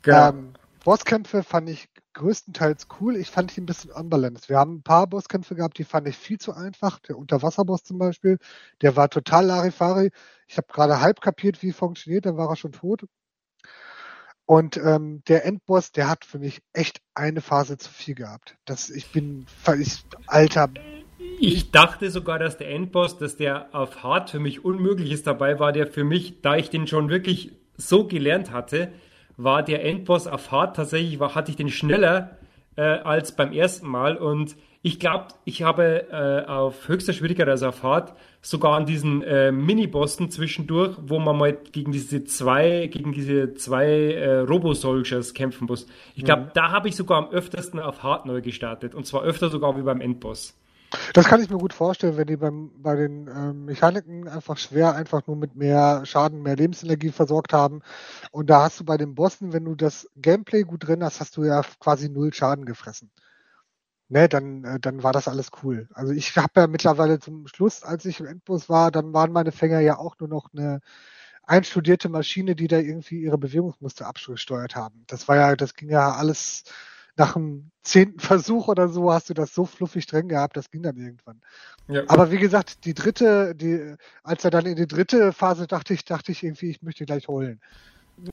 Genau. Ähm, Bosskämpfe fand ich größtenteils cool. Ich fand die ein bisschen unbalanced. Wir haben ein paar Bosskämpfe gehabt, die fand ich viel zu einfach. Der Unterwasserboss zum Beispiel, der war total Larifari. Ich habe gerade halb kapiert, wie funktioniert, dann war er schon tot. Und ähm, der Endboss, der hat für mich echt eine Phase zu viel gehabt. Das, ich bin, ich, alter. Ich dachte sogar, dass der Endboss, dass der auf Hard für mich unmöglich ist. Dabei war der für mich, da ich den schon wirklich so gelernt hatte, war der Endboss auf Hard tatsächlich, war, hatte ich den schneller äh, als beim ersten Mal und ich glaube, ich habe äh, auf höchster Schwierigkeit, also auf Hard, sogar an diesen äh, Mini-Bossen zwischendurch, wo man mal gegen diese zwei, gegen diese zwei äh, Robo-Soldiers kämpfen muss. Ich glaube, mhm. da habe ich sogar am öftersten auf Hard neu gestartet und zwar öfter sogar wie beim Endboss. Das kann ich mir gut vorstellen, wenn die beim, bei den ähm, Mechaniken einfach schwer einfach nur mit mehr Schaden, mehr Lebensenergie versorgt haben. Und da hast du bei den Bossen, wenn du das Gameplay gut drin hast, hast du ja quasi null Schaden gefressen. Ne, dann, äh, dann war das alles cool. Also ich habe ja mittlerweile zum Schluss, als ich im Endboss war, dann waren meine Fänger ja auch nur noch eine einstudierte Maschine, die da irgendwie ihre Bewegungsmuster abgesteuert haben. Das war ja, das ging ja alles nach dem zehnten Versuch oder so hast du das so fluffig drin gehabt, das ging dann irgendwann. Ja. Aber wie gesagt, die dritte, die, als er dann in die dritte Phase dachte ich, dachte ich irgendwie, ich möchte gleich holen.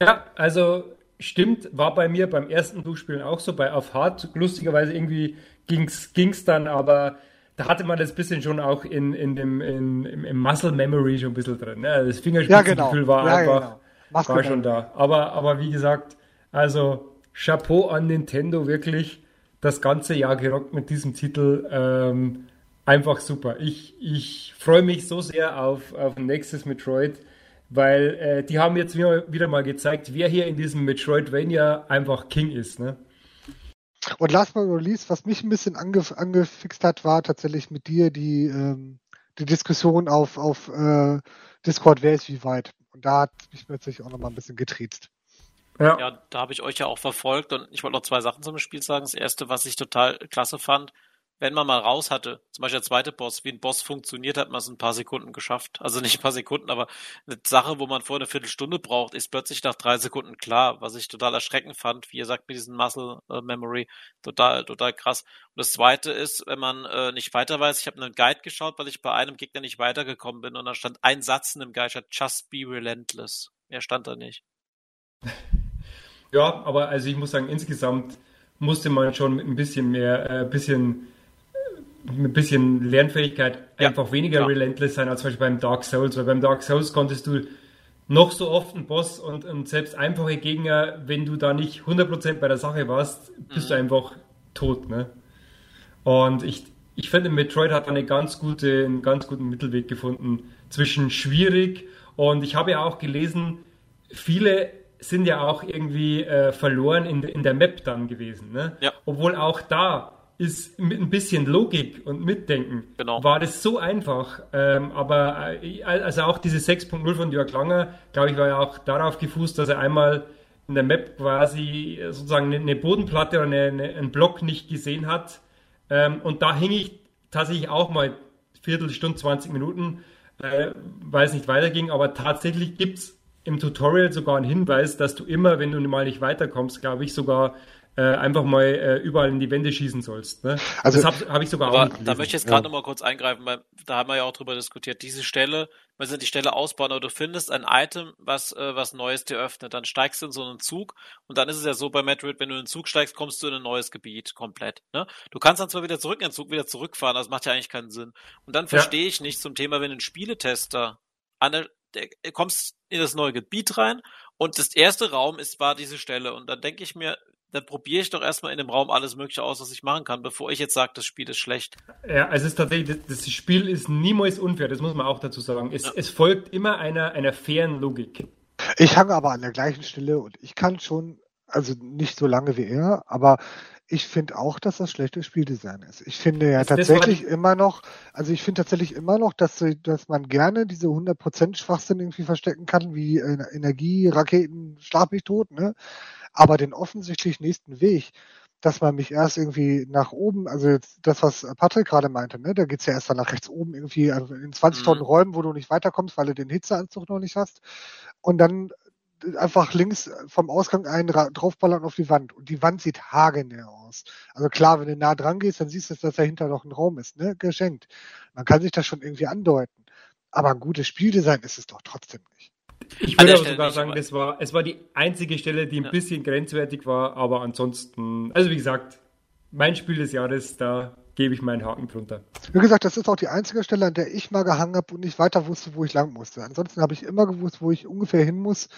Ja, also stimmt, war bei mir beim ersten Durchspielen auch so, bei Auf Hard. Lustigerweise irgendwie ging's, ging's dann, aber da hatte man das bisschen schon auch in, in dem, in, im, im Muscle Memory schon ein bisschen drin. Ne? Das Fingerspitzengefühl ja, genau. war ja, einfach, genau. war schon da. Aber, aber wie gesagt, also Chapeau an Nintendo, wirklich das ganze Jahr gerockt mit diesem Titel. Ähm, einfach super. Ich, ich freue mich so sehr auf, auf nächstes Metroid, weil äh, die haben jetzt wieder, mal gezeigt, wer hier in diesem Metroidvania einfach King ist. Ne? Und last but not least, was mich ein bisschen angef angefixt hat, war tatsächlich mit dir die, ähm, die Diskussion auf, auf äh, Discord, wer ist wie weit. Und da hat mich plötzlich auch nochmal ein bisschen getriezt. Ja, ja da habe ich euch ja auch verfolgt und ich wollte noch zwei Sachen zum Spiel sagen. Das erste, was ich total klasse fand, wenn man mal raus hatte, zum Beispiel der zweite Boss, wie ein Boss funktioniert, hat man es in ein paar Sekunden geschafft. Also nicht ein paar Sekunden, aber eine Sache, wo man vorher eine Viertelstunde braucht, ist plötzlich nach drei Sekunden klar, was ich total erschreckend fand, wie ihr sagt, mit diesem Muscle äh, Memory, total, total krass. Und das zweite ist, wenn man äh, nicht weiter weiß, ich habe einen Guide geschaut, weil ich bei einem Gegner nicht weitergekommen bin und da stand ein Satz in dem Guide, Just be relentless. Mehr stand da nicht. Ja, aber also ich muss sagen, insgesamt musste man schon mit ein bisschen mehr, äh, bisschen, mit ein bisschen Lernfähigkeit ja, einfach weniger klar. relentless sein als zum Beispiel beim Dark Souls, weil beim Dark Souls konntest du noch so oft einen Boss und, und selbst einfache Gegner, wenn du da nicht 100% bei der Sache warst, bist mhm. du einfach tot, ne? Und ich, ich finde, Metroid hat eine ganz gute, einen ganz guten Mittelweg gefunden zwischen schwierig und ich habe ja auch gelesen, viele sind ja auch irgendwie äh, verloren in, in der Map dann gewesen. Ne? Ja. Obwohl auch da ist mit ein bisschen Logik und Mitdenken genau. war das so einfach. Ähm, aber äh, also auch diese 6.0 von Jörg Langer, glaube ich, war ja auch darauf gefußt, dass er einmal in der Map quasi sozusagen eine Bodenplatte oder eine, eine, einen Block nicht gesehen hat. Ähm, und da hing ich tatsächlich auch mal Viertelstunde, 20 Minuten, äh, weil es nicht weiterging. Aber tatsächlich gibt es im Tutorial sogar einen Hinweis, dass du immer, wenn du mal nicht weiterkommst, glaube ich, sogar äh, einfach mal äh, überall in die Wände schießen sollst. Ne? Also das habe hab ich sogar aber auch nicht Da möchte ich jetzt gerade ja. noch mal kurz eingreifen, weil da haben wir ja auch drüber diskutiert. Diese Stelle, wir sind die Stelle ausbauen, aber du findest ein Item, was äh, was Neues dir öffnet. Dann steigst du in so einen Zug und dann ist es ja so bei Metroid, wenn du in den Zug steigst, kommst du in ein neues Gebiet komplett. Ne? Du kannst dann zwar wieder zurück in den Zug, wieder zurückfahren, das macht ja eigentlich keinen Sinn. Und dann verstehe ja. ich nicht zum Thema, wenn ein Spieletester an der, kommst in das neue Gebiet rein und das erste Raum ist war diese Stelle und dann denke ich mir, dann probiere ich doch erstmal in dem Raum alles Mögliche aus, was ich machen kann, bevor ich jetzt sage, das Spiel ist schlecht. Ja, also es ist tatsächlich, das, das Spiel ist niemals unfair, das muss man auch dazu sagen. Es, ja. es folgt immer einer, einer fairen Logik. Ich hange aber an der gleichen Stelle und ich kann schon, also nicht so lange wie er, aber ich finde auch, dass das schlechtes Spieldesign ist. Ich finde ja das, tatsächlich immer noch, also ich finde tatsächlich immer noch, dass, dass man gerne diese 100% Schwachsinn irgendwie verstecken kann, wie äh, Energie, Raketen, schlag mich tot, ne? aber den offensichtlich nächsten Weg, dass man mich erst irgendwie nach oben, also das, was Patrick gerade meinte, ne, da geht's ja erst dann nach rechts oben irgendwie also in 20 Tonnen mhm. Räumen, wo du nicht weiterkommst, weil du den Hitzeanzug noch nicht hast. Und dann einfach links vom Ausgang einen draufballern auf die Wand. Und die Wand sieht hagenäher aus. Also klar, wenn du nah dran gehst, dann siehst du, dass dahinter noch ein Raum ist, ne? Geschenkt. Man kann sich das schon irgendwie andeuten. Aber ein gutes Spieldesign ist es doch trotzdem nicht. Ich würde aber sogar sagen, das war, es war die einzige Stelle, die ein ja. bisschen grenzwertig war, aber ansonsten, also wie gesagt, mein Spiel des Jahres, da gebe ich meinen Haken drunter. Wie gesagt, das ist auch die einzige Stelle, an der ich mal gehangen habe und nicht weiter wusste, wo ich lang musste. Ansonsten habe ich immer gewusst, wo ich ungefähr hin muss.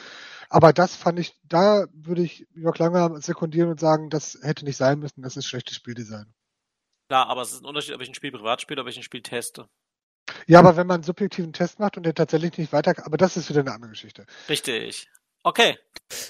Aber das fand ich, da würde ich Jörg Langer sekundieren und sagen, das hätte nicht sein müssen, das ist schlechtes Spieldesign. Klar, aber es ist ein Unterschied, ob ich ein Spiel privat spiele, ob ich ein Spiel teste. Ja, aber wenn man einen subjektiven Test macht und der tatsächlich nicht weiter, aber das ist wieder eine andere Geschichte. Richtig. Okay.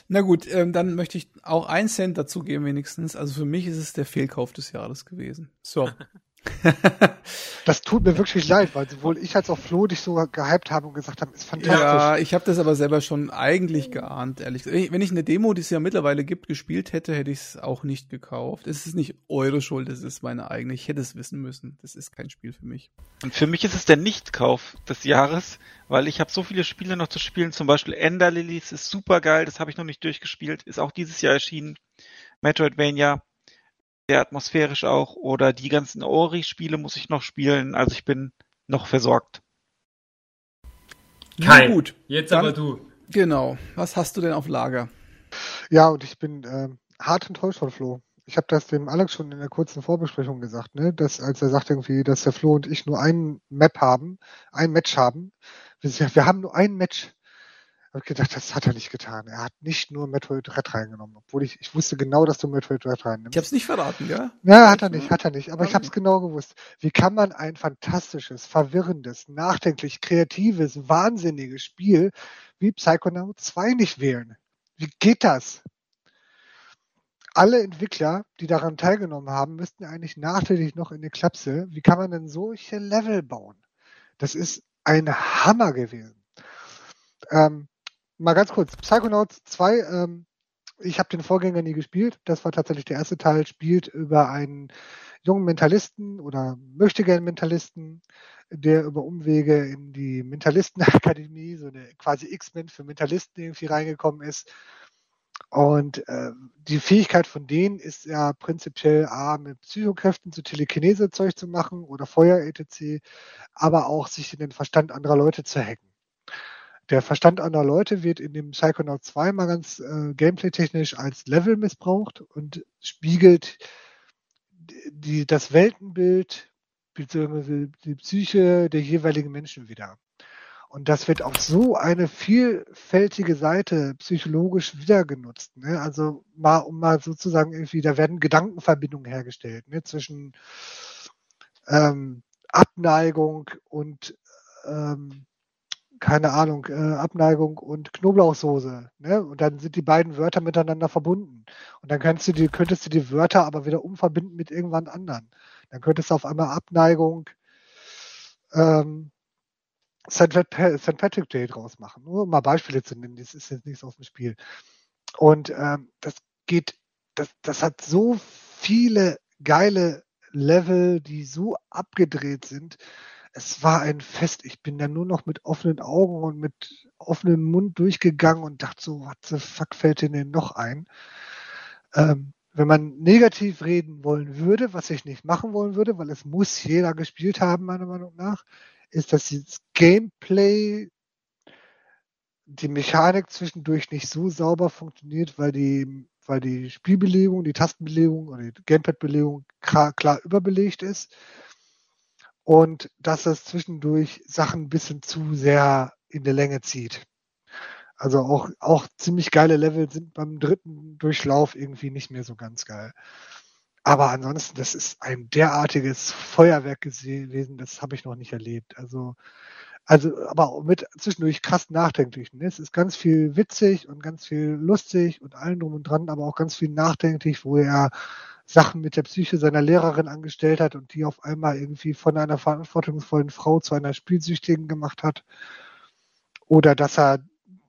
Na gut, ähm, dann möchte ich auch einen Cent dazugeben wenigstens. Also für mich ist es der Fehlkauf des Jahres gewesen. So. das tut mir wirklich leid, weil sowohl ich als auch Flo dich so gehypt haben und gesagt haben, ist fantastisch. Ja, ich habe das aber selber schon eigentlich geahnt, ehrlich gesagt. Wenn ich eine Demo, die es ja mittlerweile gibt, gespielt hätte, hätte ich es auch nicht gekauft. Es ist nicht eure Schuld, es ist meine eigene. Ich hätte es wissen müssen. Das ist kein Spiel für mich. Und für mich ist es der Nichtkauf des Jahres, weil ich habe so viele Spiele noch zu spielen. Zum Beispiel Ender Lilies ist super geil, das habe ich noch nicht durchgespielt, ist auch dieses Jahr erschienen. Metroidvania sehr atmosphärisch auch. Oder die ganzen Ori-Spiele muss ich noch spielen. Also ich bin noch versorgt. Kein. gut. Jetzt Dann, aber du. Genau. Was hast du denn auf Lager? Ja, und ich bin äh, hart enttäuscht von Flo. Ich habe das dem Alex schon in der kurzen Vorbesprechung gesagt, ne? Dass als er sagt irgendwie, dass der Flo und ich nur ein Map haben, ein Match haben. Wir, wir haben nur ein Match habe gedacht, das hat er nicht getan. Er hat nicht nur Metroid Red reingenommen, obwohl ich, ich wusste genau, dass du Metroid Red reinnimmst. Ich habe es nicht verraten, ja? Ja, hat er nicht, hat er nicht. Aber ich habe es genau gewusst. Wie kann man ein fantastisches, verwirrendes, nachdenklich, kreatives, wahnsinniges Spiel wie Psychonaut 2 nicht wählen? Wie geht das? Alle Entwickler, die daran teilgenommen haben, müssten eigentlich nachträglich noch in die Klapse. Wie kann man denn solche Level bauen? Das ist ein Hammer gewesen. Ähm, mal ganz kurz, Psychonauts 2, ähm, ich habe den Vorgänger nie gespielt. Das war tatsächlich der erste Teil, spielt über einen jungen Mentalisten oder möchte gern Mentalisten, der über Umwege in die Mentalistenakademie, so eine quasi X-Men für Mentalisten irgendwie reingekommen ist. Und äh, die Fähigkeit von denen ist ja prinzipiell A, mit Psychokräften zu Telekinese-Zeug zu machen oder Feuer etc., aber auch sich in den Verstand anderer Leute zu hacken. Der Verstand anderer Leute wird in dem Psychonaut 2 mal ganz äh, gameplay-technisch als Level missbraucht und spiegelt die, das Weltenbild bzw. die Psyche der jeweiligen Menschen wieder. Und das wird auf so eine vielfältige Seite psychologisch wieder genutzt. Ne? Also mal, um mal sozusagen irgendwie, da werden Gedankenverbindungen hergestellt ne? zwischen ähm, Abneigung und ähm, keine Ahnung, äh, Abneigung und Knoblauchsoße. Ne? Und dann sind die beiden Wörter miteinander verbunden. Und dann könntest du die, könntest du die Wörter aber wieder umverbinden mit irgendwann anderen. Dann könntest du auf einmal Abneigung ähm, St. Patrick Day draus machen. Nur um mal Beispiele zu nennen, das ist jetzt nichts aus dem Spiel. Und ähm, das geht, das, das hat so viele geile Level, die so abgedreht sind es war ein Fest. Ich bin da nur noch mit offenen Augen und mit offenem Mund durchgegangen und dachte so, what the fuck fällt denn denn noch ein? Ähm, wenn man negativ reden wollen würde, was ich nicht machen wollen würde, weil es muss jeder gespielt haben, meiner Meinung nach, ist, dass das Gameplay, die Mechanik zwischendurch nicht so sauber funktioniert, weil die, weil die Spielbelegung, die Tastenbelegung oder die Gamepad-Belegung klar, klar überbelegt ist und dass es zwischendurch Sachen ein bisschen zu sehr in der Länge zieht. Also auch, auch ziemlich geile Level sind beim dritten Durchlauf irgendwie nicht mehr so ganz geil. Aber ansonsten, das ist ein derartiges Feuerwerk gewesen, das habe ich noch nicht erlebt. Also, also, aber mit zwischendurch krass nachdenklich. Ne? Es ist ganz viel witzig und ganz viel lustig und allen drum und dran, aber auch ganz viel nachdenklich, wo er Sachen mit der Psyche seiner Lehrerin angestellt hat und die auf einmal irgendwie von einer verantwortungsvollen Frau zu einer Spielsüchtigen gemacht hat. Oder dass er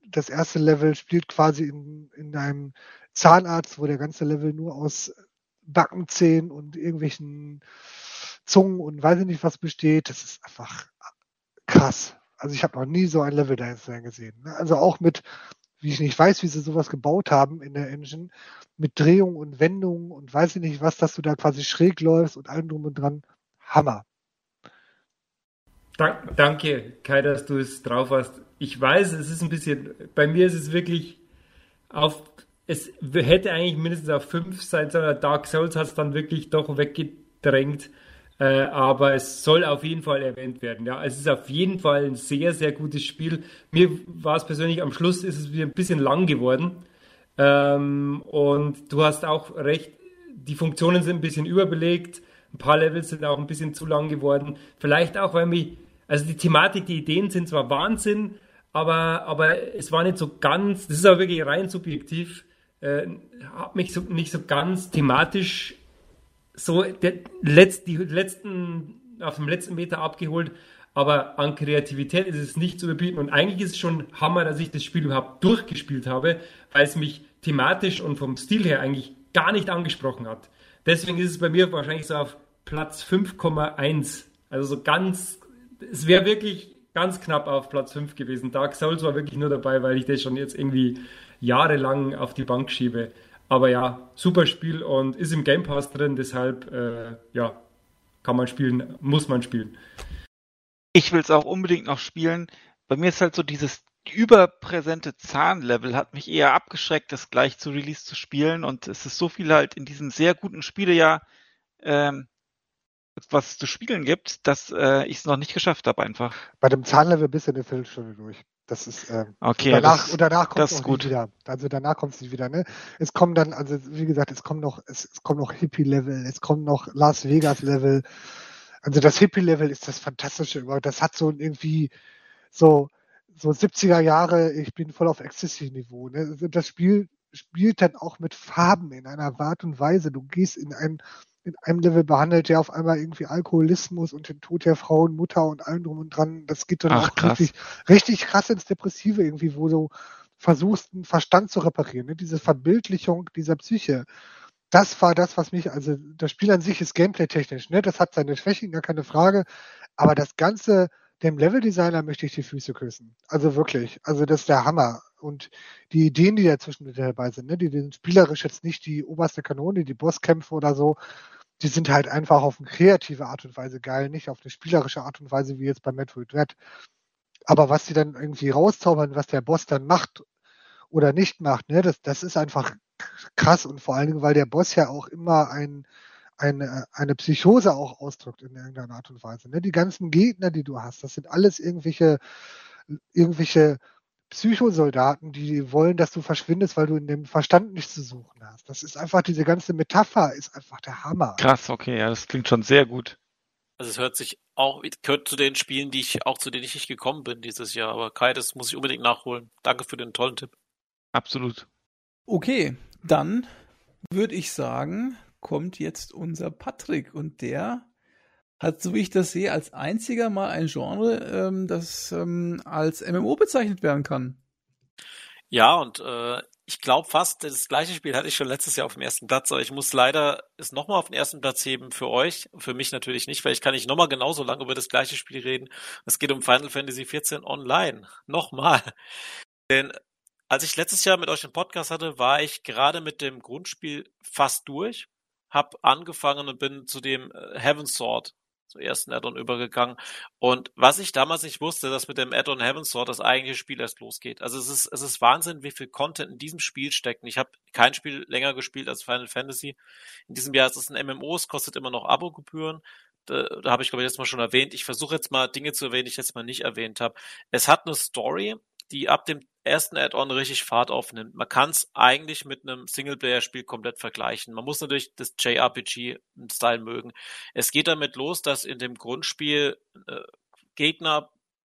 das erste Level spielt quasi in, in einem Zahnarzt, wo der ganze Level nur aus Backenzähnen und irgendwelchen Zungen und weiß ich nicht was besteht. Das ist einfach krass. Also ich habe noch nie so ein Level Design gesehen. Ne? Also auch mit, wie ich nicht weiß, wie sie sowas gebaut haben in der Engine, mit Drehung und Wendung und weiß ich nicht was, dass du da quasi schräg läufst und allem drum und dran. Hammer. Danke, Kai, dass du es drauf hast. Ich weiß, es ist ein bisschen, bei mir ist es wirklich auf, es hätte eigentlich mindestens auf 5 sein sollen. Dark Souls hat es dann wirklich doch weggedrängt. Äh, aber es soll auf jeden Fall erwähnt werden. Ja, es ist auf jeden Fall ein sehr, sehr gutes Spiel. Mir war es persönlich am Schluss ist es wieder ein bisschen lang geworden. Ähm, und du hast auch recht, die Funktionen sind ein bisschen überbelegt. Ein paar Levels sind auch ein bisschen zu lang geworden. Vielleicht auch, weil mich also die Thematik, die Ideen sind zwar Wahnsinn, aber, aber es war nicht so ganz, das ist auch wirklich rein subjektiv, äh, hat mich so, nicht so ganz thematisch so der, letzt, die letzten, auf dem letzten Meter abgeholt, aber an Kreativität ist es nicht zu überbieten und eigentlich ist es schon Hammer, dass ich das Spiel überhaupt durchgespielt habe, weil es mich thematisch und vom Stil her eigentlich gar nicht angesprochen hat. Deswegen ist es bei mir wahrscheinlich so auf Platz 5,1. Also so ganz, es wäre wirklich ganz knapp auf Platz 5 gewesen. Dark Souls war wirklich nur dabei, weil ich das schon jetzt irgendwie jahrelang auf die Bank schiebe. Aber ja, super Spiel und ist im Game Pass drin, deshalb äh, ja, kann man spielen, muss man spielen. Ich will es auch unbedingt noch spielen. Bei mir ist halt so dieses überpräsente Zahnlevel hat mich eher abgeschreckt, das gleich zu Release zu spielen und es ist so viel halt in diesem sehr guten Spielejahr ähm, was es zu spielen gibt, dass äh, ich es noch nicht geschafft habe einfach. Bei dem Zahnlevel bist du eine Viertelstunde durch. Das ist ähm, okay. Danach, und danach kommt es gut. wieder. Also danach kommt es nicht wieder. Ne? Es kommen dann, also wie gesagt, es kommen noch, es, es kommen noch Hippie-Level, es kommen noch Las Vegas-Level. Also das Hippie-Level ist das Fantastische. Das hat so irgendwie so so 70er Jahre. Ich bin voll auf Ecstasy-Niveau. Ne? Also das Spiel spielt dann auch mit Farben in einer Art und Weise. Du gehst in ein in einem Level behandelt der auf einmal irgendwie Alkoholismus und den Tod der Frau und Mutter und allem drum und dran. Das geht dann Ach, auch richtig, richtig krass ins Depressive irgendwie, wo du versuchst, einen Verstand zu reparieren. Ne? Diese Verbildlichung dieser Psyche. Das war das, was mich, also das Spiel an sich ist gameplay-technisch, ne? Das hat seine Schwächen, gar keine Frage. Aber das Ganze, dem Leveldesigner möchte ich die Füße küssen. Also wirklich. Also das ist der Hammer. Und die Ideen, die dazwischen dabei sind, ne, die sind spielerisch jetzt nicht die oberste Kanone, die Bosskämpfe oder so, die sind halt einfach auf eine kreative Art und Weise geil, nicht auf eine spielerische Art und Weise wie jetzt bei Metroid Red. Aber was sie dann irgendwie rauszaubern, was der Boss dann macht oder nicht macht, ne, das, das ist einfach krass und vor allen Dingen, weil der Boss ja auch immer ein, eine, eine Psychose auch ausdrückt in irgendeiner Art und Weise. Ne? Die ganzen Gegner, die du hast, das sind alles irgendwelche, irgendwelche Psychosoldaten, die wollen, dass du verschwindest, weil du in dem Verstand nichts zu suchen hast. Das ist einfach, diese ganze Metapher ist einfach der Hammer. Krass, okay, ja, das klingt schon sehr gut. Also es hört sich auch, gehört zu den Spielen, die ich, auch zu denen ich nicht gekommen bin dieses Jahr. Aber Kai, das muss ich unbedingt nachholen. Danke für den tollen Tipp. Absolut. Okay, dann würde ich sagen, kommt jetzt unser Patrick und der hat, so wie ich das sehe, als einziger mal ein Genre, ähm, das ähm, als MMO bezeichnet werden kann. Ja, und äh, ich glaube fast, das gleiche Spiel hatte ich schon letztes Jahr auf dem ersten Platz, aber ich muss leider es nochmal auf den ersten Platz heben für euch, für mich natürlich nicht, weil ich kann nicht nochmal genauso lange über das gleiche Spiel reden. Es geht um Final Fantasy XIV Online. Nochmal. Denn als ich letztes Jahr mit euch einen Podcast hatte, war ich gerade mit dem Grundspiel fast durch, hab angefangen und bin zu dem äh, Heaven Sword zum ersten Add-on übergegangen. Und was ich damals nicht wusste, dass mit dem Add-on Heaven Sword das eigentliche Spiel erst losgeht. Also es ist, es ist Wahnsinn, wie viel Content in diesem Spiel steckt. Ich habe kein Spiel länger gespielt als Final Fantasy. In diesem Jahr ist es ein MMO, es kostet immer noch Abogebühren. Da, da habe ich, glaube ich, jetzt mal schon erwähnt. Ich versuche jetzt mal Dinge zu erwähnen, die ich jetzt mal nicht erwähnt habe. Es hat eine Story, die ab dem ersten Add-on richtig Fahrt aufnimmt. Man kann es eigentlich mit einem Singleplayer-Spiel komplett vergleichen. Man muss natürlich das JRPG-Style mögen. Es geht damit los, dass in dem Grundspiel äh, Gegner,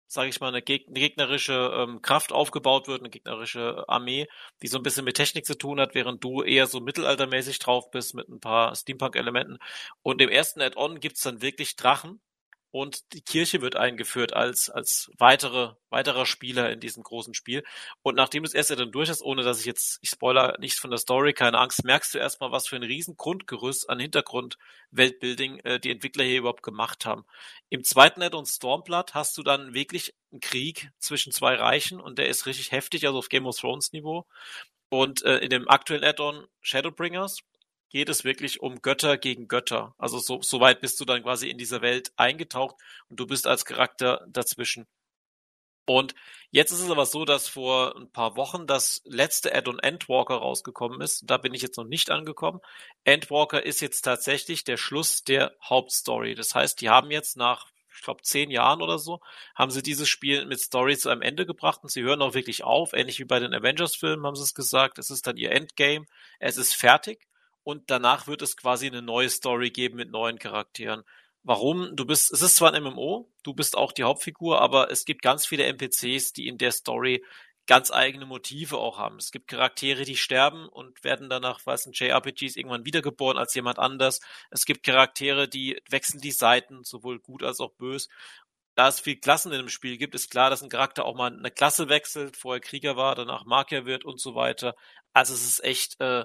sage ich mal, eine, Geg eine gegnerische ähm, Kraft aufgebaut wird, eine gegnerische Armee, die so ein bisschen mit Technik zu tun hat, während du eher so mittelaltermäßig drauf bist mit ein paar Steampunk-Elementen. Und im ersten Add-on gibt's dann wirklich Drachen, und die Kirche wird eingeführt als, als weitere, weiterer Spieler in diesem großen Spiel. Und nachdem das erste dann durch ist, ohne dass ich jetzt, ich spoiler nichts von der Story, keine Angst, merkst du erstmal, was für ein riesen Grundgerüst an Hintergrund Weltbuilding äh, die Entwickler hier überhaupt gemacht haben. Im zweiten Add-on Stormblood hast du dann wirklich einen Krieg zwischen zwei Reichen und der ist richtig heftig, also auf Game of Thrones Niveau. Und äh, in dem aktuellen Add-on Shadowbringers geht es wirklich um Götter gegen Götter. Also so, so weit bist du dann quasi in dieser Welt eingetaucht und du bist als Charakter dazwischen. Und jetzt ist es aber so, dass vor ein paar Wochen das letzte Add-on Endwalker rausgekommen ist. Da bin ich jetzt noch nicht angekommen. Endwalker ist jetzt tatsächlich der Schluss der Hauptstory. Das heißt, die haben jetzt nach, ich glaube, zehn Jahren oder so, haben sie dieses Spiel mit Story zu einem Ende gebracht und sie hören auch wirklich auf. Ähnlich wie bei den Avengers-Filmen haben sie es gesagt. Es ist dann ihr Endgame. Es ist fertig und danach wird es quasi eine neue Story geben mit neuen Charakteren. Warum? Du bist, es ist zwar ein MMO, du bist auch die Hauptfigur, aber es gibt ganz viele NPCs, die in der Story ganz eigene Motive auch haben. Es gibt Charaktere, die sterben und werden danach, was in JRPGs irgendwann wiedergeboren als jemand anders. Es gibt Charaktere, die wechseln die Seiten, sowohl gut als auch bös. Da es viel Klassen in dem Spiel gibt, ist klar, dass ein Charakter auch mal eine Klasse wechselt, vorher Krieger war, danach Magier wird und so weiter. Also es ist echt äh,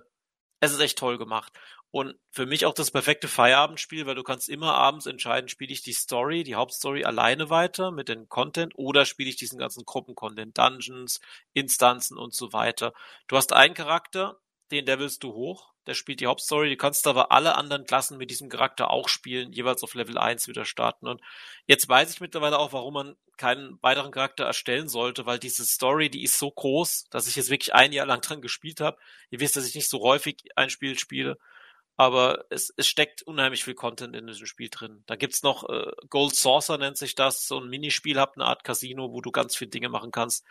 es ist echt toll gemacht. Und für mich auch das perfekte Feierabendspiel, weil du kannst immer abends entscheiden, spiele ich die Story, die Hauptstory alleine weiter mit dem Content oder spiele ich diesen ganzen Gruppencontent, Dungeons, Instanzen und so weiter. Du hast einen Charakter, den levelst du hoch, der spielt die Hauptstory, du kannst aber alle anderen Klassen mit diesem Charakter auch spielen, jeweils auf Level 1 wieder starten. Und jetzt weiß ich mittlerweile auch, warum man keinen weiteren Charakter erstellen sollte, weil diese Story, die ist so groß, dass ich jetzt wirklich ein Jahr lang dran gespielt habe. Ihr wisst, dass ich nicht so häufig ein Spiel spiele, aber es, es steckt unheimlich viel Content in diesem Spiel drin. Da gibt's noch äh, Gold Saucer nennt sich das, so ein Minispiel, habt eine Art Casino, wo du ganz viele Dinge machen kannst.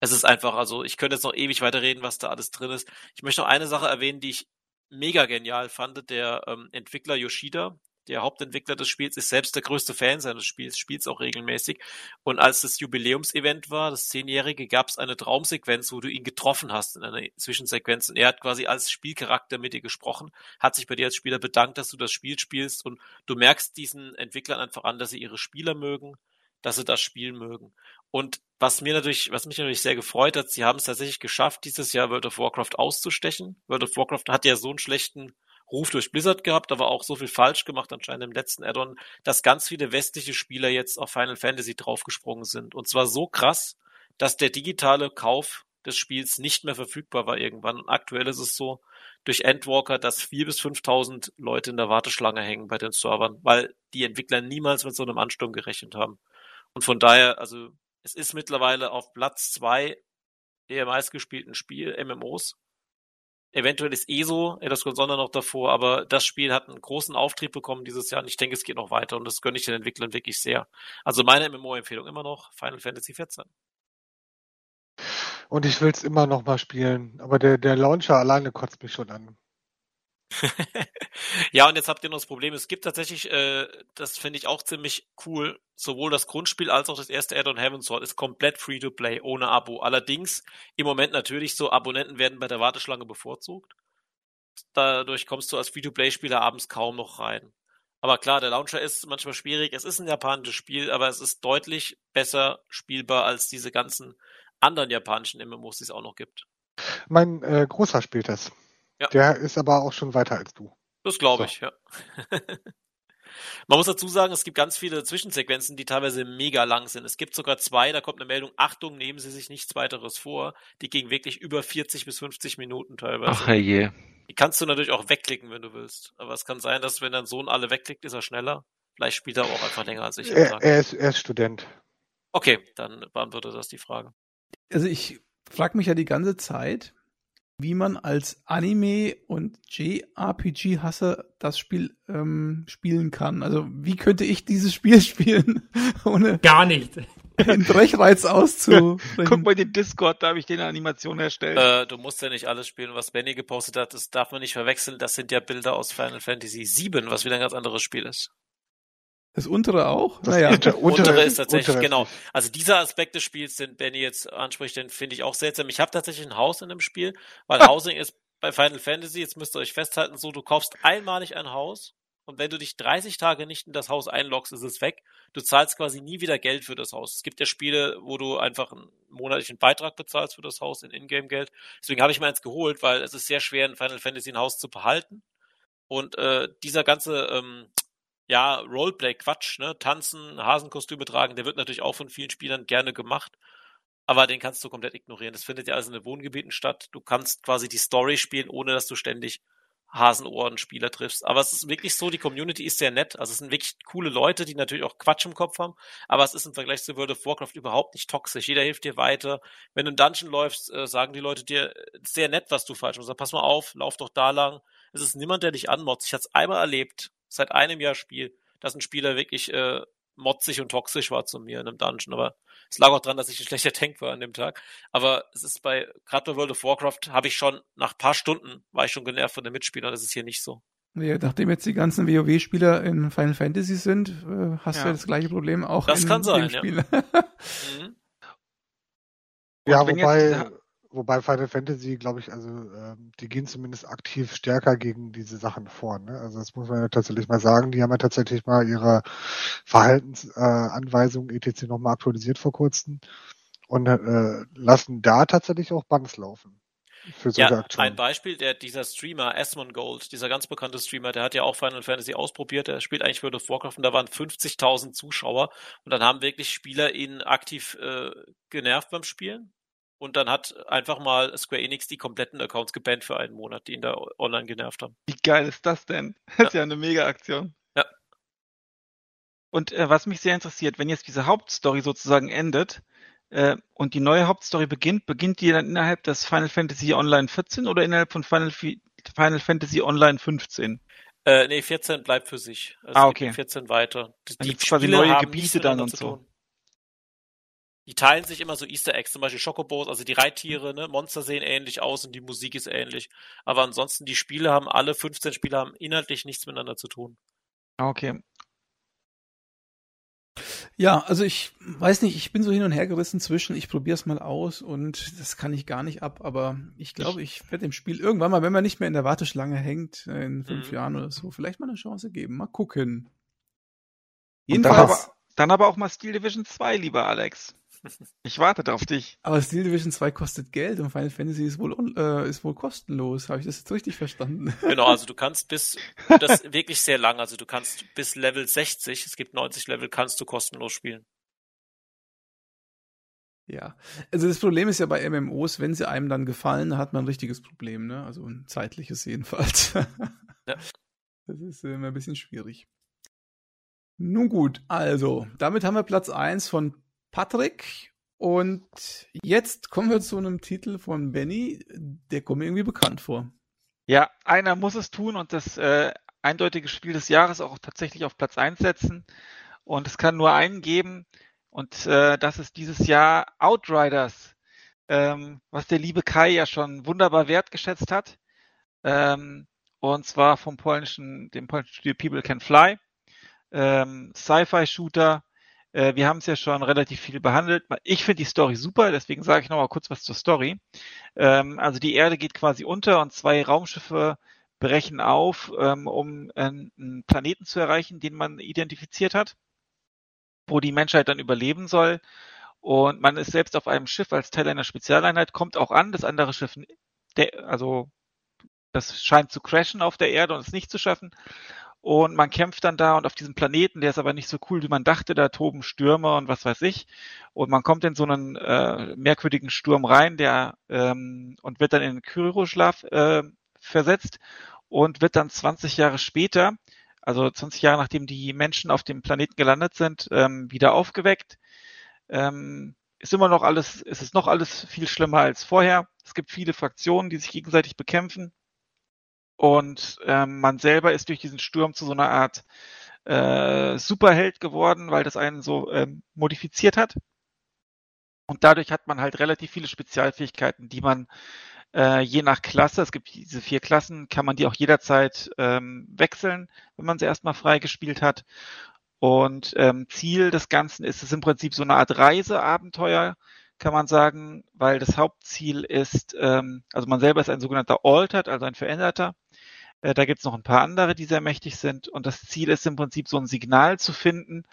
Es ist einfach, also ich könnte jetzt noch ewig weiterreden, was da alles drin ist. Ich möchte noch eine Sache erwähnen, die ich mega genial fand. Der ähm, Entwickler Yoshida, der Hauptentwickler des Spiels, ist selbst der größte Fan seines Spiels, spielt es auch regelmäßig. Und als das Jubiläumsevent war, das Zehnjährige, gab es eine Traumsequenz, wo du ihn getroffen hast in einer Zwischensequenz. Und er hat quasi als Spielcharakter mit dir gesprochen, hat sich bei dir als Spieler bedankt, dass du das Spiel spielst. Und du merkst diesen Entwicklern einfach an, dass sie ihre Spieler mögen, dass sie das Spiel mögen. Und was mir natürlich, was mich natürlich sehr gefreut hat, sie haben es tatsächlich geschafft, dieses Jahr World of Warcraft auszustechen. World of Warcraft hat ja so einen schlechten Ruf durch Blizzard gehabt, aber auch so viel falsch gemacht anscheinend im letzten Addon, dass ganz viele westliche Spieler jetzt auf Final Fantasy draufgesprungen sind. Und zwar so krass, dass der digitale Kauf des Spiels nicht mehr verfügbar war irgendwann. Und aktuell ist es so, durch Endwalker, dass vier bis 5.000 Leute in der Warteschlange hängen bei den Servern, weil die Entwickler niemals mit so einem Ansturm gerechnet haben. Und von daher, also es ist mittlerweile auf Platz zwei der meistgespielten Spiel MMOs. Eventuell ist ESO, Elder Scrolls noch davor, aber das Spiel hat einen großen Auftrieb bekommen dieses Jahr und ich denke, es geht noch weiter und das gönne ich den Entwicklern wirklich sehr. Also meine MMO-Empfehlung immer noch Final Fantasy XIV. Und ich will es immer noch mal spielen, aber der, der Launcher alleine kotzt mich schon an. ja, und jetzt habt ihr noch das Problem, es gibt tatsächlich, äh, das finde ich auch ziemlich cool, sowohl das Grundspiel als auch das erste Add-on Heaven Sword ist komplett Free-to-Play, ohne Abo. Allerdings im Moment natürlich so, Abonnenten werden bei der Warteschlange bevorzugt. Dadurch kommst du als Free-to-Play-Spieler abends kaum noch rein. Aber klar, der Launcher ist manchmal schwierig. Es ist ein japanisches Spiel, aber es ist deutlich besser spielbar als diese ganzen anderen japanischen MMOs, die es auch noch gibt. Mein äh, Großer spielt das. Ja. Der ist aber auch schon weiter als du. Das glaube so. ich, ja. Man muss dazu sagen, es gibt ganz viele Zwischensequenzen, die teilweise mega lang sind. Es gibt sogar zwei, da kommt eine Meldung, Achtung, nehmen Sie sich nichts weiteres vor. Die gingen wirklich über 40 bis 50 Minuten teilweise. Ach je. Die kannst du natürlich auch wegklicken, wenn du willst. Aber es kann sein, dass wenn dein Sohn alle wegklickt, ist er schneller. Vielleicht spielt er auch einfach länger als ich. Er, er, ist, er ist Student. Okay, dann beantwortet das die Frage. Also ich frage mich ja die ganze Zeit, wie man als Anime- und JRPG-Hasser das Spiel ähm, spielen kann. Also wie könnte ich dieses Spiel spielen, ohne gar nicht den Brechreiz auszu. Guck mal den Discord, da habe ich den Animation erstellt. Äh, du musst ja nicht alles spielen, was Benny gepostet hat. Das darf man nicht verwechseln. Das sind ja Bilder aus Final Fantasy VII, was wieder ein ganz anderes Spiel ist. Das untere auch? Das naja. untere, untere ist tatsächlich, untere. genau. Also dieser Aspekt des Spiels, den Benny jetzt anspricht, den finde ich auch seltsam. Ich habe tatsächlich ein Haus in dem Spiel, weil Housing ist bei Final Fantasy, jetzt müsst ihr euch festhalten, so, du kaufst einmalig ein Haus und wenn du dich 30 Tage nicht in das Haus einloggst, ist es weg. Du zahlst quasi nie wieder Geld für das Haus. Es gibt ja Spiele, wo du einfach einen monatlichen Beitrag bezahlst für das Haus in Ingame-Geld. Deswegen habe ich mir eins geholt, weil es ist sehr schwer, in Final Fantasy ein Haus zu behalten. Und äh, dieser ganze ähm, ja, Roleplay-Quatsch, ne? Tanzen, Hasenkostüme tragen, der wird natürlich auch von vielen Spielern gerne gemacht. Aber den kannst du komplett ignorieren. Das findet ja alles in den Wohngebieten statt. Du kannst quasi die Story spielen, ohne dass du ständig Hasenohren-Spieler triffst. Aber es ist wirklich so, die Community ist sehr nett. Also es sind wirklich coole Leute, die natürlich auch Quatsch im Kopf haben. Aber es ist im Vergleich zu World of Warcraft überhaupt nicht toxisch. Jeder hilft dir weiter. Wenn du in Dungeon läufst, äh, sagen die Leute dir sehr nett, was du falsch machst. Sag, pass mal auf, lauf doch da lang. Es ist niemand, der dich anmotzt. Ich hatte es einmal erlebt seit einem Jahr Spiel, dass ein Spieler wirklich äh, motzig und toxisch war zu mir in einem Dungeon. Aber es lag auch daran, dass ich ein schlechter Tank war an dem Tag. Aber es ist bei, gerade bei World of Warcraft, habe ich schon, nach paar Stunden war ich schon genervt von den Mitspielern. Das ist hier nicht so. Ja, nachdem jetzt die ganzen WoW-Spieler in Final Fantasy sind, äh, hast ja. du ja das gleiche Problem auch das in kann sein, dem Spiel. Ja. mhm. ja wobei, Wobei Final Fantasy, glaube ich, also ähm, die gehen zumindest aktiv stärker gegen diese Sachen vor. Ne? Also das muss man ja tatsächlich mal sagen. Die haben ja tatsächlich mal ihre Verhaltensanweisungen äh, etc. nochmal aktualisiert vor kurzem und äh, lassen da tatsächlich auch Bands laufen. Für solche ja, ein Beispiel, der, dieser Streamer, Asmongold, dieser ganz bekannte Streamer, der hat ja auch Final Fantasy ausprobiert, der spielt eigentlich World of Warcraft und da waren 50.000 Zuschauer und dann haben wirklich Spieler ihn aktiv äh, genervt beim Spielen und dann hat einfach mal Square Enix die kompletten Accounts gebannt für einen Monat, die ihn da online genervt haben. Wie geil ist das denn? Das ja. ist ja eine Mega-Aktion. Ja. Und äh, was mich sehr interessiert, wenn jetzt diese Hauptstory sozusagen endet äh, und die neue Hauptstory beginnt, beginnt die dann innerhalb des Final Fantasy Online 14 oder innerhalb von Final, Final Fantasy Online 15? Äh, nee, 14 bleibt für sich. Also ah, okay. 14 weiter. Die, die quasi neue Gebiete dann und so. Tun die teilen sich immer so Easter Eggs, zum Beispiel Schokobos, also die Reittiere, ne, Monster sehen ähnlich aus und die Musik ist ähnlich. Aber ansonsten, die Spiele haben alle 15 Spiele haben inhaltlich nichts miteinander zu tun. Okay. Ja, also ich weiß nicht, ich bin so hin und her gerissen zwischen, ich probiere es mal aus und das kann ich gar nicht ab, aber ich glaube, ich, werde dem Spiel irgendwann mal, wenn man nicht mehr in der Warteschlange hängt, in fünf mhm. Jahren oder so, vielleicht mal eine Chance geben. Mal gucken. Jedenfalls. Dann aber, dann aber auch mal Steel Division 2, lieber Alex. Ich warte auf dich. Aber Steel Division 2 kostet Geld und Final Fantasy ist wohl, äh, ist wohl kostenlos. Habe ich das jetzt richtig verstanden? Genau, also du kannst bis, das wirklich sehr lang, also du kannst bis Level 60, es gibt 90 Level, kannst du kostenlos spielen. Ja, also das Problem ist ja bei MMOs, wenn sie einem dann gefallen, hat man ein richtiges Problem, ne? Also ein zeitliches jedenfalls. Ja. Das ist immer ein bisschen schwierig. Nun gut, also, damit haben wir Platz 1 von Patrick. Und jetzt kommen wir zu einem Titel von Benny, der kommt mir irgendwie bekannt vor. Ja, einer muss es tun und das äh, eindeutige Spiel des Jahres auch tatsächlich auf Platz 1 setzen. Und es kann nur einen geben und äh, das ist dieses Jahr Outriders, ähm, was der liebe Kai ja schon wunderbar wertgeschätzt hat. Ähm, und zwar vom polnischen, dem polnischen Studio People Can Fly. Ähm, Sci-Fi-Shooter, äh, wir haben es ja schon relativ viel behandelt. Ich finde die Story super, deswegen sage ich noch mal kurz was zur Story. Ähm, also die Erde geht quasi unter und zwei Raumschiffe brechen auf, ähm, um einen Planeten zu erreichen, den man identifiziert hat, wo die Menschheit dann überleben soll. Und man ist selbst auf einem Schiff als Teil einer Spezialeinheit, kommt auch an, das andere Schiff, also das scheint zu crashen auf der Erde und es nicht zu schaffen. Und man kämpft dann da und auf diesem Planeten, der ist aber nicht so cool, wie man dachte, da toben Stürme und was weiß ich. Und man kommt in so einen äh, merkwürdigen Sturm rein, der ähm, und wird dann in den Kyroschlaf äh, versetzt und wird dann 20 Jahre später, also 20 Jahre nachdem die Menschen auf dem Planeten gelandet sind, ähm, wieder aufgeweckt. Ähm, ist immer noch alles, ist es noch alles viel schlimmer als vorher. Es gibt viele Fraktionen, die sich gegenseitig bekämpfen. Und ähm, man selber ist durch diesen Sturm zu so einer Art äh, Superheld geworden, weil das einen so ähm, modifiziert hat. Und dadurch hat man halt relativ viele Spezialfähigkeiten, die man äh, je nach Klasse, es gibt diese vier Klassen, kann man die auch jederzeit ähm, wechseln, wenn man sie erstmal freigespielt hat. Und ähm, Ziel des Ganzen ist es im Prinzip so eine Art Reiseabenteuer, kann man sagen, weil das Hauptziel ist, ähm, also man selber ist ein sogenannter Altered, also ein Veränderter. Äh, da gibt es noch ein paar andere, die sehr mächtig sind. Und das Ziel ist im Prinzip so ein Signal zu finden,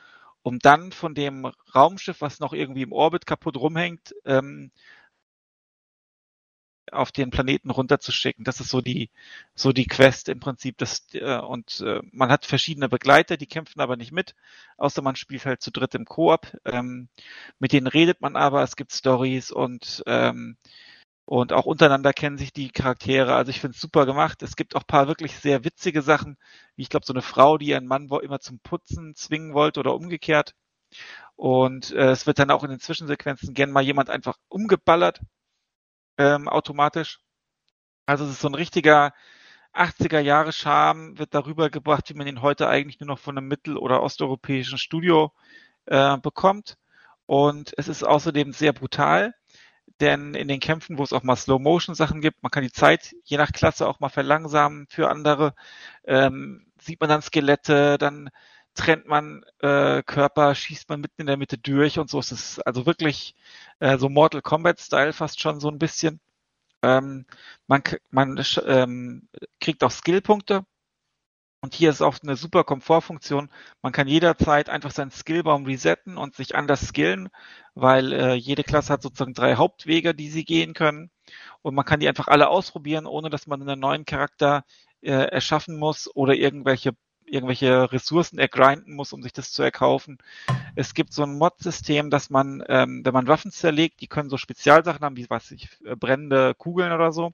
um dann von dem Raumschiff, was noch irgendwie im Orbit kaputt rumhängt, ähm, auf den Planeten runterzuschicken. Das ist so die so die Quest im Prinzip. Das, äh, und äh, man hat verschiedene Begleiter, die kämpfen aber nicht mit, außer man spielt halt zu dritt im Koop. Ähm, mit denen redet man aber. Es gibt Stories und ähm, und auch untereinander kennen sich die Charaktere. Also ich finde es super gemacht. Es gibt auch paar wirklich sehr witzige Sachen, wie ich glaube so eine Frau, die ihren Mann immer zum Putzen zwingen wollte oder umgekehrt. Und äh, es wird dann auch in den Zwischensequenzen gern mal jemand einfach umgeballert ähm, automatisch. Also es ist so ein richtiger 80er Jahre Charme, wird darüber gebracht, wie man ihn heute eigentlich nur noch von einem mittel- oder osteuropäischen Studio äh, bekommt. Und es ist außerdem sehr brutal, denn in den Kämpfen, wo es auch mal Slow-Motion-Sachen gibt, man kann die Zeit je nach Klasse auch mal verlangsamen für andere, ähm, sieht man dann Skelette, dann trennt man äh, Körper, schießt man mitten in der Mitte durch und so. Es ist also wirklich äh, so Mortal Kombat-Style fast schon so ein bisschen. Ähm, man man ähm, kriegt auch Skillpunkte. Und hier ist auch eine super Komfortfunktion. Man kann jederzeit einfach seinen Skillbaum resetten und sich anders skillen, weil äh, jede Klasse hat sozusagen drei Hauptwege, die sie gehen können. Und man kann die einfach alle ausprobieren, ohne dass man einen neuen Charakter äh, erschaffen muss oder irgendwelche irgendwelche Ressourcen ergrinden muss, um sich das zu erkaufen. Es gibt so ein Mod-System, dass man, ähm, wenn man Waffen zerlegt, die können so Spezialsachen haben, wie was ich, äh, brennende Kugeln oder so.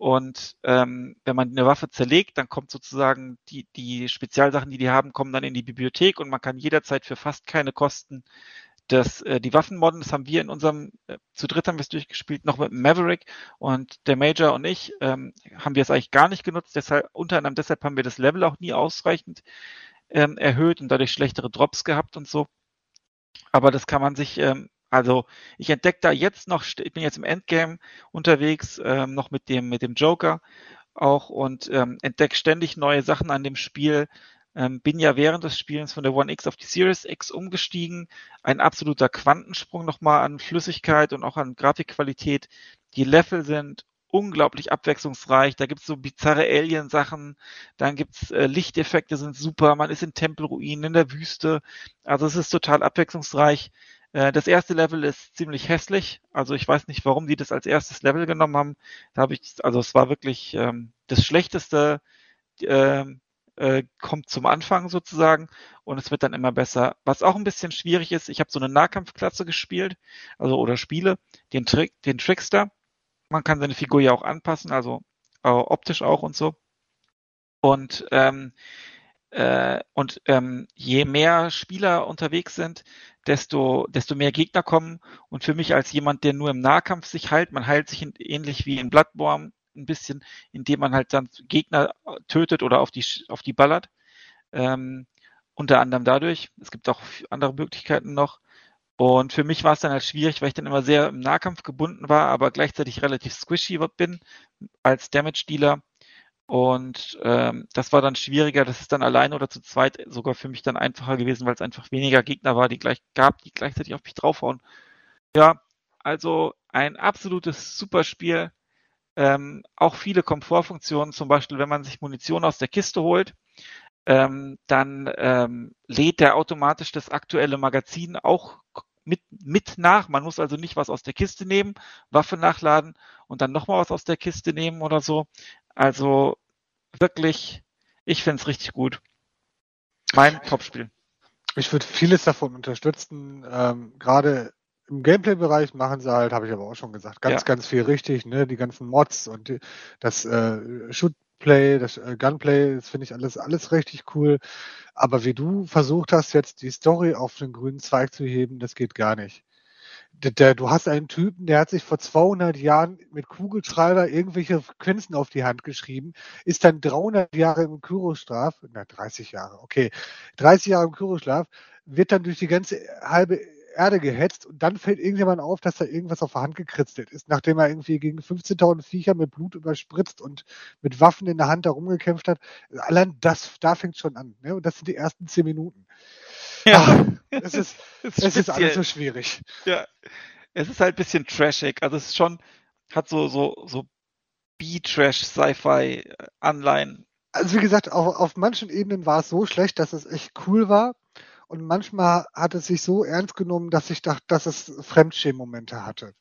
Und ähm, wenn man eine Waffe zerlegt, dann kommt sozusagen die, die Spezialsachen, die die haben, kommen dann in die Bibliothek und man kann jederzeit für fast keine Kosten das, äh, die Waffenmodden, das haben wir in unserem, äh, zu dritt haben wir es durchgespielt, noch mit Maverick. Und der Major und ich, ähm, haben wir es eigentlich gar nicht genutzt, deshalb, unter anderem deshalb haben wir das Level auch nie ausreichend ähm, erhöht und dadurch schlechtere Drops gehabt und so. Aber das kann man sich, ähm, also ich entdecke da jetzt noch, ich bin jetzt im Endgame unterwegs, ähm, noch mit dem, mit dem Joker auch und ähm, entdecke ständig neue Sachen an dem Spiel, ähm, bin ja während des Spielens von der One X auf die Series X umgestiegen. Ein absoluter Quantensprung nochmal an Flüssigkeit und auch an Grafikqualität. Die Level sind unglaublich abwechslungsreich. Da gibt's so bizarre Alien-Sachen, dann gibt's äh, Lichteffekte, sind super. Man ist in Tempelruinen, in der Wüste. Also es ist total abwechslungsreich. Äh, das erste Level ist ziemlich hässlich. Also ich weiß nicht, warum die das als erstes Level genommen haben. Da habe ich, also es war wirklich ähm, das schlechteste ähm, äh, kommt zum Anfang sozusagen und es wird dann immer besser. Was auch ein bisschen schwierig ist, ich habe so eine Nahkampfklasse gespielt, also oder spiele, den Trick, den Trickster. Man kann seine Figur ja auch anpassen, also äh, optisch auch und so. Und ähm, äh, und ähm, je mehr Spieler unterwegs sind, desto, desto mehr Gegner kommen. Und für mich als jemand, der nur im Nahkampf sich heilt, man heilt sich in, ähnlich wie in Bloodborne, ein bisschen, indem man halt dann Gegner tötet oder auf die, auf die ballert. Ähm, unter anderem dadurch. Es gibt auch andere Möglichkeiten noch. Und für mich war es dann halt schwierig, weil ich dann immer sehr im Nahkampf gebunden war, aber gleichzeitig relativ squishy bin als Damage-Dealer. Und ähm, das war dann schwieriger. Das ist dann alleine oder zu zweit sogar für mich dann einfacher gewesen, weil es einfach weniger Gegner war, die gleich gab, die gleichzeitig auf mich draufhauen. Ja, also ein absolutes Superspiel. Ähm, auch viele Komfortfunktionen, zum Beispiel, wenn man sich Munition aus der Kiste holt, ähm, dann ähm, lädt der automatisch das aktuelle Magazin auch mit, mit nach. Man muss also nicht was aus der Kiste nehmen, Waffe nachladen und dann nochmal was aus der Kiste nehmen oder so. Also wirklich Ich finde es richtig gut. Mein Topspiel. Ich würde vieles davon unterstützen. Ähm, Gerade im Gameplay-Bereich machen sie halt, habe ich aber auch schon gesagt, ganz, ja. ganz viel richtig. Ne? Die ganzen Mods und die, das äh, Shootplay, das äh, Gunplay, das finde ich alles, alles richtig cool. Aber wie du versucht hast, jetzt die Story auf den grünen Zweig zu heben, das geht gar nicht der, der, du hast einen Typen, der hat sich vor 200 Jahren mit Kugelschreiber irgendwelche Frequenzen auf die Hand geschrieben, ist dann 300 Jahre im Kyroschlaf, na 30 Jahre, okay, 30 Jahre im Kyroschlaf, wird dann durch die ganze halbe Erde gehetzt und dann fällt irgendjemand auf, dass da irgendwas auf der Hand gekritzelt ist, nachdem er irgendwie gegen 15.000 Viecher mit Blut überspritzt und mit Waffen in der Hand herumgekämpft hat. Allein das, da fängt schon an. Ne? Und das sind die ersten zehn Minuten. Ja. Ach, es ist, es ist alles so schwierig. Ja. Es ist halt ein bisschen trashig. Also es ist schon, hat so, so, so B-Trash, Sci-Fi-Anleihen. Also wie gesagt, auf, auf manchen Ebenen war es so schlecht, dass es echt cool war. Und manchmal hat es sich so ernst genommen, dass ich dachte, dass es Fremdschämen-Momente hatte.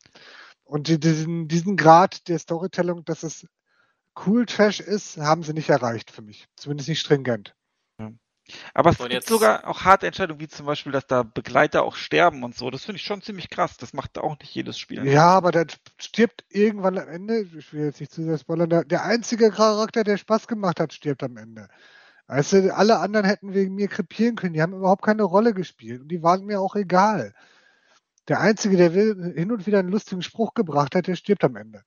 Und diesen, diesen Grad der Storytelling, dass es cool Trash ist, haben sie nicht erreicht für mich. Zumindest nicht stringent. Aber es und gibt sogar auch harte Entscheidungen, wie zum Beispiel, dass da Begleiter auch sterben und so. Das finde ich schon ziemlich krass. Das macht auch nicht jedes Spiel. Ja, aber der stirbt irgendwann am Ende. Ich will jetzt nicht zu sehr spoilern. Der, der einzige Charakter, der Spaß gemacht hat, stirbt am Ende. Weißt du, alle anderen hätten wegen mir krepieren können. Die haben überhaupt keine Rolle gespielt. Und die waren mir auch egal. Der Einzige, der hin und wieder einen lustigen Spruch gebracht hat, der stirbt am Ende.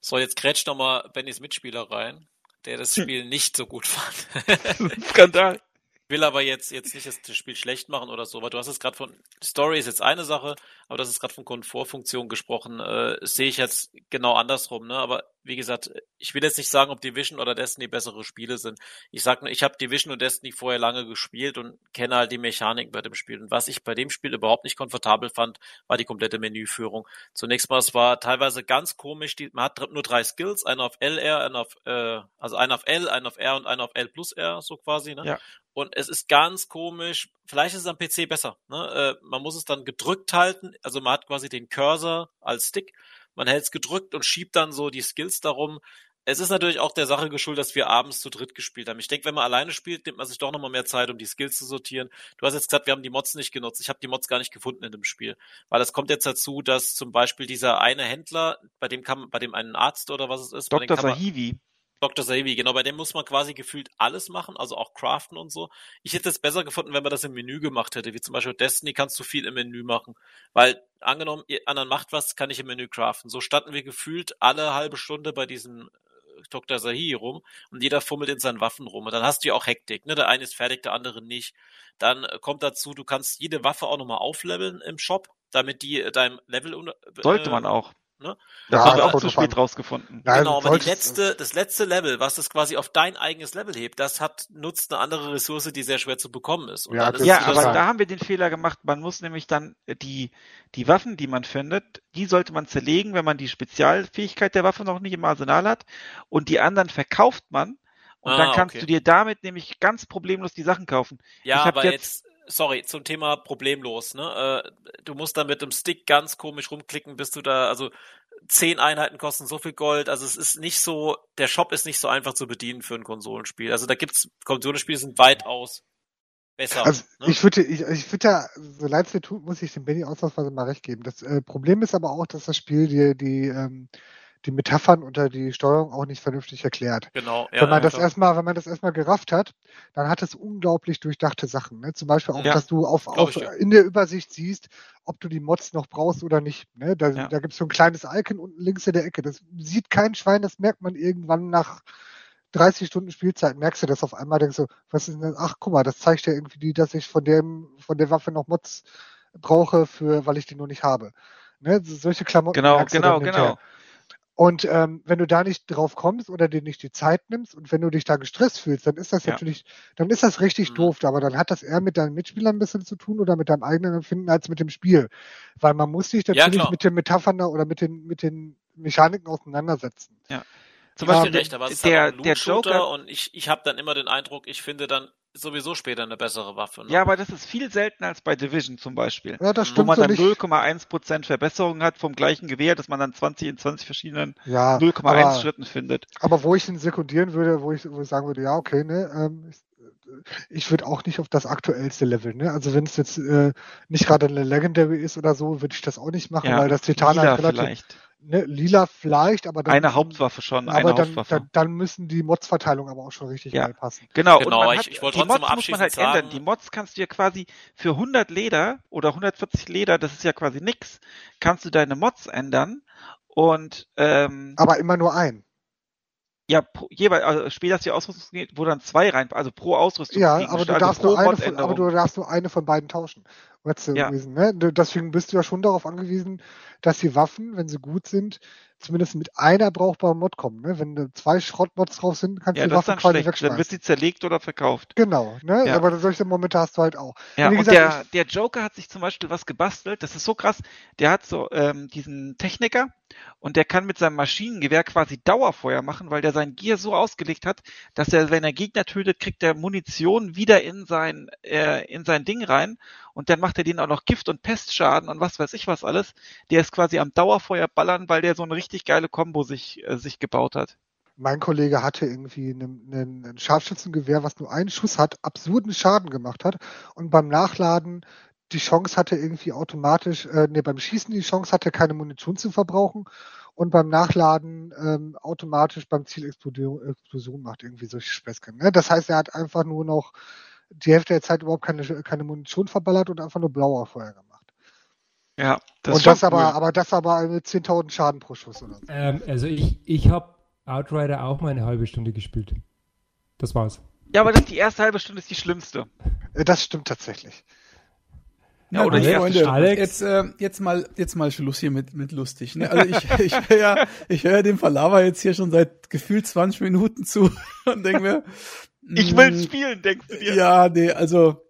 So, jetzt grätscht nochmal Bennys Mitspieler rein der das hm. Spiel nicht so gut fand. Skandal will aber jetzt, jetzt nicht das Spiel schlecht machen oder so, aber du hast es gerade von, Story ist jetzt eine Sache, aber das ist gerade von Komfortfunktion gesprochen, äh, sehe ich jetzt genau andersrum, ne? Aber wie gesagt, ich will jetzt nicht sagen, ob Division oder Destiny bessere Spiele sind. Ich sag nur, ich habe Division und Destiny vorher lange gespielt und kenne halt die Mechaniken bei dem Spiel. Und was ich bei dem Spiel überhaupt nicht komfortabel fand, war die komplette Menüführung. Zunächst mal, es war teilweise ganz komisch, die, man hat nur drei Skills, einer auf LR, einer auf, äh, also einer auf L, einer auf R und einer auf L plus R, so quasi, ne? Ja. Und es ist ganz komisch. Vielleicht ist es am PC besser. Ne? Äh, man muss es dann gedrückt halten. Also man hat quasi den Cursor als Stick. Man hält es gedrückt und schiebt dann so die Skills darum. Es ist natürlich auch der Sache geschuldet, dass wir abends zu dritt gespielt haben. Ich denke, wenn man alleine spielt, nimmt man sich doch nochmal mehr Zeit, um die Skills zu sortieren. Du hast jetzt gesagt, wir haben die Mods nicht genutzt. Ich habe die Mods gar nicht gefunden in dem Spiel. Weil es kommt jetzt dazu, dass zum Beispiel dieser eine Händler, bei dem kann bei dem einen Arzt oder was es ist, Dr. Sahivi. Dr. Savi, genau, bei dem muss man quasi gefühlt alles machen, also auch craften und so. Ich hätte es besser gefunden, wenn man das im Menü gemacht hätte, wie zum Beispiel Destiny kannst du viel im Menü machen, weil angenommen, ihr anderen macht was, kann ich im Menü craften. So standen wir gefühlt alle halbe Stunde bei diesem äh, Dr. Sahi rum und jeder fummelt in seinen Waffen rum. Und dann hast du ja auch Hektik, ne? Der eine ist fertig, der andere nicht. Dann äh, kommt dazu, du kannst jede Waffe auch nochmal aufleveln im Shop, damit die äh, deinem Level äh, Sollte man auch. Ne? Das ja, haben wir auch zu spät rausgefunden. Nein, genau, aber die letzte, das letzte Level, was es quasi auf dein eigenes Level hebt, das hat, nutzt eine andere Ressource, die sehr schwer zu bekommen ist. Und ja, ja aber da haben wir den Fehler gemacht. Man muss nämlich dann die, die Waffen, die man findet, die sollte man zerlegen, wenn man die Spezialfähigkeit der Waffe noch nicht im Arsenal hat. Und die anderen verkauft man. Und ah, dann kannst okay. du dir damit nämlich ganz problemlos die Sachen kaufen. Ja, aber jetzt, jetzt sorry, zum Thema problemlos, ne? Äh, du musst da mit dem Stick ganz komisch rumklicken, bis du da, also zehn Einheiten kosten so viel Gold. Also es ist nicht so, der Shop ist nicht so einfach zu bedienen für ein Konsolenspiel. Also da gibt's, Konsolenspiele sind weitaus besser. Also ne? ich würde, ich, ich würde ja, so leid es mir tut, muss ich dem Benny ausnahmsweise mal recht geben. Das äh, Problem ist aber auch, dass das Spiel die, die ähm, die Metaphern unter die Steuerung auch nicht vernünftig erklärt. Genau. Ja, wenn man das erstmal, wenn man das erstmal gerafft hat, dann hat es unglaublich durchdachte Sachen. Ne? Zum Beispiel auch, ja, dass du auf, auf ich, ja. in der Übersicht siehst, ob du die Mods noch brauchst oder nicht. Ne? Da, ja. da gibt es so ein kleines Icon unten links in der Ecke. Das sieht kein Schwein, das merkt man irgendwann nach 30 Stunden Spielzeit merkst du das auf einmal, denkst du, was ist denn, ach guck mal, das zeigt ja irgendwie, die, dass ich von dem, von der Waffe noch Mods brauche, für, weil ich die nur nicht habe. Ne? Solche Klamotten. Genau, genau, genau. Und ähm, wenn du da nicht drauf kommst oder dir nicht die Zeit nimmst und wenn du dich da gestresst fühlst, dann ist das ja. natürlich, dann ist das richtig mhm. doof. Aber dann hat das eher mit deinen Mitspielern ein bisschen zu tun oder mit deinem eigenen Empfinden als mit dem Spiel. Weil man muss sich natürlich ja, mit den Metaphern oder mit den, mit den Mechaniken auseinandersetzen. Ja. Zum Beispiel ähm, recht, aber es ist der, halt ein der Joker und ich, ich habe dann immer den Eindruck, ich finde dann sowieso später eine bessere Waffe. Ne? Ja, aber das ist viel seltener als bei Division zum Beispiel. Ja, das stimmt. Wo man dann 0,1% Verbesserung hat vom gleichen Gewehr, dass man dann 20 in 20 verschiedenen ja, 0,1 Schritten findet. Aber wo ich ihn sekundieren würde, wo ich, wo ich sagen würde, ja, okay, ne, ähm, ich würde auch nicht auf das aktuellste Level, ne? Also wenn es jetzt äh, nicht gerade eine Legendary ist oder so, würde ich das auch nicht machen, ja, weil das Titan halt relativ, vielleicht ne, lila vielleicht, aber dann, eine Hauptwaffe schon, aber eine dann, Hauptwaffe. Dann, dann müssen die Mods-Verteilung aber auch schon richtig ja. geil passen. Genau, genau und ich, ich wollte die Mods muss man halt sagen, ändern. Die Mods kannst du ja quasi für 100 Leder oder 140 Leder, das ist ja quasi nix, kannst du deine Mods ändern und ähm, aber immer nur ein. Ja, jeweils, also später ist die Ausrüstung, wo dann zwei rein, also pro Ausrüstung. Ja, aber du, also darfst nur eine von, aber du darfst nur eine von beiden tauschen. Ja. Gewesen, ne? Deswegen bist du ja schon darauf angewiesen, dass die Waffen, wenn sie gut sind, zumindest mit einer brauchbaren Mod kommen. Ne? Wenn zwei Schrottmods drauf sind, kannst ja, du die Waffe quasi schlecht. wegschmeißen. Dann wird sie zerlegt oder verkauft. Genau, ne? Ja. aber solche Momente hast du halt auch. Ja, und, gesagt, der, der Joker hat sich zum Beispiel was gebastelt, das ist so krass, der hat so ähm, diesen Techniker und der kann mit seinem Maschinengewehr quasi Dauerfeuer machen, weil der sein Gear so ausgelegt hat, dass er, wenn er Gegner tötet, kriegt er Munition wieder in sein, äh, in sein Ding rein und dann macht er denen auch noch Gift- und Pestschaden und was weiß ich was alles. Der ist quasi am Dauerfeuer ballern, weil der so eine richtig geile Combo sich, äh, sich gebaut hat. Mein Kollege hatte irgendwie ein Scharfschützengewehr, was nur einen Schuss hat, absurden Schaden gemacht hat und beim Nachladen die Chance hatte irgendwie automatisch, äh, ne, beim Schießen die Chance hatte, keine Munition zu verbrauchen und beim Nachladen ähm, automatisch beim Ziel Explosion, Explosion macht irgendwie solche Späßchen. Ne? Das heißt, er hat einfach nur noch die Hälfte der Zeit überhaupt keine, keine Munition verballert und einfach nur blauer Feuer gemacht. Ja, das und das cool. aber, aber das aber mit 10.000 Schaden pro Schuss oder so. Ähm, also ich, ich habe Outrider auch mal eine halbe Stunde gespielt. Das war's. Ja, aber das, die erste halbe Stunde ist die schlimmste. Äh, das stimmt tatsächlich. Ja, oder die Freunde, Alex. Jetzt, äh, jetzt mal, jetzt mal Schluss hier mit, mit lustig. Ne? Also ich, ich höre ja, ich höre dem Verlaber jetzt hier schon seit gefühlt 20 Minuten zu und denke mir, ich will hm, spielen, denkst du dir? Ja, nee, also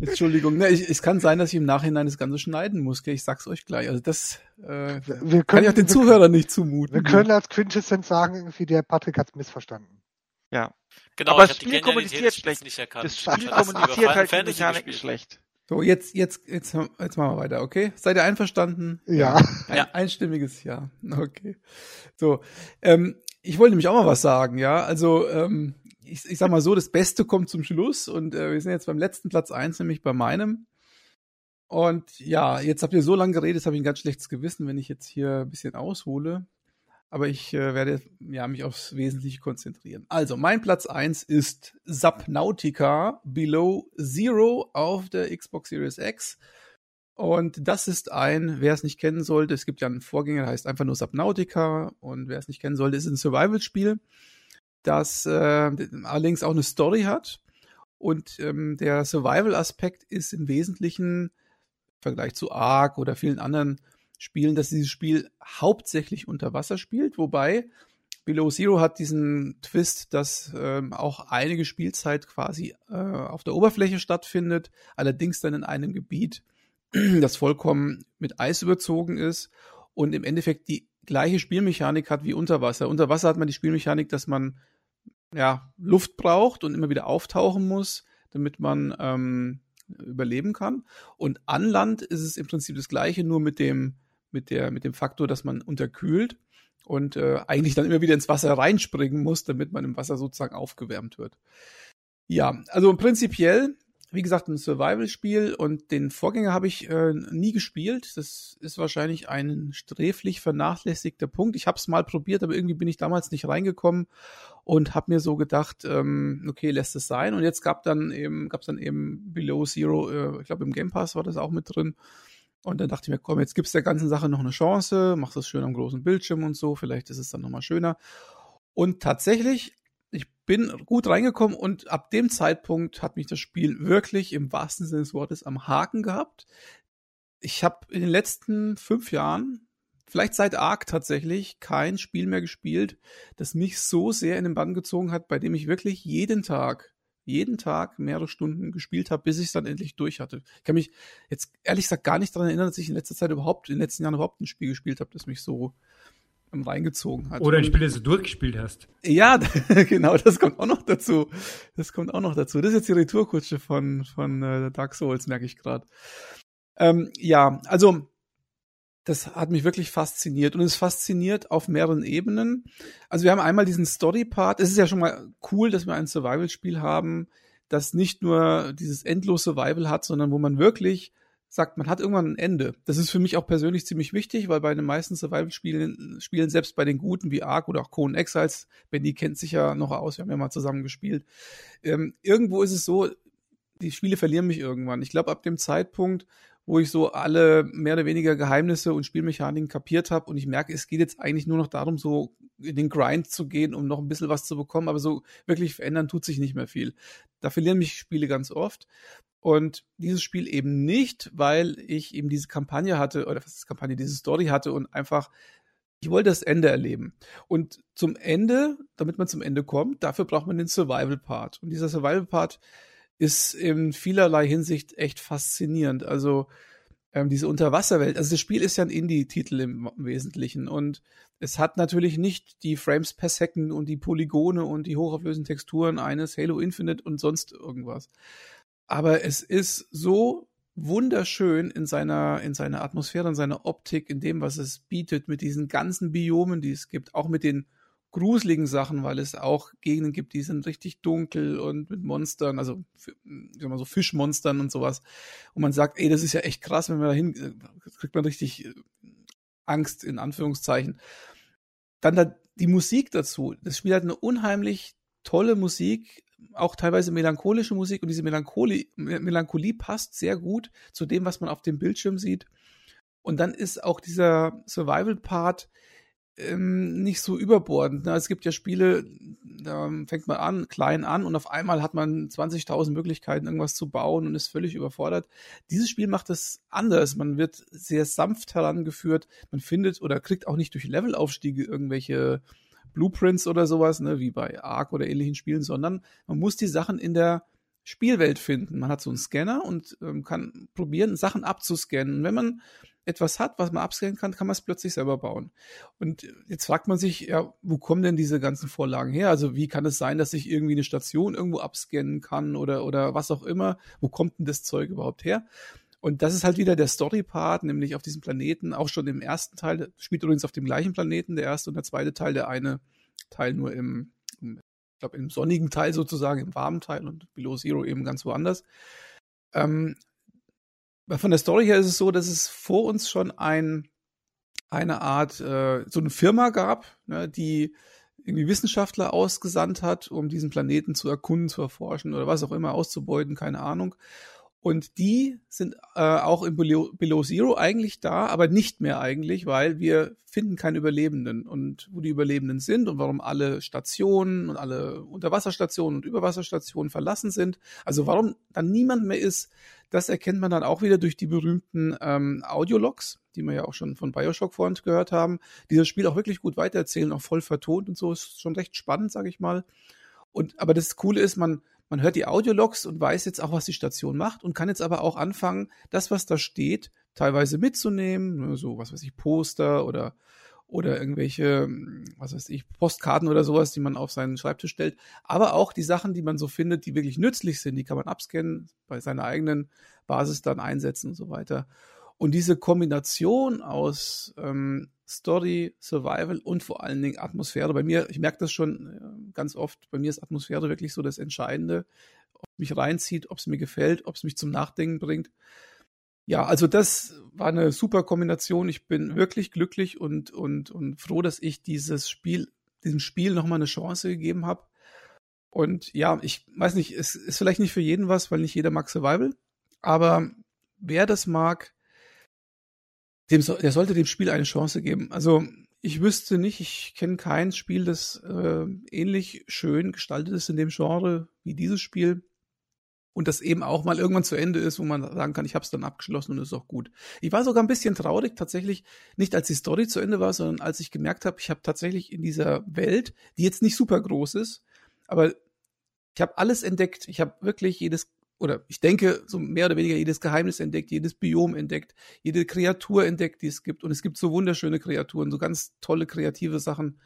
Entschuldigung, ne, ich, es kann sein, dass ich im Nachhinein das Ganze schneiden muss. Gell? Ich sag's euch gleich. Also das äh, wir können, kann ich auch den Zuhörern nicht zumuten. Wir können als Quintessenz sagen, irgendwie der Patrick hat's missverstanden. Ja. Genau, aber das Spiel kommuniziert schlecht. Nicht erkannt. Das Spiel kommuniziert halt die Mechanik schlecht. So, jetzt, jetzt, jetzt, jetzt machen wir weiter, okay? Seid ihr einverstanden? Ja. Ein, ja. Einstimmiges Ja. Okay. So, ähm, ich wollte nämlich auch mal was sagen, ja. Also, ähm, ich, ich sag mal so, das Beste kommt zum Schluss und äh, wir sind jetzt beim letzten Platz eins, nämlich bei meinem. Und ja, jetzt habt ihr so lange geredet, habe ich ein ganz schlechtes Gewissen, wenn ich jetzt hier ein bisschen aushole aber ich äh, werde ja, mich aufs Wesentliche konzentrieren. Also, mein Platz eins ist Subnautica Below Zero auf der Xbox Series X. Und das ist ein, wer es nicht kennen sollte, es gibt ja einen Vorgänger, der heißt einfach nur Subnautica. Und wer es nicht kennen sollte, ist ein Survival-Spiel, das äh, allerdings auch eine Story hat. Und ähm, der Survival-Aspekt ist im Wesentlichen im Vergleich zu Ark oder vielen anderen spielen, dass dieses Spiel hauptsächlich unter Wasser spielt, wobei Below Zero hat diesen Twist, dass ähm, auch einige Spielzeit quasi äh, auf der Oberfläche stattfindet, allerdings dann in einem Gebiet, das vollkommen mit Eis überzogen ist und im Endeffekt die gleiche Spielmechanik hat wie unter Wasser. Unter Wasser hat man die Spielmechanik, dass man ja Luft braucht und immer wieder auftauchen muss, damit man ähm, überleben kann. Und an Land ist es im Prinzip das gleiche, nur mit dem mit der mit dem Faktor, dass man unterkühlt und äh, eigentlich dann immer wieder ins Wasser reinspringen muss, damit man im Wasser sozusagen aufgewärmt wird. Ja, also prinzipiell, wie gesagt, ein Survival-Spiel und den Vorgänger habe ich äh, nie gespielt. Das ist wahrscheinlich ein sträflich vernachlässigter Punkt. Ich habe es mal probiert, aber irgendwie bin ich damals nicht reingekommen und habe mir so gedacht, ähm, okay, lässt es sein. Und jetzt gab dann eben, gab es dann eben Below Zero, äh, ich glaube im Game Pass war das auch mit drin. Und dann dachte ich mir, komm, jetzt gibst der ganzen Sache noch eine Chance, machst das schön am großen Bildschirm und so, vielleicht ist es dann nochmal schöner. Und tatsächlich, ich bin gut reingekommen und ab dem Zeitpunkt hat mich das Spiel wirklich im wahrsten Sinne des Wortes am Haken gehabt. Ich habe in den letzten fünf Jahren, vielleicht seit Ark tatsächlich, kein Spiel mehr gespielt, das mich so sehr in den Bann gezogen hat, bei dem ich wirklich jeden Tag jeden Tag mehrere Stunden gespielt habe, bis ich es dann endlich durch hatte. Ich kann mich jetzt ehrlich gesagt gar nicht daran erinnern, dass ich in letzter Zeit überhaupt, in den letzten Jahren überhaupt ein Spiel gespielt habe, das mich so reingezogen hat. Oder ein Spiel, das du durchgespielt hast. Ja, genau, das kommt auch noch dazu. Das kommt auch noch dazu. Das ist jetzt die Retourkutsche von, von äh, Dark Souls, merke ich gerade. Ähm, ja, also das hat mich wirklich fasziniert und es fasziniert auf mehreren Ebenen. Also wir haben einmal diesen Story-Part. Es ist ja schon mal cool, dass wir ein Survival-Spiel haben, das nicht nur dieses endlose Survival hat, sondern wo man wirklich sagt, man hat irgendwann ein Ende. Das ist für mich auch persönlich ziemlich wichtig, weil bei den meisten Survival-Spielen, Spielen, selbst bei den guten wie Ark oder auch Conan Exiles, Benny kennt sich ja noch aus, wir haben ja mal zusammen gespielt, ähm, irgendwo ist es so, die Spiele verlieren mich irgendwann. Ich glaube, ab dem Zeitpunkt, wo ich so alle mehr oder weniger Geheimnisse und Spielmechaniken kapiert habe und ich merke, es geht jetzt eigentlich nur noch darum, so in den Grind zu gehen, um noch ein bisschen was zu bekommen, aber so wirklich verändern tut sich nicht mehr viel. Da verlieren mich Spiele ganz oft. Und dieses Spiel eben nicht, weil ich eben diese Kampagne hatte, oder was ist Kampagne, diese Story hatte und einfach, ich wollte das Ende erleben. Und zum Ende, damit man zum Ende kommt, dafür braucht man den Survival-Part. Und dieser Survival-Part ist in vielerlei Hinsicht echt faszinierend. Also ähm, diese Unterwasserwelt, also das Spiel ist ja ein Indie-Titel im, Wesentlichen und es hat natürlich nicht die Frames per Second und die Polygone und die hochauflösenden Texturen eines Halo Infinite und sonst irgendwas aber es ist so wunderschön in seiner, in seiner Atmosphäre, in seiner Optik, in dem, was es bietet, mit diesen ganzen Biomen, die es gibt, auch mit den gruseligen Sachen, weil es auch Gegenden gibt, die sind richtig dunkel und mit Monstern, also sagen wir so Fischmonstern und sowas. Und man sagt, ey, das ist ja echt krass, wenn man da hin, kriegt man richtig äh, Angst in Anführungszeichen. Dann da die Musik dazu. Das Spiel hat eine unheimlich tolle Musik, auch teilweise melancholische Musik und diese Melancholie, Melancholie passt sehr gut zu dem, was man auf dem Bildschirm sieht. Und dann ist auch dieser Survival-Part ähm, nicht so überbordend. Ne? Es gibt ja Spiele, da fängt man an, klein an und auf einmal hat man 20.000 Möglichkeiten, irgendwas zu bauen und ist völlig überfordert. Dieses Spiel macht es anders. Man wird sehr sanft herangeführt. Man findet oder kriegt auch nicht durch Levelaufstiege irgendwelche Blueprints oder sowas, ne, wie bei Ark oder ähnlichen Spielen, sondern man muss die Sachen in der Spielwelt finden. Man hat so einen Scanner und ähm, kann probieren, Sachen abzuscannen. Und wenn man etwas hat, was man abscannen kann, kann man es plötzlich selber bauen. Und jetzt fragt man sich, ja, wo kommen denn diese ganzen Vorlagen her? Also wie kann es sein, dass ich irgendwie eine Station irgendwo abscannen kann oder, oder was auch immer? Wo kommt denn das Zeug überhaupt her? Und das ist halt wieder der Story-Part, nämlich auf diesem Planeten, auch schon im ersten Teil, spielt übrigens auf dem gleichen Planeten, der erste und der zweite Teil, der eine Teil nur im, im ich glaube, im sonnigen Teil sozusagen, im warmen Teil und Below Zero eben ganz woanders. Ähm, von der Story her ist es so, dass es vor uns schon ein, eine Art, äh, so eine Firma gab, ne, die irgendwie Wissenschaftler ausgesandt hat, um diesen Planeten zu erkunden, zu erforschen oder was auch immer auszubeuten, keine Ahnung. Und die sind äh, auch im Below, Below Zero eigentlich da, aber nicht mehr eigentlich, weil wir finden keine Überlebenden. Und wo die Überlebenden sind und warum alle Stationen und alle Unterwasserstationen und Überwasserstationen verlassen sind, also warum dann niemand mehr ist, das erkennt man dann auch wieder durch die berühmten ähm, Audiologs, die wir ja auch schon von Bioshock vorhin gehört haben, die das Spiel auch wirklich gut weitererzählen, auch voll vertont und so, ist schon recht spannend, sage ich mal. Und aber das Coole ist, man man hört die Audiologs und weiß jetzt auch, was die Station macht und kann jetzt aber auch anfangen, das, was da steht, teilweise mitzunehmen, ne, so was weiß ich, Poster oder oder irgendwelche, was weiß ich, Postkarten oder sowas, die man auf seinen Schreibtisch stellt. Aber auch die Sachen, die man so findet, die wirklich nützlich sind, die kann man abscannen, bei seiner eigenen Basis dann einsetzen und so weiter. Und diese Kombination aus ähm, Story, Survival und vor allen Dingen Atmosphäre. Bei mir, ich merke das schon äh, ganz oft, bei mir ist Atmosphäre wirklich so das Entscheidende, ob es mich reinzieht, ob es mir gefällt, ob es mich zum Nachdenken bringt. Ja, also das war eine super Kombination. Ich bin wirklich glücklich und, und, und froh, dass ich dieses Spiel, diesem Spiel nochmal eine Chance gegeben habe. Und ja, ich weiß nicht, es ist vielleicht nicht für jeden was, weil nicht jeder mag Survival. Aber wer das mag, dem so, der sollte dem Spiel eine Chance geben. Also ich wüsste nicht, ich kenne kein Spiel, das äh, ähnlich schön gestaltet ist in dem Genre wie dieses Spiel und das eben auch mal irgendwann zu Ende ist, wo man sagen kann, ich habe es dann abgeschlossen und ist auch gut. Ich war sogar ein bisschen traurig tatsächlich, nicht als die Story zu Ende war, sondern als ich gemerkt habe, ich habe tatsächlich in dieser Welt, die jetzt nicht super groß ist, aber ich habe alles entdeckt. Ich habe wirklich jedes oder ich denke, so mehr oder weniger jedes Geheimnis entdeckt, jedes Biom entdeckt, jede Kreatur entdeckt, die es gibt. Und es gibt so wunderschöne Kreaturen, so ganz tolle kreative Sachen.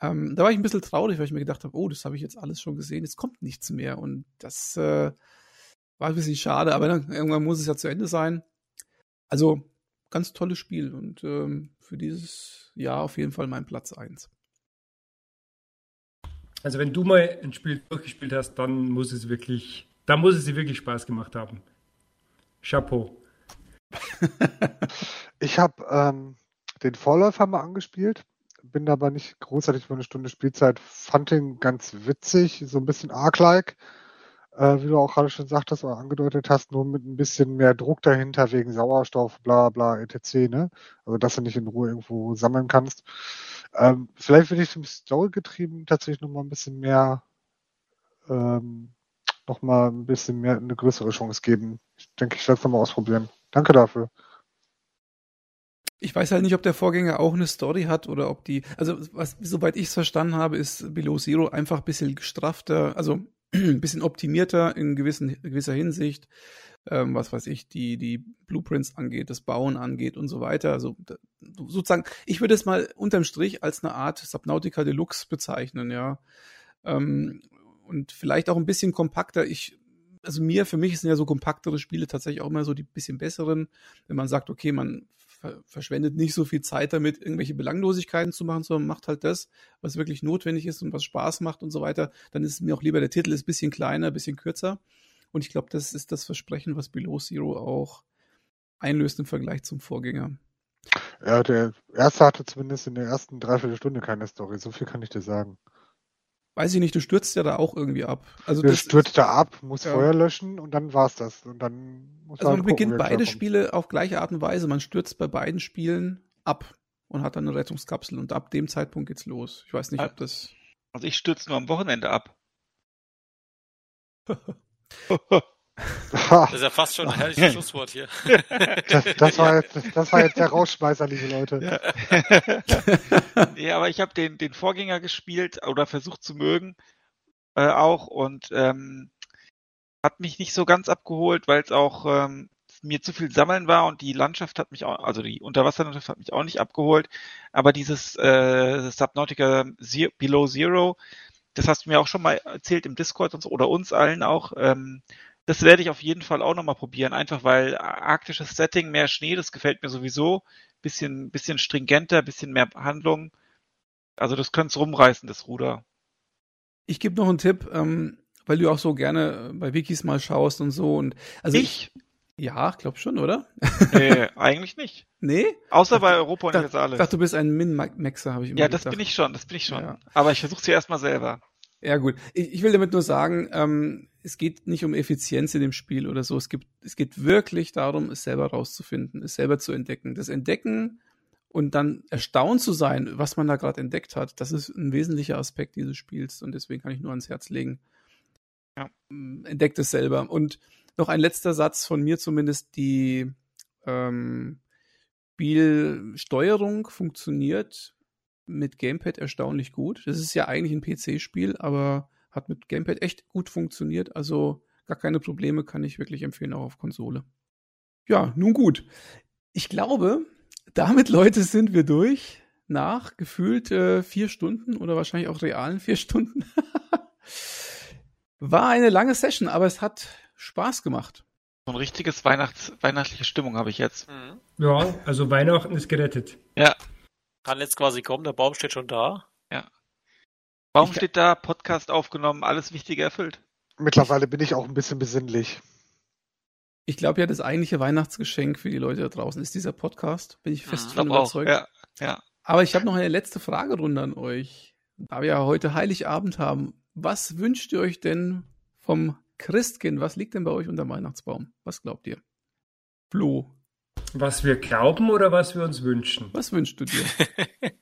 Ähm, da war ich ein bisschen traurig, weil ich mir gedacht habe, oh, das habe ich jetzt alles schon gesehen, es kommt nichts mehr. Und das äh, war ein bisschen schade, aber dann, irgendwann muss es ja zu Ende sein. Also, ganz tolles Spiel und ähm, für dieses Jahr auf jeden Fall mein Platz 1. Also wenn du mal ein Spiel durchgespielt hast, dann muss es wirklich, da muss es dir wirklich Spaß gemacht haben. Chapeau. ich habe ähm, den Vorläufer mal angespielt, bin aber nicht großartig für eine Stunde Spielzeit, fand den ganz witzig, so ein bisschen arc-like, äh, wie du auch gerade schon sagtest oder angedeutet hast, nur mit ein bisschen mehr Druck dahinter wegen Sauerstoff, bla bla etc. Ne? Also dass du nicht in Ruhe irgendwo sammeln kannst. Ähm, vielleicht würde ich dem Story-getrieben tatsächlich noch mal ein bisschen mehr, ähm, noch mal ein bisschen mehr eine größere Chance geben. Ich denke, ich werde es nochmal ausprobieren. Danke dafür. Ich weiß halt nicht, ob der Vorgänger auch eine Story hat oder ob die, also was, soweit ich es verstanden habe, ist Below Zero einfach ein bisschen gestrafter, also ein bisschen optimierter in gewissen, gewisser Hinsicht ähm, was weiß ich, die, die Blueprints angeht, das Bauen angeht und so weiter. Also sozusagen, ich würde es mal unterm Strich als eine Art Subnautica Deluxe bezeichnen, ja. Ähm, und vielleicht auch ein bisschen kompakter. Ich, also mir, für mich sind ja so kompaktere Spiele tatsächlich auch immer so die bisschen besseren, wenn man sagt, okay, man verschwendet nicht so viel Zeit damit, irgendwelche Belanglosigkeiten zu machen, sondern macht halt das, was wirklich notwendig ist und was Spaß macht und so weiter. Dann ist mir auch lieber der Titel ist ein bisschen kleiner, ein bisschen kürzer. Und ich glaube, das ist das Versprechen, was Below Zero auch einlöst im Vergleich zum Vorgänger. Ja, der erste hatte zumindest in der ersten Dreiviertelstunde keine Story. So viel kann ich dir sagen. Weiß ich nicht, du stürzt ja da auch irgendwie ab. Also du stürzt da ab, muss ja. Feuer löschen und dann war's das. Und dann muss also man, man beginnt beide Spiele auf gleiche Art und Weise. Man stürzt bei beiden Spielen ab und hat dann eine Rettungskapsel und ab dem Zeitpunkt geht's los. Ich weiß nicht, ob das. Also ich stürze nur am Wochenende ab. Das ist ja fast schon ein herrliches Schlusswort hier. Das, das, war, jetzt, das war jetzt der Rausschmeißer, liebe Leute. Ja, ja aber ich habe den, den Vorgänger gespielt oder versucht zu mögen äh, auch und ähm, hat mich nicht so ganz abgeholt, weil es auch ähm, mir zu viel Sammeln war und die Landschaft hat mich auch, also die Unterwasserlandschaft hat mich auch nicht abgeholt. Aber dieses äh, Subnautica Zero, Below Zero, das hast du mir auch schon mal erzählt im Discord und so, oder uns allen auch. Ähm, das werde ich auf jeden Fall auch nochmal probieren, einfach weil arktisches Setting, mehr Schnee, das gefällt mir sowieso. Bisschen, bisschen stringenter, bisschen mehr Handlung. Also das könnte es rumreißen, das Ruder. Ich gebe noch einen Tipp, ähm, weil du auch so gerne bei Wikis mal schaust und so. Und also ich? ich ja, glaub schon, oder? Nee, eigentlich nicht. Nee? Außer bei Europa alles. Ich dachte, du bist ein Min-Maxer, habe ich immer Ja, das gedacht. bin ich schon, das bin ich schon. Ja. Aber ich versuche es ja erstmal selber. Ja, gut. Ich, ich will damit nur sagen, ähm, es geht nicht um Effizienz in dem Spiel oder so. Es, gibt, es geht wirklich darum, es selber rauszufinden, es selber zu entdecken. Das Entdecken und dann erstaunt zu sein, was man da gerade entdeckt hat, das ist ein wesentlicher Aspekt dieses Spiels und deswegen kann ich nur ans Herz legen. Ja. Entdeckt es selber. Und noch ein letzter Satz von mir zumindest, die ähm, Spielsteuerung funktioniert mit Gamepad erstaunlich gut. Das ist ja eigentlich ein PC-Spiel, aber hat mit Gamepad echt gut funktioniert. Also gar keine Probleme, kann ich wirklich empfehlen, auch auf Konsole. Ja, nun gut. Ich glaube, damit, Leute, sind wir durch. Nach gefühlt äh, vier Stunden oder wahrscheinlich auch realen vier Stunden. War eine lange Session, aber es hat Spaß gemacht. So ein richtiges Weihnachts weihnachtliche Stimmung habe ich jetzt. Mhm. Ja, also Weihnachten ist gerettet. Ja. Kann jetzt quasi kommen, der Baum steht schon da. Ja. Baum ich steht da, Podcast aufgenommen, alles Wichtige erfüllt. Mittlerweile bin ich auch ein bisschen besinnlich. Ich glaube ja, das eigentliche Weihnachtsgeschenk für die Leute da draußen ist dieser Podcast. Bin ich fest mhm, von überzeugt. Auch, ja, ja. Aber ich habe noch eine letzte Fragerunde an euch. Da wir ja heute Heiligabend haben, was wünscht ihr euch denn vom Christkind, was liegt denn bei euch unter dem Weihnachtsbaum? Was glaubt ihr? Flo. Was wir glauben oder was wir uns wünschen? Was wünschst du dir?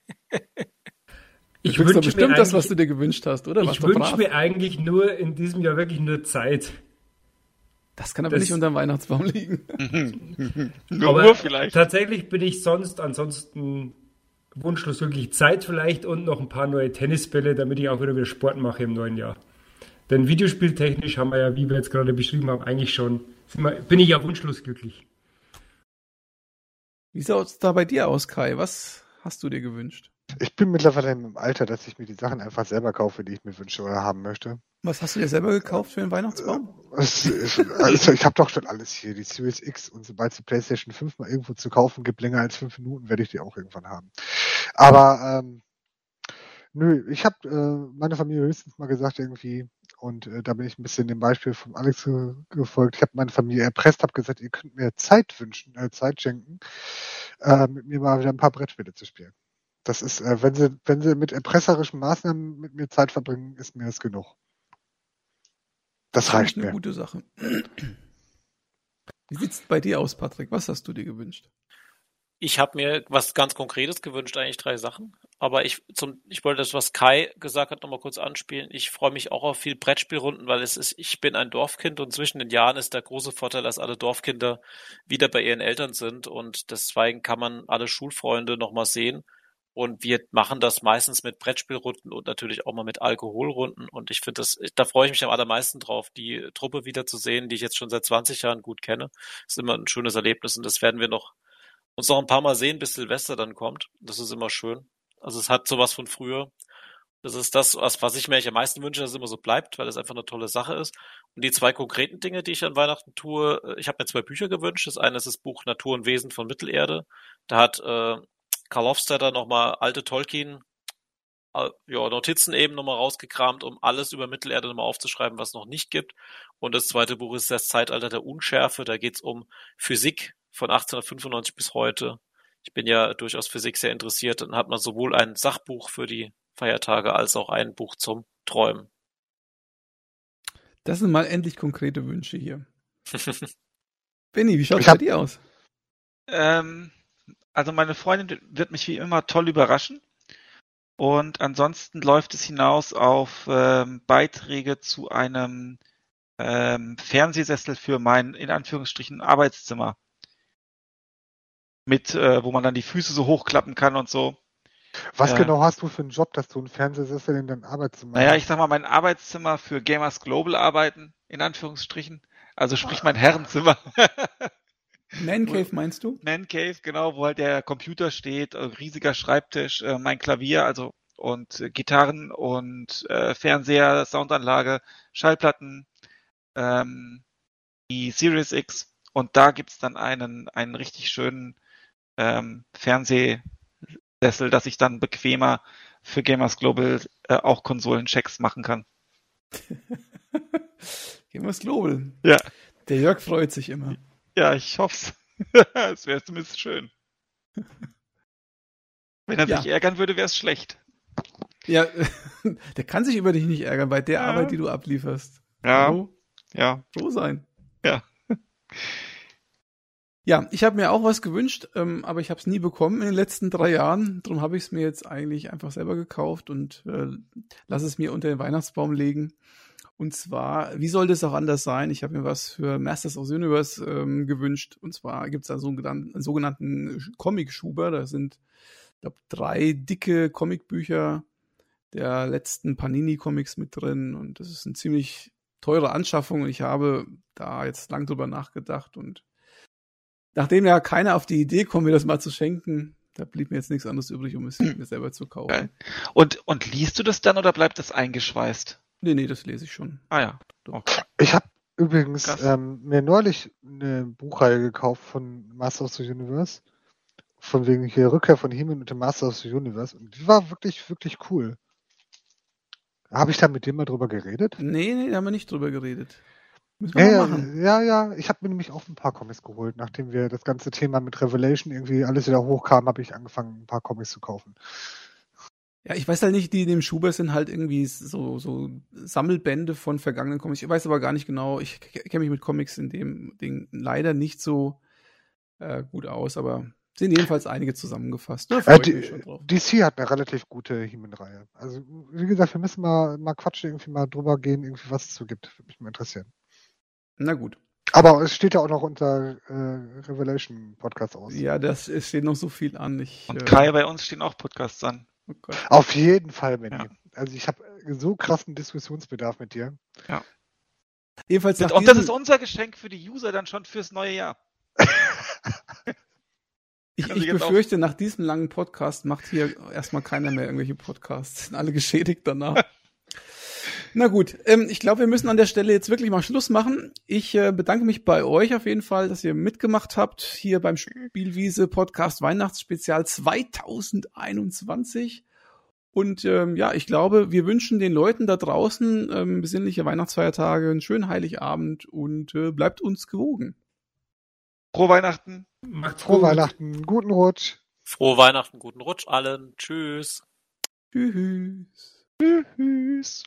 ich wünsche bestimmt das, was du dir gewünscht hast, oder? ich wünsche mir eigentlich nur in diesem Jahr wirklich nur Zeit. Das kann aber das nicht unter dem Weihnachtsbaum liegen. aber vielleicht. Tatsächlich bin ich sonst ansonsten wunschlos wirklich Zeit vielleicht und noch ein paar neue Tennisbälle, damit ich auch wieder wieder Sport mache im neuen Jahr. Denn videospieltechnisch haben wir ja, wie wir jetzt gerade beschrieben haben, eigentlich schon, wir, bin ich ja wunschlos glücklich. Wie sah es da bei dir aus, Kai? Was hast du dir gewünscht? Ich bin mittlerweile im Alter, dass ich mir die Sachen einfach selber kaufe, die ich mir wünsche oder haben möchte. Was hast du dir selber gekauft für den Weihnachtsbaum? also ich habe doch schon alles hier, die Series X und sobald es die PlayStation 5 mal irgendwo zu kaufen gibt, länger als fünf Minuten, werde ich die auch irgendwann haben. Aber ähm, nö, ich habe äh, meine Familie höchstens mal gesagt irgendwie, und äh, da bin ich ein bisschen dem Beispiel von Alex gefolgt. Ich habe meine Familie erpresst, habe gesagt, ihr könnt mir Zeit wünschen, äh, Zeit schenken, äh, mit mir mal wieder ein paar Brettspiele zu spielen. Das ist, äh, wenn sie, wenn sie mit erpresserischen Maßnahmen mit mir Zeit verbringen, ist mir das genug. Das reicht das ist eine mir. gute Sache. Wie sieht's bei dir aus, Patrick? Was hast du dir gewünscht? Ich habe mir was ganz Konkretes gewünscht, eigentlich drei Sachen. Aber ich, zum, ich wollte das, was Kai gesagt hat, nochmal kurz anspielen. Ich freue mich auch auf viel Brettspielrunden, weil es ist, ich bin ein Dorfkind und zwischen den Jahren ist der große Vorteil, dass alle Dorfkinder wieder bei ihren Eltern sind und deswegen kann man alle Schulfreunde nochmal sehen. Und wir machen das meistens mit Brettspielrunden und natürlich auch mal mit Alkoholrunden. Und ich finde das, da freue ich mich am allermeisten drauf, die Truppe wiederzusehen, die ich jetzt schon seit 20 Jahren gut kenne. Ist immer ein schönes Erlebnis und das werden wir noch uns noch ein paar Mal sehen, bis Silvester dann kommt. Das ist immer schön. Also es hat sowas von früher. Das ist das, was, was ich mir eigentlich am meisten wünsche, dass es immer so bleibt, weil es einfach eine tolle Sache ist. Und die zwei konkreten Dinge, die ich an Weihnachten tue, äh, ich habe mir zwei Bücher gewünscht. Das eine ist das Buch Natur und Wesen von Mittelerde. Da hat äh, Karl Hofstadter nochmal alte Tolkien äh, ja, Notizen eben nochmal rausgekramt, um alles über Mittelerde nochmal aufzuschreiben, was es noch nicht gibt. Und das zweite Buch ist das Zeitalter der Unschärfe. Da geht es um Physik, von 1895 bis heute. Ich bin ja durchaus Physik sehr interessiert. Dann hat man sowohl ein Sachbuch für die Feiertage als auch ein Buch zum Träumen. Das sind mal endlich konkrete Wünsche hier. Benny, wie schaut es bei dir aus? Ähm, also meine Freundin wird mich wie immer toll überraschen. Und ansonsten läuft es hinaus auf ähm, Beiträge zu einem ähm, Fernsehsessel für mein in Anführungsstrichen Arbeitszimmer mit, äh, wo man dann die Füße so hochklappen kann und so. Was äh, genau hast du für einen Job, dass du einen Fernsehsessel in deinem Arbeitszimmer Naja, ich sag mal, mein Arbeitszimmer für Gamers Global arbeiten, in Anführungsstrichen. Also sprich mein Herrenzimmer. Man Cave meinst du? Man Cave, genau, wo halt der Computer steht, äh, riesiger Schreibtisch, äh, mein Klavier, also und äh, Gitarren und äh, Fernseher, Soundanlage, Schallplatten, ähm, die Series X und da gibt's dann einen, einen richtig schönen ähm, Fernsehsessel, dass ich dann bequemer für Gamers Global äh, auch Konsolenchecks machen kann. Gamers Global. Ja. Der Jörg freut sich immer. Ja, ich hoffe es. wäre zumindest schön. Wenn er ja. sich ärgern würde, wäre es schlecht. Ja, der kann sich über dich nicht ärgern, bei der ja. Arbeit, die du ablieferst. Ja. So, ja. So sein. Ja. Ja, ich habe mir auch was gewünscht, ähm, aber ich habe es nie bekommen in den letzten drei Jahren. Darum habe ich es mir jetzt eigentlich einfach selber gekauft und äh, lasse es mir unter den Weihnachtsbaum legen. Und zwar, wie soll das auch anders sein? Ich habe mir was für Masters of the Universe ähm, gewünscht. Und zwar gibt es da so einen sogenannten Comic-Schuber. Da sind, ich glaube, drei dicke Comicbücher der letzten Panini-Comics mit drin. Und das ist eine ziemlich teure Anschaffung. Und ich habe da jetzt lang drüber nachgedacht und nachdem ja keiner auf die Idee kommt, mir das mal zu schenken, da blieb mir jetzt nichts anderes übrig, um es hm. mir selber zu kaufen. Und, und liest du das dann oder bleibt das eingeschweißt? Nee, nee, das lese ich schon. Ah ja. Okay. Ich habe übrigens ähm, mir neulich eine Buchreihe gekauft von Master of the Universe. Von wegen hier Rückkehr von Himmel und dem Master of the Universe. Und die war wirklich, wirklich cool. Habe ich da mit dem mal drüber geredet? Nee, nee, da haben wir nicht drüber geredet. Müssen wir ja, machen. Ja, ja, ich habe mir nämlich auch ein paar Comics geholt. Nachdem wir das ganze Thema mit Revelation irgendwie alles wieder hochkam, habe ich angefangen, ein paar Comics zu kaufen. Ja, ich weiß halt nicht, die in dem Schuber sind halt irgendwie so, so Sammelbände von vergangenen Comics. Ich weiß aber gar nicht genau, ich kenne mich mit Comics in dem Ding leider nicht so äh, gut aus, aber sind jedenfalls einige zusammengefasst. Ne? Äh, die, DC hat eine relativ gute He-Man-Reihe. Also, wie gesagt, wir müssen mal, mal quatschen, irgendwie mal drüber gehen, irgendwie was es so gibt. Würde mich mal interessieren. Na gut. Aber es steht ja auch noch unter äh, Revelation Podcast aus. Ja, das es steht noch so viel an. Ich, Und Kai, äh, bei uns stehen auch Podcasts an. Oh Auf jeden Fall, Benny. Ja. Also ich habe so krassen Diskussionsbedarf mit dir. Ja. Jedenfalls Und diesem... das ist unser Geschenk für die User dann schon fürs neue Jahr. ich, ich befürchte, nach diesem langen Podcast macht hier erstmal keiner mehr irgendwelche Podcasts. Sind alle geschädigt danach. Na gut, ähm, ich glaube, wir müssen an der Stelle jetzt wirklich mal Schluss machen. Ich äh, bedanke mich bei euch auf jeden Fall, dass ihr mitgemacht habt hier beim Spielwiese Podcast Weihnachtsspezial 2021. Und ähm, ja, ich glaube, wir wünschen den Leuten da draußen ähm, besinnliche Weihnachtsfeiertage, einen schönen Heiligabend und äh, bleibt uns gewogen. Frohe Weihnachten. Macht's Frohe gut. Weihnachten. Guten Rutsch. Frohe Weihnachten, guten Rutsch allen. Tschüss. Tschüss. Tschüss.